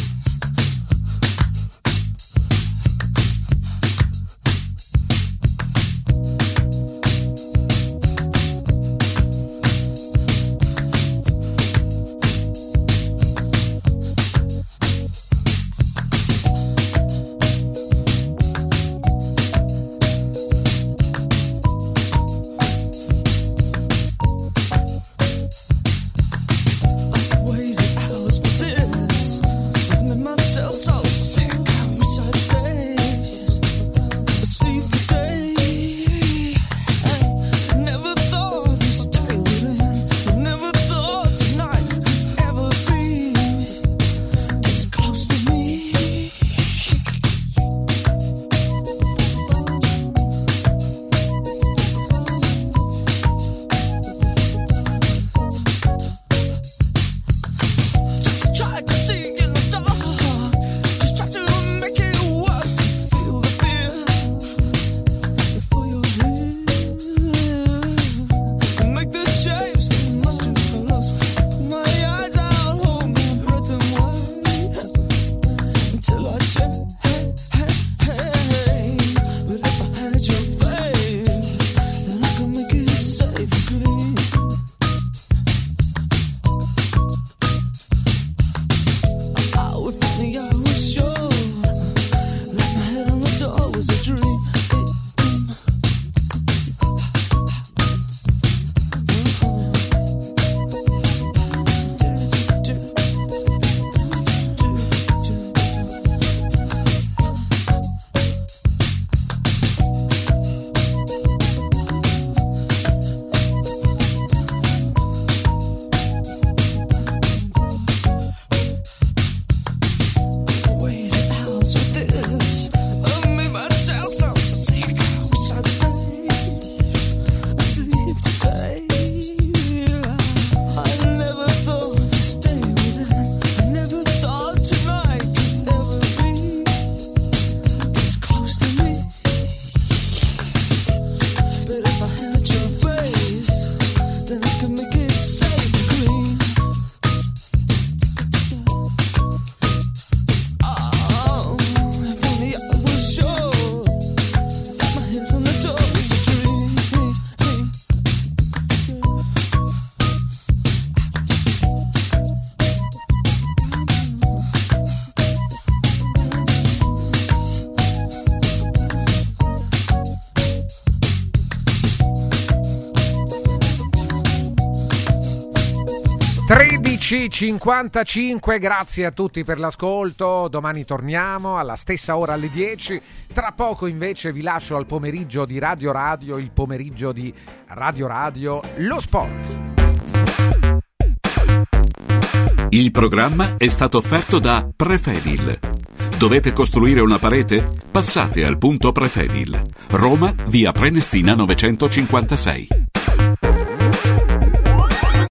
Speaker 2: 11.55, grazie a tutti per l'ascolto, domani torniamo alla stessa ora alle 10, tra poco invece vi lascio al pomeriggio di Radio Radio, il pomeriggio di Radio Radio, lo sport.
Speaker 1: Il programma è stato offerto da Prefedil. Dovete costruire una parete? Passate al punto Prefedil. Roma, via Prenestina 956.